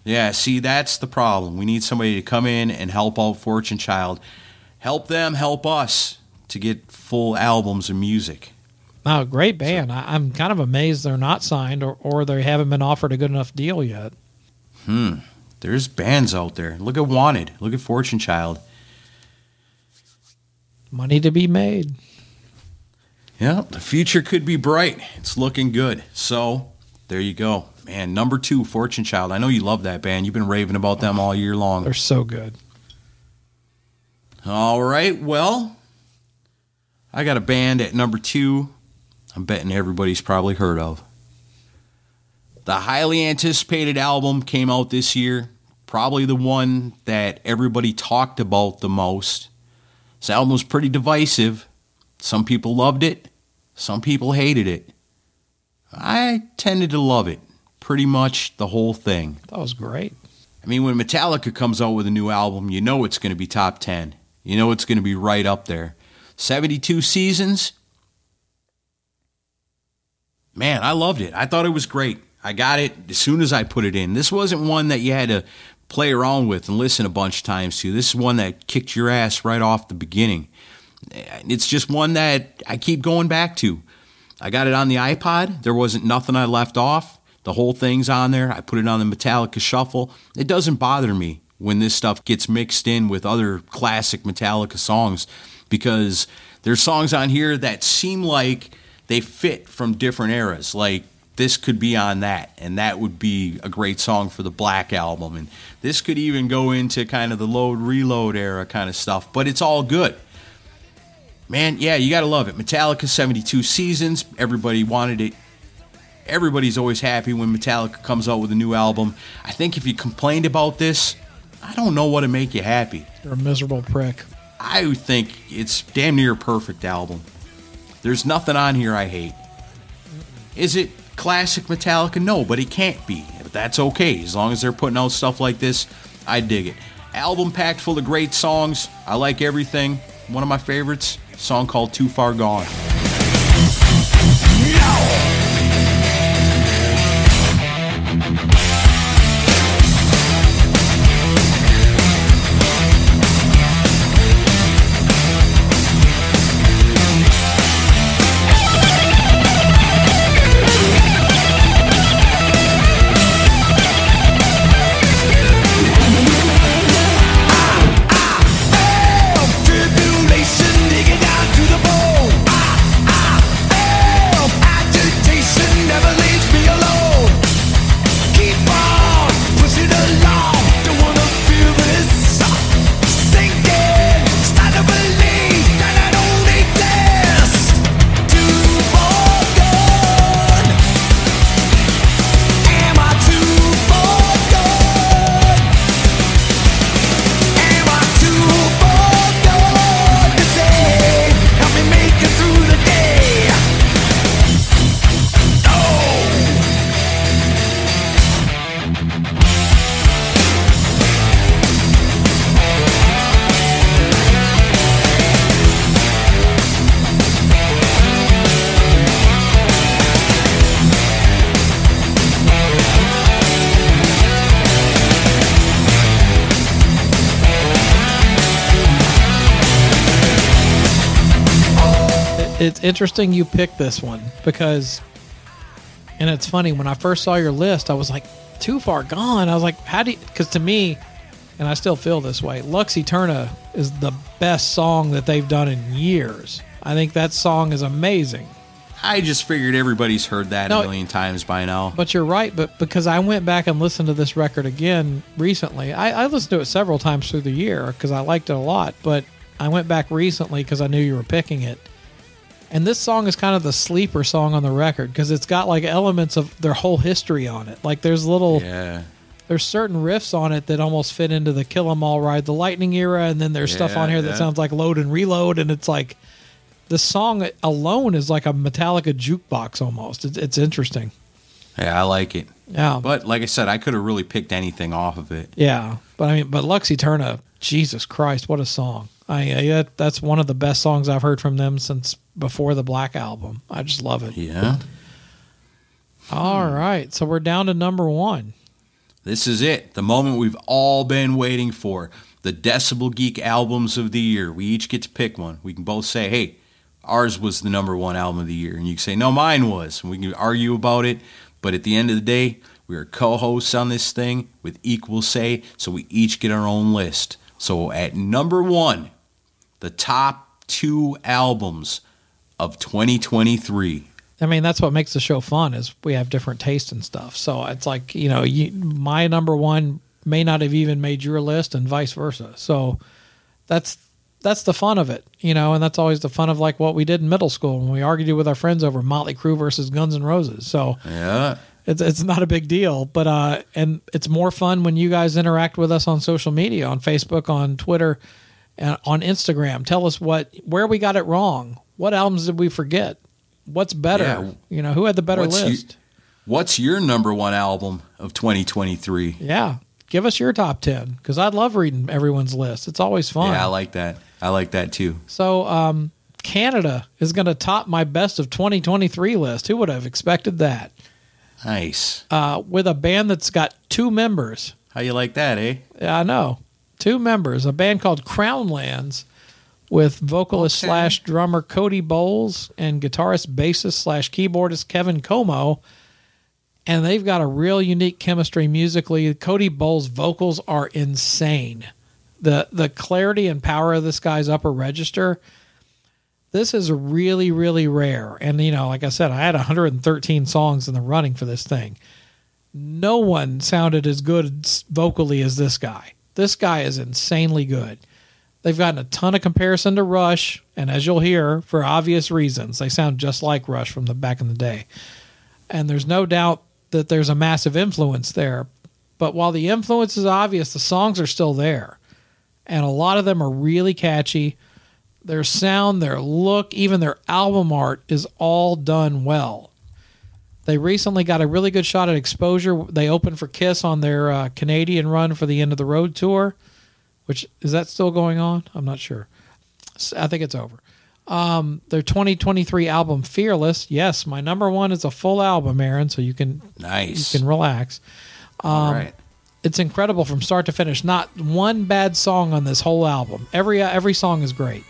Yeah, see, that's the problem. We need somebody to come in and help out Fortune Child. Help them, help us to get full albums of music. No, great band. I, I'm kind of amazed they're not signed or, or they haven't been offered a good enough deal yet. Hmm. There's bands out there. Look at Wanted. Look at Fortune Child. Money to be made. Yeah, the future could be bright. It's looking good. So there you go. Man, number two, Fortune Child. I know you love that band. You've been raving about them all year long. They're so good. All right, well, I got a band at number two. I'm betting everybody's probably heard of. The highly anticipated album came out this year. Probably the one that everybody talked about the most. This album was pretty divisive. Some people loved it, some people hated it. I tended to love it. Pretty much the whole thing. That was great. I mean, when Metallica comes out with a new album, you know it's going to be top 10. You know it's going to be right up there. 72 seasons. Man, I loved it. I thought it was great. I got it as soon as I put it in. This wasn't one that you had to play around with and listen a bunch of times to. This is one that kicked your ass right off the beginning. It's just one that I keep going back to. I got it on the iPod. There wasn't nothing I left off. The whole thing's on there. I put it on the Metallica Shuffle. It doesn't bother me when this stuff gets mixed in with other classic Metallica songs because there's songs on here that seem like they fit from different eras. Like this could be on that, and that would be a great song for the Black album. And this could even go into kind of the load reload era kind of stuff. But it's all good. Man, yeah, you gotta love it. Metallica 72 seasons. Everybody wanted it. Everybody's always happy when Metallica comes out with a new album. I think if you complained about this, I don't know what to make you happy. You're a miserable prick. I think it's damn near a perfect album. There's nothing on here I hate. Is it classic Metallica? No, but it can't be. But that's okay. As long as they're putting out stuff like this, I dig it. Album packed full of great songs. I like everything. One of my favorites, song called Too Far Gone. Tribulation It's interesting you picked this one because, and it's funny when I first saw your list, I was like, too far gone. I was like, how do you? Because to me, and I still feel this way. Lux Eterna is the best song that they've done in years. I think that song is amazing. I just figured everybody's heard that No, a million times by now. But you're right. But because I went back and listened to this record again recently, I, I listened to it several times through the year because I liked it a lot. But I went back recently because I knew you were picking it. And this song is kind of the sleeper song on the record because it's got like elements of their whole history on it. Like there's little, Yeah. there's certain riffs on it that almost fit into the Kill 'Em All Ride the Lightning era, and then there's stuff on here that yeah. sounds like Load and Reload, and it's like the song alone is like a Metallica jukebox almost. It's, it's interesting. Yeah, I like it. Yeah. But like I said, I could have really picked anything off of it. Yeah, but I mean, but Lux Eterna, Jesus Christ, what a song! I, I that, that's one of the best songs I've heard from them since before the Black album. I just love it. Yeah. All hmm. right, so we're down to number one. This is it. The moment we've all been waiting for. The Decibel Geek albums of the year. We each get to pick one. We can both say, hey, ours was the number one album of the year. And you can say, no, mine was. And we can argue about it. But at the end of the day, we are co hosts on this thing with equal say. So we each get our own list. So at number one, the top two albums of 2023. I mean, that's what makes the show fun is we have different tastes and stuff. So it's like you know, you, my number one may not have even made your list, and vice versa. So that's that's the fun of it, you know, and that's always the fun of like what we did in middle school when we argued with our friends over Motley Crue versus Guns N' Roses. So Yeah. It's it's not a big deal, but uh, and it's more fun when you guys interact with us on social media, on Facebook, on Twitter, and on Instagram. Tell us what where we got it wrong. What albums did we forget? What's better? Yeah. You know, who had the better What's you- list? What's your number one album of 2023? yeah, give us your top ten because I'd love reading everyone's list. It's always fun. Yeah, I like that. I like that too. So, um, Canada is going to top my best of 2023 list. Who would have expected that? Nice. Uh, with a band that's got two members. How you like that, eh? Yeah, I know. Two members, a band called Crown Lands with vocalist Okay. slash drummer Cody Bowles and guitarist, bassist slash keyboardist Kevin Comeau. And they've got a real unique chemistry musically. Cody Bowles' vocals are insane. The the clarity and power of this guy's upper register. This is really, really rare. And, you know, like I said, I had 113 songs in the running for this thing. No one sounded as good vocally as this guy. This guy is insanely good. They've gotten a ton of comparison to Rush, and as you'll hear, for obvious reasons, they sound just like Rush from the back in the day. And there's no doubt that there's a massive influence there. But while the influence is obvious, the songs are still there. And a lot of them are really catchy. Their sound, their look, even their album art is all done well. They recently got a really good shot at exposure. They opened for Kiss on their uh, Canadian run for the end of the road tour, which is that still going on? I'm not sure. I think it's over. Um, their 2023 album Fearless, yes, my number one is a full album, Aaron, so you can Nice. you can relax. Um, All right. It's incredible from start to finish. Not one bad song on this whole album. Every uh, every song is great.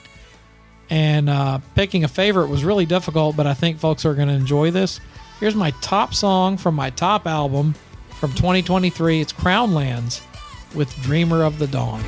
And uh, picking a favorite was really difficult, but I think folks are going to enjoy this. Here's my top song from my top album from 2023. It's Crown Lands with Dreamer of the Dawn.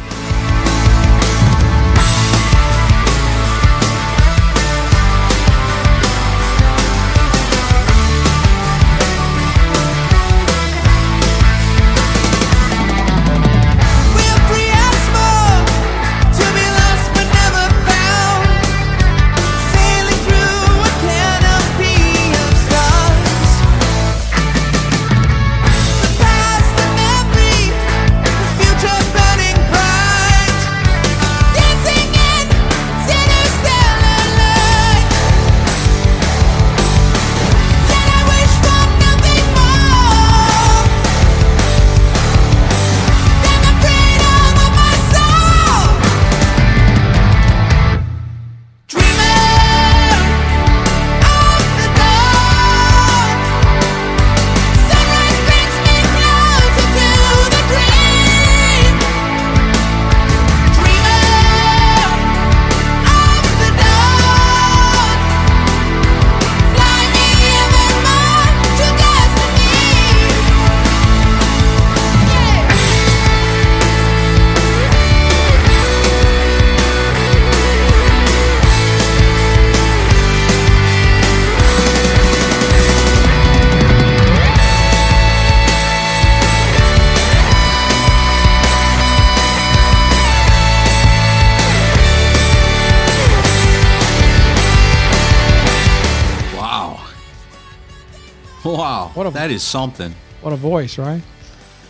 That is something. What a voice, right?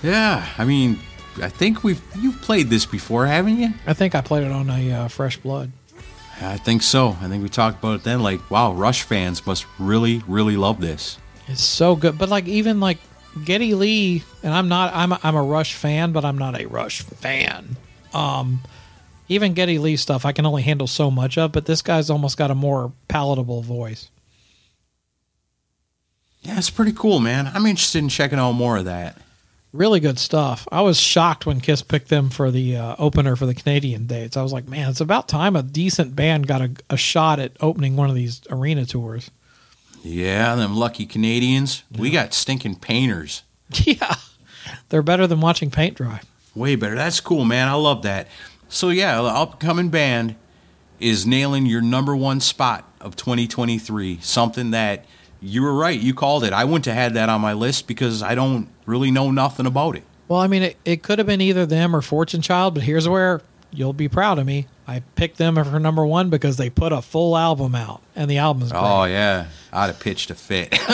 Yeah. I mean, I think we've you've played this before, haven't you? I think I played it on a uh, Fresh Blood. I think so. I think we talked about it then. Like, wow, Rush fans must really, really love this. It's so good. But like even like Geddy Lee, and I'm not I'm a, I'm a Rush fan, but I'm not a Rush fan. Um even Geddy Lee stuff I can only handle so much of, but this guy's almost got a more palatable voice. Yeah, it's pretty cool, man. I'm interested in checking out more of that. Really good stuff. I was shocked when Kiss picked them for the uh, opener for the Canadian dates. I was like, man, it's about time a decent band got a, a shot at opening one of these arena tours. Yeah, them lucky Canadians. We got stinking painters. yeah. They're better than watching paint dry. Way better. That's cool, man. I love that. So yeah, the upcoming band is nailing your number one spot of 2023. Something that you were right. You called it. I wouldn't have had that on my list because I don't really know nothing about it. Well, I mean, it, it could have been either them or Fortune Child, but here's where you'll be proud of me. I picked them for number one because they put a full album out, and the album's oh, great. Oh yeah, I'd have pitched a fit.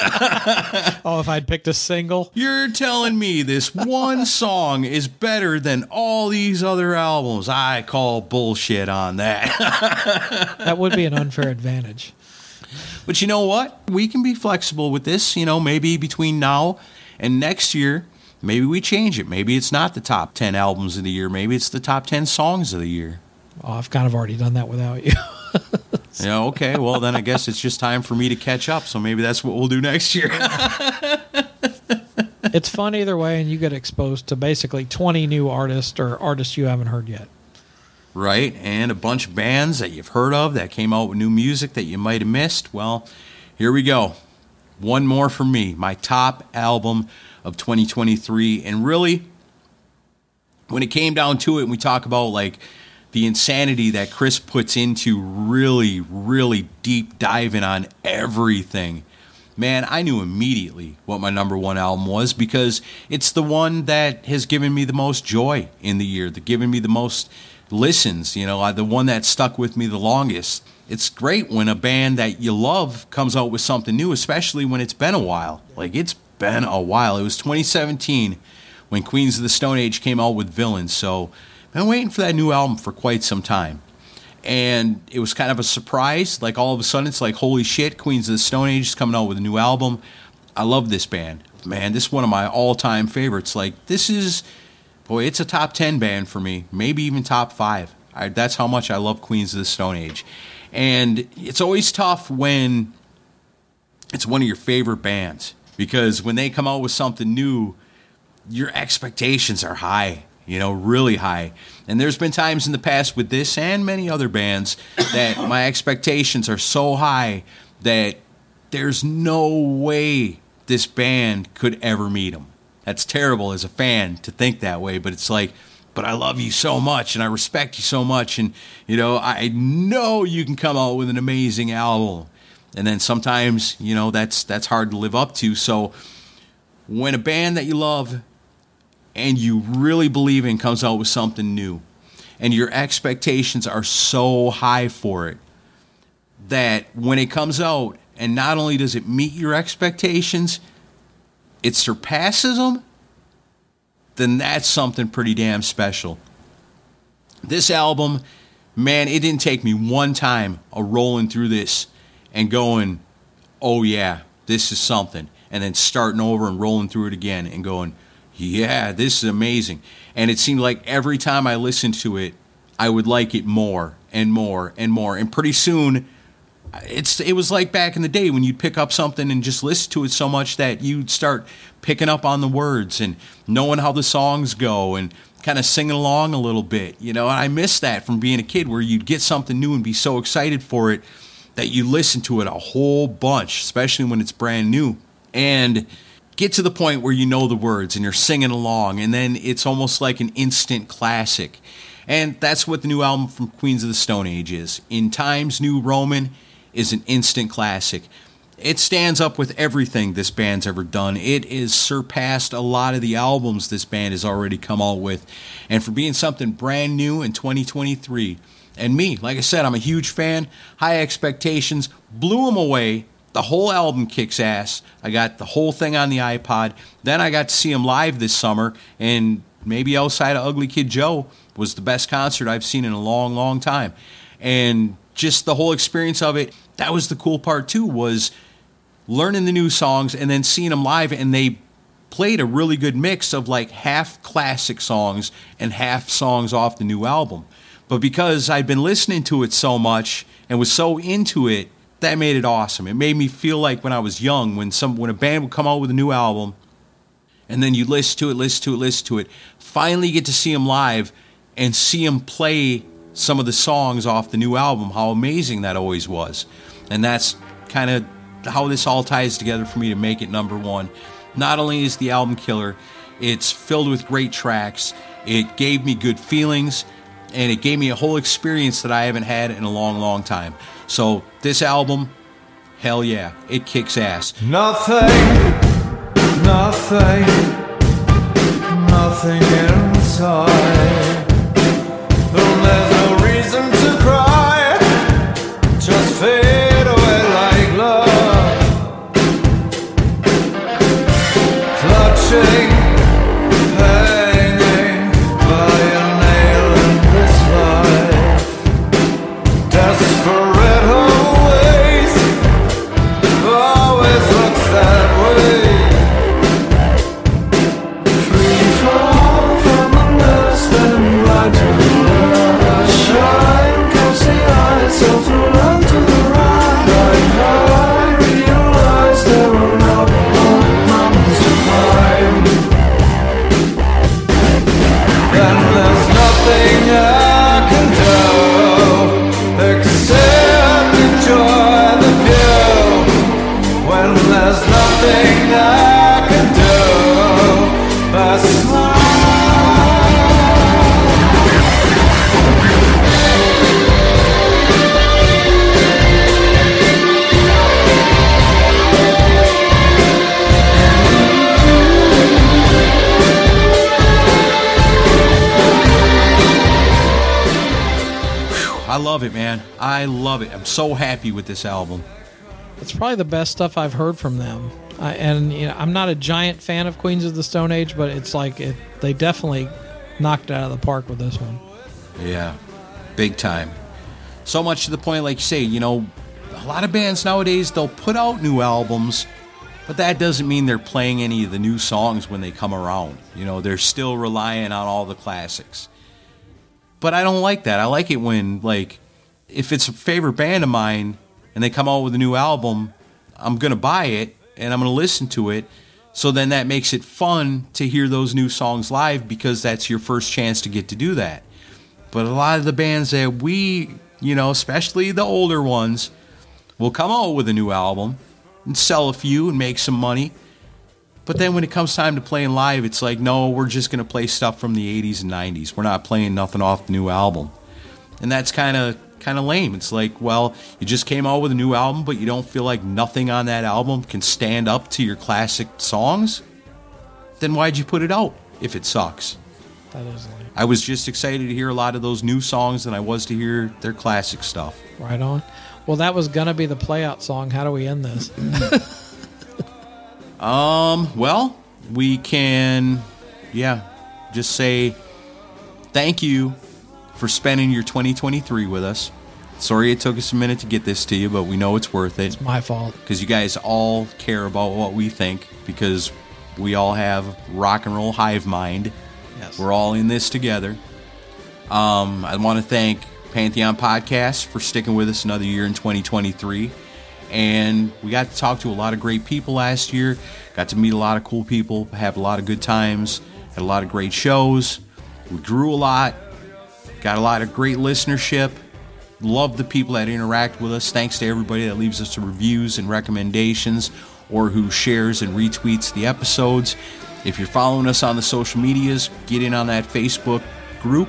Oh, if I'd picked a single, You're telling me this one song is better than all these other albums? I call bullshit on that. that would be an unfair advantage. But you know what? We can be flexible with this. You know, maybe between now and next year, maybe we change it. Maybe it's not the top 10 albums of the year. Maybe it's the top 10 songs of the year. Oh, I've kind of already done that without you. Yeah, okay. Well, then I guess it's just time for me to catch up. So maybe that's what we'll do next year. it's fun either way, and you get exposed to basically 20 new artists or artists you haven't heard yet. Right? And a bunch of bands that you've heard of that came out with new music that you might have missed. Well, here we go. One more for me, my top album of 2023. And really, when it came down to it, and we talk about like the insanity that Chris puts into really, really deep diving on everything. Man, I knew immediately what my number one album was because it's the one that has given me the most joy in the year, that given me the most listens, you know, the one that stuck with me the longest. It's great when a band that you love comes out with something new, especially when it's been a while. Like it's been a while. It was 2017 when Queens of the Stone Age came out with Villains, so I've been waiting for that new album for quite some time. And it was kind of a surprise. Like all of a sudden, it's like, holy shit, Queens of the Stone Age is coming out with a new album. I love this band. Man, this is one of my all time favorites. Like, this is, boy, it's a top 10 band for me, maybe even top five. I, that's how much I love Queens of the Stone Age. And it's always tough when it's one of your favorite bands because when they come out with something new, your expectations are high you know, really high. And there's been times in the past with this and many other bands that my expectations are so high that there's no way this band could ever meet them. That's terrible as a fan to think that way, but it's like, but I love you so much and I respect you so much. And, you know, I know you can come out with an amazing album. And then sometimes, you know, that's that's hard to live up to. So when a band that you love and you really believe in comes out with something new and your expectations are so high for it that when it comes out and not only does it meet your expectations it surpasses them then that's something pretty damn special this album man it didn't take me one time of rolling through this and going oh yeah this is something and then starting over and rolling through it again and going yeah, this is amazing. And it seemed like every time I listened to it, I would like it more and more and more. And pretty soon, it's it was like back in the day when you'd pick up something and just listen to it so much that you'd start picking up on the words and knowing how the songs go and kind of singing along a little bit, you know. And I miss that from being a kid where you'd get something new and be so excited for it that you listen to it a whole bunch, especially when it's brand new. And get to the point where you know the words and you're singing along, and then it's almost like an instant classic. And that's what the new album from Queens of the Stone Age is. In Times New Roman is an instant classic. It stands up with everything this band's ever done. It has surpassed a lot of the albums this band has already come out with. And for being something brand new in 2023, and me, like I said, I'm a huge fan, high expectations, blew them away the whole album kicks ass. I got the whole thing on the iPod. Then I got to see them live this summer, and maybe outside of Ugly Kid Joe was the best concert I've seen in a long, long time. And just the whole experience of it, that was the cool part too, was learning the new songs and then seeing them live, and they played a really good mix of like half classic songs and half songs off the new album. But because I'd been listening to it so much and was so into it, that made it awesome. It made me feel like when I was young, when some when a band would come out with a new album, and then you listen to it, listen to it, listen to it, finally get to see them live and see them play some of the songs off the new album. How amazing that always was, and that's kind of how this all ties together for me to make it number one. Not only is the album killer, it's filled with great tracks. It gave me good feelings, and it gave me a whole experience that I haven't had in a long, long time. So this album, hell yeah, it kicks ass. Nothing, nothing, nothing inside. Love it, man. I love it. I'm so happy with this album. It's probably the best stuff I've heard from them. I, and you know, I'm not a giant fan of Queens of the Stone Age, but it's like it, they definitely knocked it out of the park with this one. Yeah, big time. So much to the point, like you say, you know, a lot of bands nowadays they'll put out new albums, but that doesn't mean they're playing any of the new songs when they come around. You know, they're still relying on all the classics. But I don't like that. I like it when, like, if it's a favorite band of mine and they come out with a new album, I'm gonna buy it and I'm gonna listen to it. So then that makes it fun to hear those new songs live because that's your first chance to get to do that. But a lot of the bands that we, you know, especially the older ones, will come out with a new album and sell a few and make some money. But then when it comes time to playing live, it's like, no, we're just going to play stuff from the 80s and 90s. We're not playing nothing off the new album. And that's kind of kind of lame. It's like, well, you just came out with a new album, but you don't feel like nothing on that album can stand up to your classic songs? Then why'd you put it out if it sucks? That is lame. I was just excited to hear a lot of those new songs than I was to hear their classic stuff. Right on. Well, that was gonna be the playout song. How do we end this? Um, well, we can, yeah, just say thank you for spending your 2023 with us. Sorry it took us a minute to get this to you, but we know it's worth it. It's my fault. Because you guys all care about what we think, because we all have rock and roll hive mind. Yes. We're all in this together. Um, I want to thank Pantheon Podcast for sticking with us another year in 2023. And we got to talk to a lot of great people last year. Got to meet a lot of cool people, have a lot of good times, had a lot of great shows. We grew a lot, got a lot of great listenership. Love the people that interact with us. Thanks to everybody that leaves us reviews and recommendations or who shares and retweets the episodes. If you're following us on the social medias, get in on that Facebook group,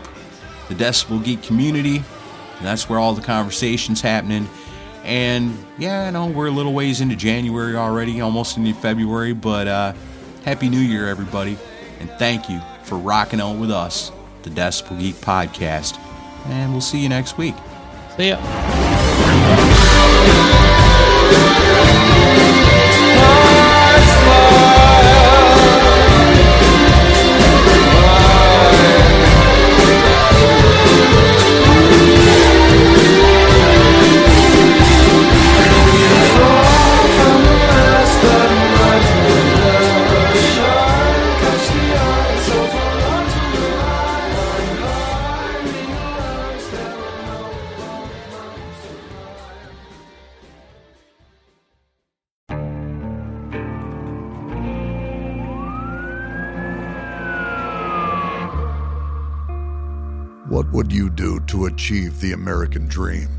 the Decibel Geek community. That's where all the conversation's happening. And yeah, I know we're a little ways into January already, almost into February, but uh, Happy New Year, everybody. And thank you for rocking out with us, the Decibel Geek Podcast. And we'll see you next week. See ya. Achieve the American dream?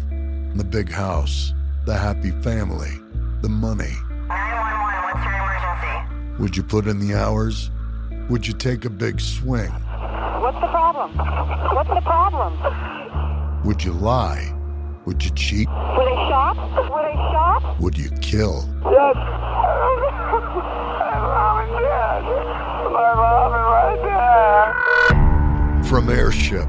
The big house, the happy family, the money. 911 Would you put in the hours? Would you take a big swing? What's the problem? What's the problem? Would you lie? Would you cheat? Would they shop? Would they shop? Would you kill? Yes. My mom dead. My mom is right there. From Airship,